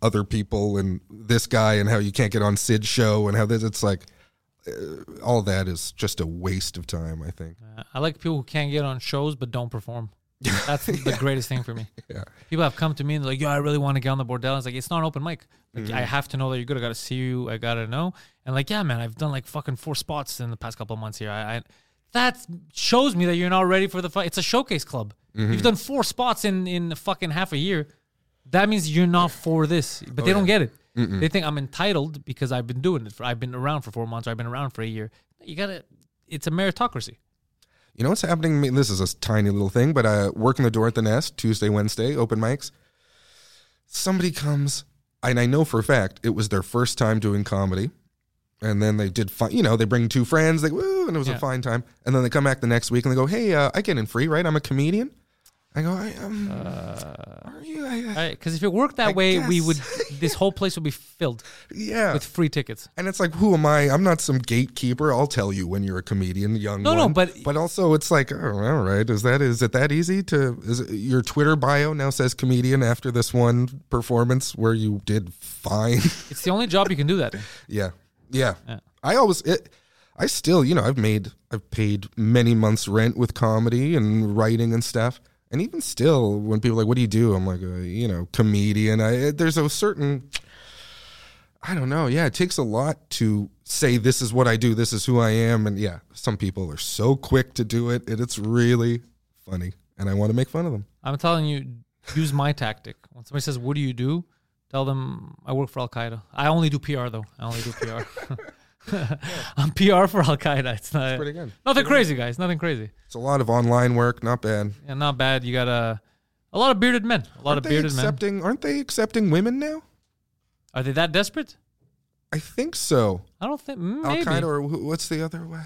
C: other people and this guy and how you can't get on Sid's show and how this it's like uh, all that is just a waste of time I think
A: Uh, I like people who can't get on shows but don't perform. That's the greatest thing for me.
C: Yeah.
A: People have come to me and they're like, "Yo, I really want to get on the Bordel." It's like it's not an open mic. Like,
C: Mm-hmm.
A: I have to know that you're good. I got to see you. I got to know. And like, yeah, man, I've done like fucking four spots in the past couple of months here. I, I that shows me that you're not ready for the fight. It's a showcase club.
C: Mm-hmm.
A: You've done four spots in in fucking half a year. That means you're not for this.
C: Oh,
A: But they don't get it. They think I'm entitled because I've been doing it. For, I've been around for four months. Or I've been around for a year. You gotta. It's a meritocracy.
C: You know what's happening? to me? This is a tiny little thing, but uh, working the door at the nest Tuesday, Wednesday, open mics. Somebody comes, and I know for a fact it was their first time doing comedy, and then they did fine. You know, they bring two friends, they woo, and it was
A: Yeah.
C: a fine time. And then they come back the next week and they go, "Hey, uh, I get in free, right? I'm a comedian." I go, I, um, "Are you?"
A: Because if it worked that
C: I
A: way, we would. This whole place would be filled
C: yeah,
A: with free tickets.
C: and it's like, who am I? I'm not some gatekeeper. I'll tell you when you're a comedian, young.
A: No, no, but-
C: but also it's like, oh, all right, is that is it that easy to? Is it, your Twitter bio now says comedian after this one performance where you did fine?
A: It's the only job you can do that.
C: yeah, yeah.
A: Yeah.
C: I always it. I still, you know, I've made, I've paid many months' rent with comedy and writing and stuff. And even still, when people are like, "What do you do?" I'm like, uh, you know, comedian. I there's a certain I don't know. Yeah, it takes a lot to say this is what I do, this is who I am, and yeah, some people are so quick to do it, and it's really funny, and I want to make fun of them.
A: I'm telling you, use my tactic. When somebody says, "What do you do?" Tell them I work for Al Qaeda. I only do PR though. I only do PR. I'm PR for Al Qaeda. It's not
C: pretty good.
A: Nothing crazy, guys. Nothing crazy.
C: It's a lot of online work, not bad.
A: Yeah, not bad. You got a a lot of bearded men. A lot
C: Aren't
A: of
C: they
A: bearded men.
C: accepting? Aren't they accepting women now?
A: Are they that desperate?
C: I think so.
A: I don't think
C: Al
A: maybe.
C: Qaeda or wh- what's the other way?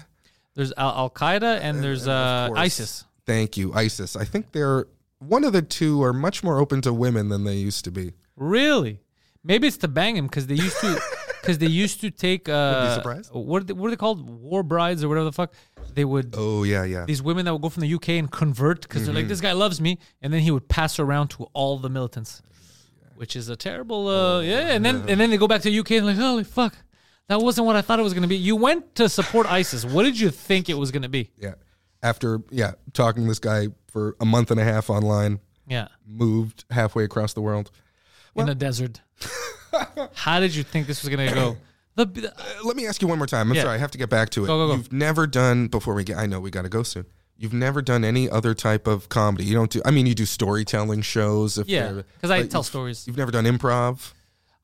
A: There's Al, Qaeda and there's uh. ISIS.
C: Thank you, ISIS. I think they're one of the two are much more open to women than they used to be.
A: Really? Maybe it's to bang him because they used to because they used to take uh, what are they, what are they called war brides or whatever the fuck they would
C: Oh yeah, yeah.
A: these women that would go from the UK and convert because they're
C: Mm-hmm.
A: like this guy loves me and then he would pass her around to all the militants which is a terrible uh, yeah and then and then they go back to the UK and like holy fuck that wasn't what I thought it was going to be you went to support ISIS what did you think it was going to be
C: yeah. After yeah, talking to this guy for a month and a half online,
A: yeah
C: moved halfway across the world.
A: in a desert how did you think this was going to go the, the
C: Uh, let me ask you one more time. I'm
A: Yeah.
C: sorry, I have to get back to it.
A: Go, go, go.
C: You've never done before we get. I know we got to go soon. You've never done any other type of comedy. You don't do. I mean, you do storytelling shows. If
A: Yeah,
C: they're-
A: 'cause I
C: but
A: tell
C: you've-
A: stories.
C: You've never done improv.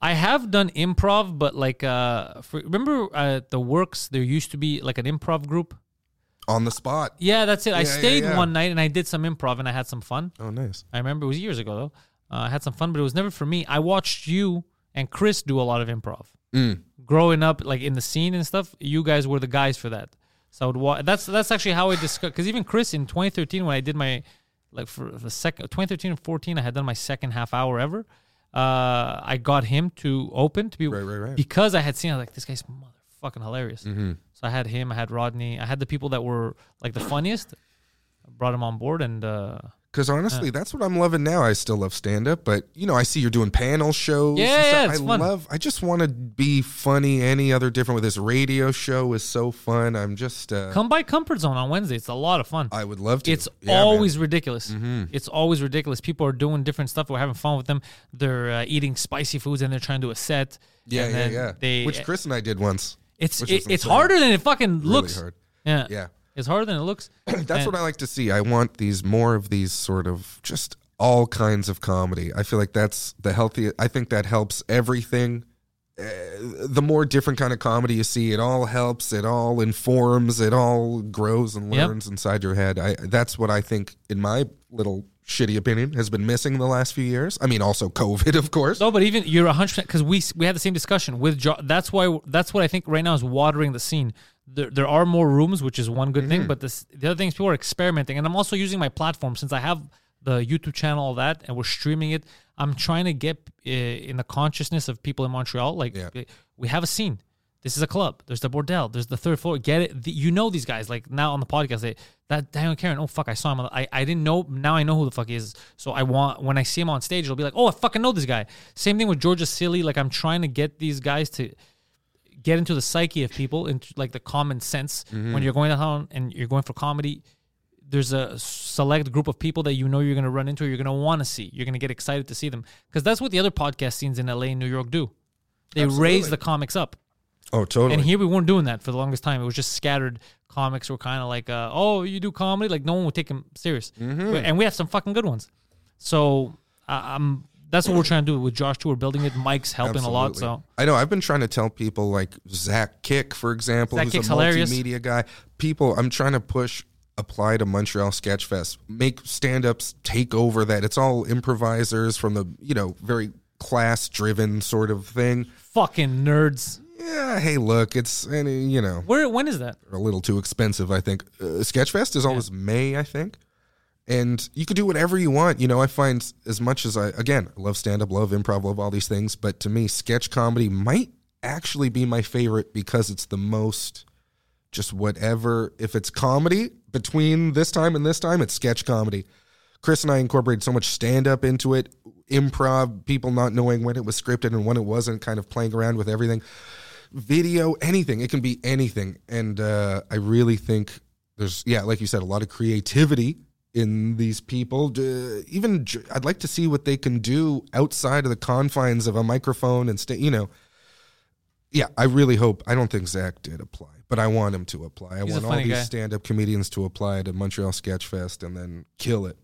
A: I have done improv, but like, uh, for, remember uh, the works? There used to be like an improv group.
C: On the spot.
A: Yeah, that's it. I
C: Yeah, yeah,
A: stayed
C: yeah.
A: one night and I did some improv and I had some fun.
C: Oh, nice.
A: I remember it was years ago though. Uh, I had some fun, but it was never for me. I watched you and Chris do a lot of improv.
C: Mm.
A: Growing up, like in the scene and stuff, you guys were the guys for that. So I would wa- that's that's actually how I discovered. Because even Chris in 2013, when I did my like for the second 2013 and 14, I had done my second half hour ever. Uh, I got him to open to be
C: Right, right, right.
A: because I had seen I was like this guy's motherfucking hilarious. So I had him, I had Rodney, I had the people that were like the funniest. I brought him on board and. uh
C: Because honestly, that's what I'm loving now. I still love stand up, but you know, I see you're doing panel shows.
A: Yeah,
C: and stuff.
A: yeah,
C: I
A: fun.
C: love. I just want to be funny. Any other different with this radio show is so fun. I'm just. Uh,
A: Come by Comfort Zone on Wednesday. It's a lot of fun.
C: I would love to.
A: It's
C: Yeah, man. Mm-hmm.
A: always ridiculous. It's always ridiculous. People are doing different stuff. We're having fun with them. They're uh, eating spicy foods and they're trying to do a set.
C: Yeah,
A: and
C: yeah, yeah.
A: They,
C: Which Chris and I did once.
A: it's it, it's harder than it fucking
C: Really
A: looks.
C: hard.
A: Yeah,
C: Yeah.
A: It's harder than it looks.
C: That's
A: And-
C: what I like to see. I want these more of these sort of just all kinds of comedy. I feel like that's the healthy. I think that helps everything. Uh, the more different kind of comedy you see, it all helps. It all informs. It all grows and
A: Yep.
C: learns inside your head. I that's what I think, in my little shitty opinion, has been missing the last few years. I mean, also COVID, of course.
A: No, but even you're hundred percent because we we had the same discussion with. Jo- that's why that's what I think right now is watering the scene. There, there are more rooms, which is one good
C: Mm-hmm.
A: thing. But this, the other thing is people are experimenting, and I'm also using my platform since I have the YouTube channel, all that, and we're streaming it. I'm trying to get uh, in the consciousness of people in Montreal. Like
C: Yeah.
A: uh, we have a scene. This is a club. There's the bordel. There's the third floor. Get it? The, you know these guys. Like now on the podcast, they that Daniel Carin. Oh fuck, I saw him. I I didn't know. Now I know who the fuck he is. So I want when I see him on stage, it'll be like, oh, I fucking know this guy. Same thing with Georgia Silly. Like I'm trying to get these guys to get into the psyche of people, into like the common sense. When you're going down and you're going for comedy, there's a select group of people that you know you're going to run into, or you're going to want to see. You're going to get excited to see them because that's what the other podcast scenes in LA and New York do. They raise the comics up.
C: Oh, totally.
A: And here we weren't doing that for the longest time. It was just scattered comics were kind of like, uh, oh, you do comedy? Like no one would take them serious.
C: Mm-hmm.
A: And we have some fucking good ones. So I I'm that's what we're trying to do with Josh too. We're building it. Mike's helping a lot. So
C: I know I've been trying to tell people like Zach Kick, for example,
A: Zach
C: who's
A: Kick's
C: a
A: hilarious.
C: multimedia guy. People, I'm trying to push apply to Montreal Sketch Fest, make stand-ups take over that. It's all improvisers from the you know very class-driven sort of thing.
A: fucking nerds.
C: Yeah, hey, look, it's any you know
A: Where when is that?
C: a little too expensive. I think uh, Sketchfest is always May, I think, and you could do whatever you want. You know, I find as much as I again love stand up, love improv, love all these things, but to me, sketch comedy might actually be my favorite because it's the most just whatever. If it's comedy between this time and this time, it's sketch comedy. Chris and I incorporated so much stand up into it, improv, people not knowing when it was scripted and when it wasn't, kind of playing around with everything video, anything. It can be anything. And uh, I really think there's, yeah, like you said, a lot of creativity in these people. D- even I'd like to see what they can do outside of the confines of a microphone and stay, you know. yeah, I really hope. I don't think Zach did apply, but I want him to apply. I
A: He's
C: want all these
A: guy.
C: stand-up comedians to apply to Montreal Sketch Fest and then kill it.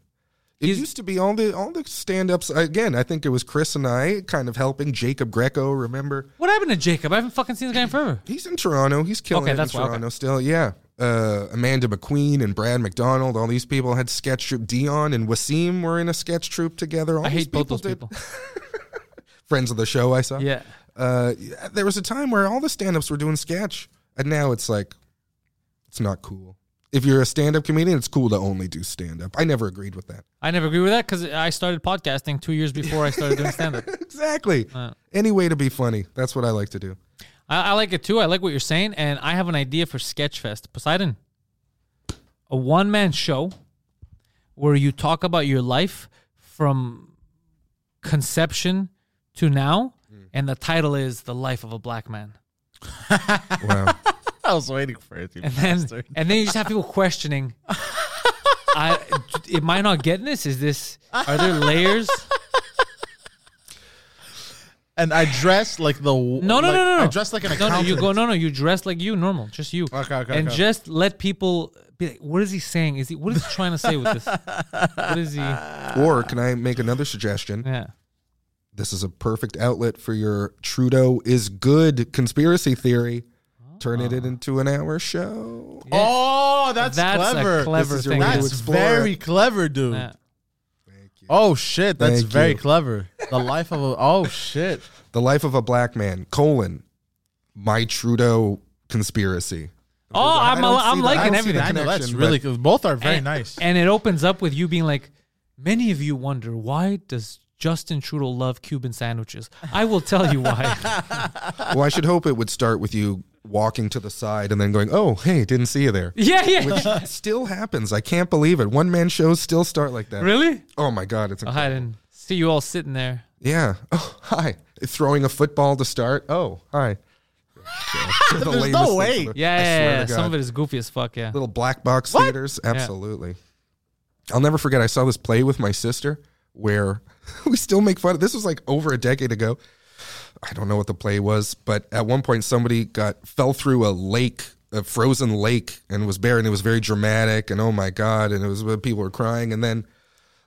C: It
A: He's-
C: used to be all the all the stand-ups. Again, I think it was Chris and I kind of helping Jacob Greco. Remember,
A: What happened to Jacob? I haven't fucking seen this guy in forever.
C: he's in Toronto. He's killing
A: Okay,
C: it in
A: why- okay.
C: Toronto still. Yeah. Uh, Amanda McQueen and Brad McDonald, all these people had sketch troupe. Dion and Wasim were in a sketch troupe together. All
A: I hate both those
C: did-
A: people.
C: Friends of the show, I saw.
A: Yeah.
C: Uh, there was a time where all the stand-ups were doing sketch, and now it's like, it's not cool. If you're a stand-up comedian, it's cool to only do stand-up. I never agreed with that.
A: I never agree with that because I started podcasting two years before I started doing stand up.
C: Exactly.
A: Uh.
C: Any way to be funny. That's what I like to do.
A: I, I like it too. I like what you're saying, and I have an idea for Sketchfest. Poseidon, a one man show where you talk about your life from conception to now, hmm. and the title is "The Life of a Black Man."
C: Wow.
D: I was waiting for it. you
A: And then,
D: bastard.
A: and then you just have people questioning. I am I not getting this? Is this are there layers?
D: And I dress like the
A: No, no, no, no, no.
D: I dress like an accountant.
A: no, no, you go. No, no, you dress like you, normal, just you.
D: Okay, okay,
A: And
D: okay.
A: just let people be like, "What is he saying? Is he? What is he trying to say with this? What is he?
C: or can I make another suggestion?
A: Yeah.
C: This is a perfect outlet for your Trudeau is good conspiracy theory. Turn it ah. into an hour show.
D: Oh, that's,
A: That's
D: clever.
A: a clever
C: This is your
A: thing.
C: way to
D: That's
C: explore
D: very clever, dude.
A: Yeah.
D: Oh shit, that's
C: Thank
D: very
C: you.
D: clever. The life of a oh shit.
C: The life of a black man, colon, my Trudeau conspiracy.
A: Oh,
C: I
A: I'm,
C: don't
A: I'm
C: see the-
A: liking
C: I don't see
A: everything.
C: the
D: I know that's
C: connection,
D: really
C: but-
D: good. Both are very
A: and,
D: nice.
A: And it opens up with you being like, many of you wonder why does Justin Trudeau love Cuban sandwiches? I will tell you why.
C: Well, I should hope it would start with you walking to the side and then going, "Oh, hey, didn't see you there."
A: yeah, yeah.
C: Which still happens. I can't believe it. One man shows still start like that.
A: really?
C: Oh my god, it's
A: Oh, I didn't see you all sitting there.
C: yeah. Oh, hi. Throwing a football to start. Oh, hi. The
D: There's no way.
C: ever.
A: Yeah,
C: I
A: yeah,
C: swear
A: yeah. Some of it is goofy as fuck. Yeah.
C: little black box theaters. Absolutely. I'll never forget. I saw this play with my sister where we still make fun of. This was like over a decade ago. I don't know what the play was, but at one point somebody got fell through a lake, a frozen lake, and was buried. And it was very dramatic. And oh my god! And it was people were crying. And then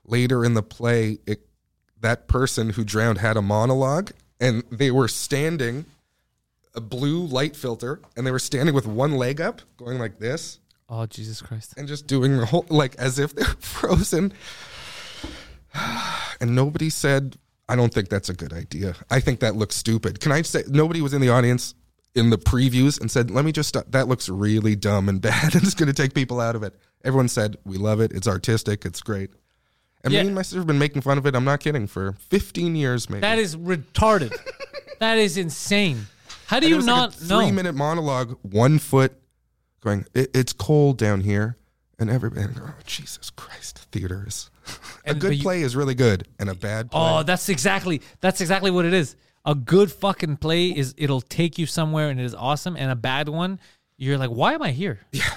C: later in the play, it, that person who drowned had a monologue, and they were standing. A blue light filter, and they were standing with one leg up, going like this
A: Oh Jesus Christ!
C: and just doing the whole like as if they're frozen. And nobody said, "I don't think that's a good idea. I think that looks stupid." Can I say nobody was in the audience in the previews and said, "Let me just stop. that looks really dumb and bad, and it's going to take people out of it." Everyone said, "We love it. It's artistic. It's great." And
A: Yeah.
C: me and my sister have been making fun of it. I'm not kidding for 15 years, maybe.
A: That is retarded. that is insane. How do
C: And
A: you not
C: like a
A: know?
C: three minute monologue, one foot going, it, it's cold down here. And everybody, oh, Jesus Christ, theaters. A good
A: you-
C: play is really good, and a bad oh, play.
A: Oh, that's exactly that's exactly what it is. A good fucking play is it'll take you somewhere and it is awesome, and a bad one, you're like, why am I here?
C: Yeah,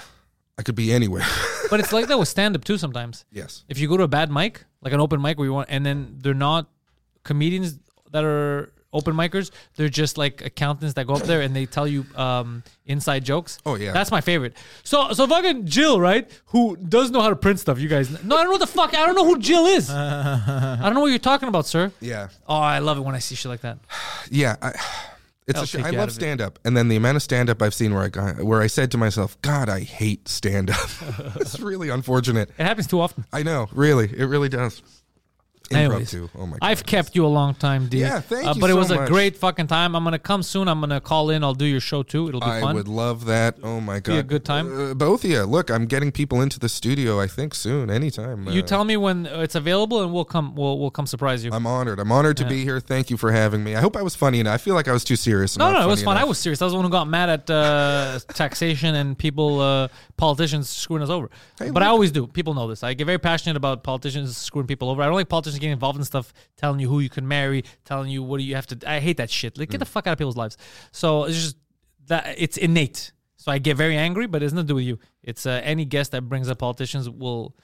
C: I could be anywhere.
A: But it's like that with stand up too sometimes.
C: yes.
A: If you go to a bad mic, like an open mic where you want, and then they're not comedians that are open micers, they're just like accountants that go up there and they tell you um, inside jokes.
C: Oh, yeah.
A: that's my favorite. So so fucking Jill, right? Who does know how to print stuff? You guys, no, I don't know the fuck. I don't know who Jill is. I don't know what you're talking about, sir.
C: Yeah.
A: Oh, I love it when I see shit like that.
C: Yeah. I, it's
A: That'll
C: a sh- I love stand up. And then the amount of stand up I've seen where I got, where I said to myself, God, I hate stand up. it's really unfortunate.
A: It happens too often.
C: I know. Really. It really does.
A: Anyways.
C: Oh my God.
A: I've kept you a long time, D.
C: Yeah, thank
A: uh,
C: you
A: But it
C: so
A: was a
C: much.
A: great fucking time. I'm gonna come soon. I'm gonna call in. I'll do your show too. It'll be
C: I
A: fun.
C: I would love that. Oh my god, be
A: a good time?
C: Uh, both of you. Look, I'm getting people into the studio. I think soon, anytime.
A: you
C: Uh,
A: tell me when it's available, and we'll come. We'll we'll come surprise you.
C: I'm honored. I'm honored to be here. Thank you for having me. I hope I was funny enough. I feel like I was too serious.
A: no, no, it was fun. I was serious. I was the one who got mad at uh, taxation and people, uh, politicians screwing us over. but I always do. People know this. I get very passionate about politicians screwing people over. I don't like politicians getting involved in stuff, telling you who you can marry, telling you what do you have to. I hate that shit. Like, get
C: Mm.
A: the fuck out of people's lives. So it's just that it's innate. So I get very angry, but it's nothing to do with you. It's uh, any guest that brings up politicians will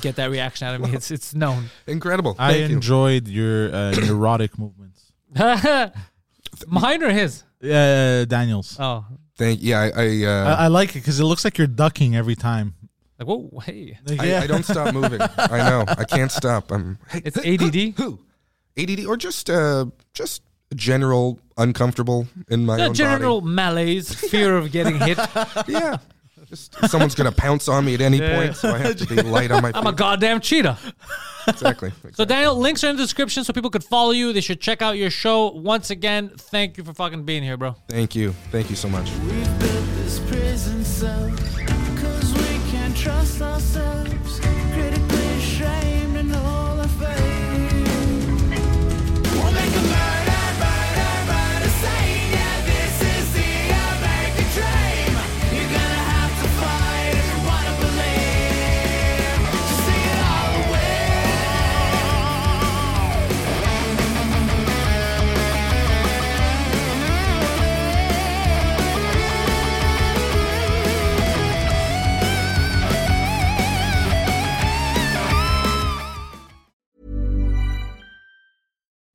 A: get that reaction out of me. It's it's known.
C: Incredible.
D: I
C: Thank you.
D: enjoyed your uh, neurotic movements.
A: Mine or his?
D: Uh, Daniels.
A: Oh,
C: Thank. Yeah, I I,
D: I,
C: uh,
D: I like it because it looks like you're ducking every time.
A: Like whoa, hey,
D: Like,
C: I, I don't stop moving. I know. I can't stop. I'm. Hey,
A: it's ADD.
C: who? ADD or just uh just general uncomfortable in my
A: The
C: own
A: general malaise, fear of getting hit.
C: Yeah. Just someone's gonna pounce on me at any
A: Yeah.
C: point, so I have to be light on my feet.
A: I'm a goddamn cheetah.
C: exactly.
A: So Daniel, links are in the description so people could follow you. They should check out your show. Once again, thank you for fucking being here, bro.
C: Thank you. Thank you so much.
B: We've built this prison cell Cause we can't trust ourselves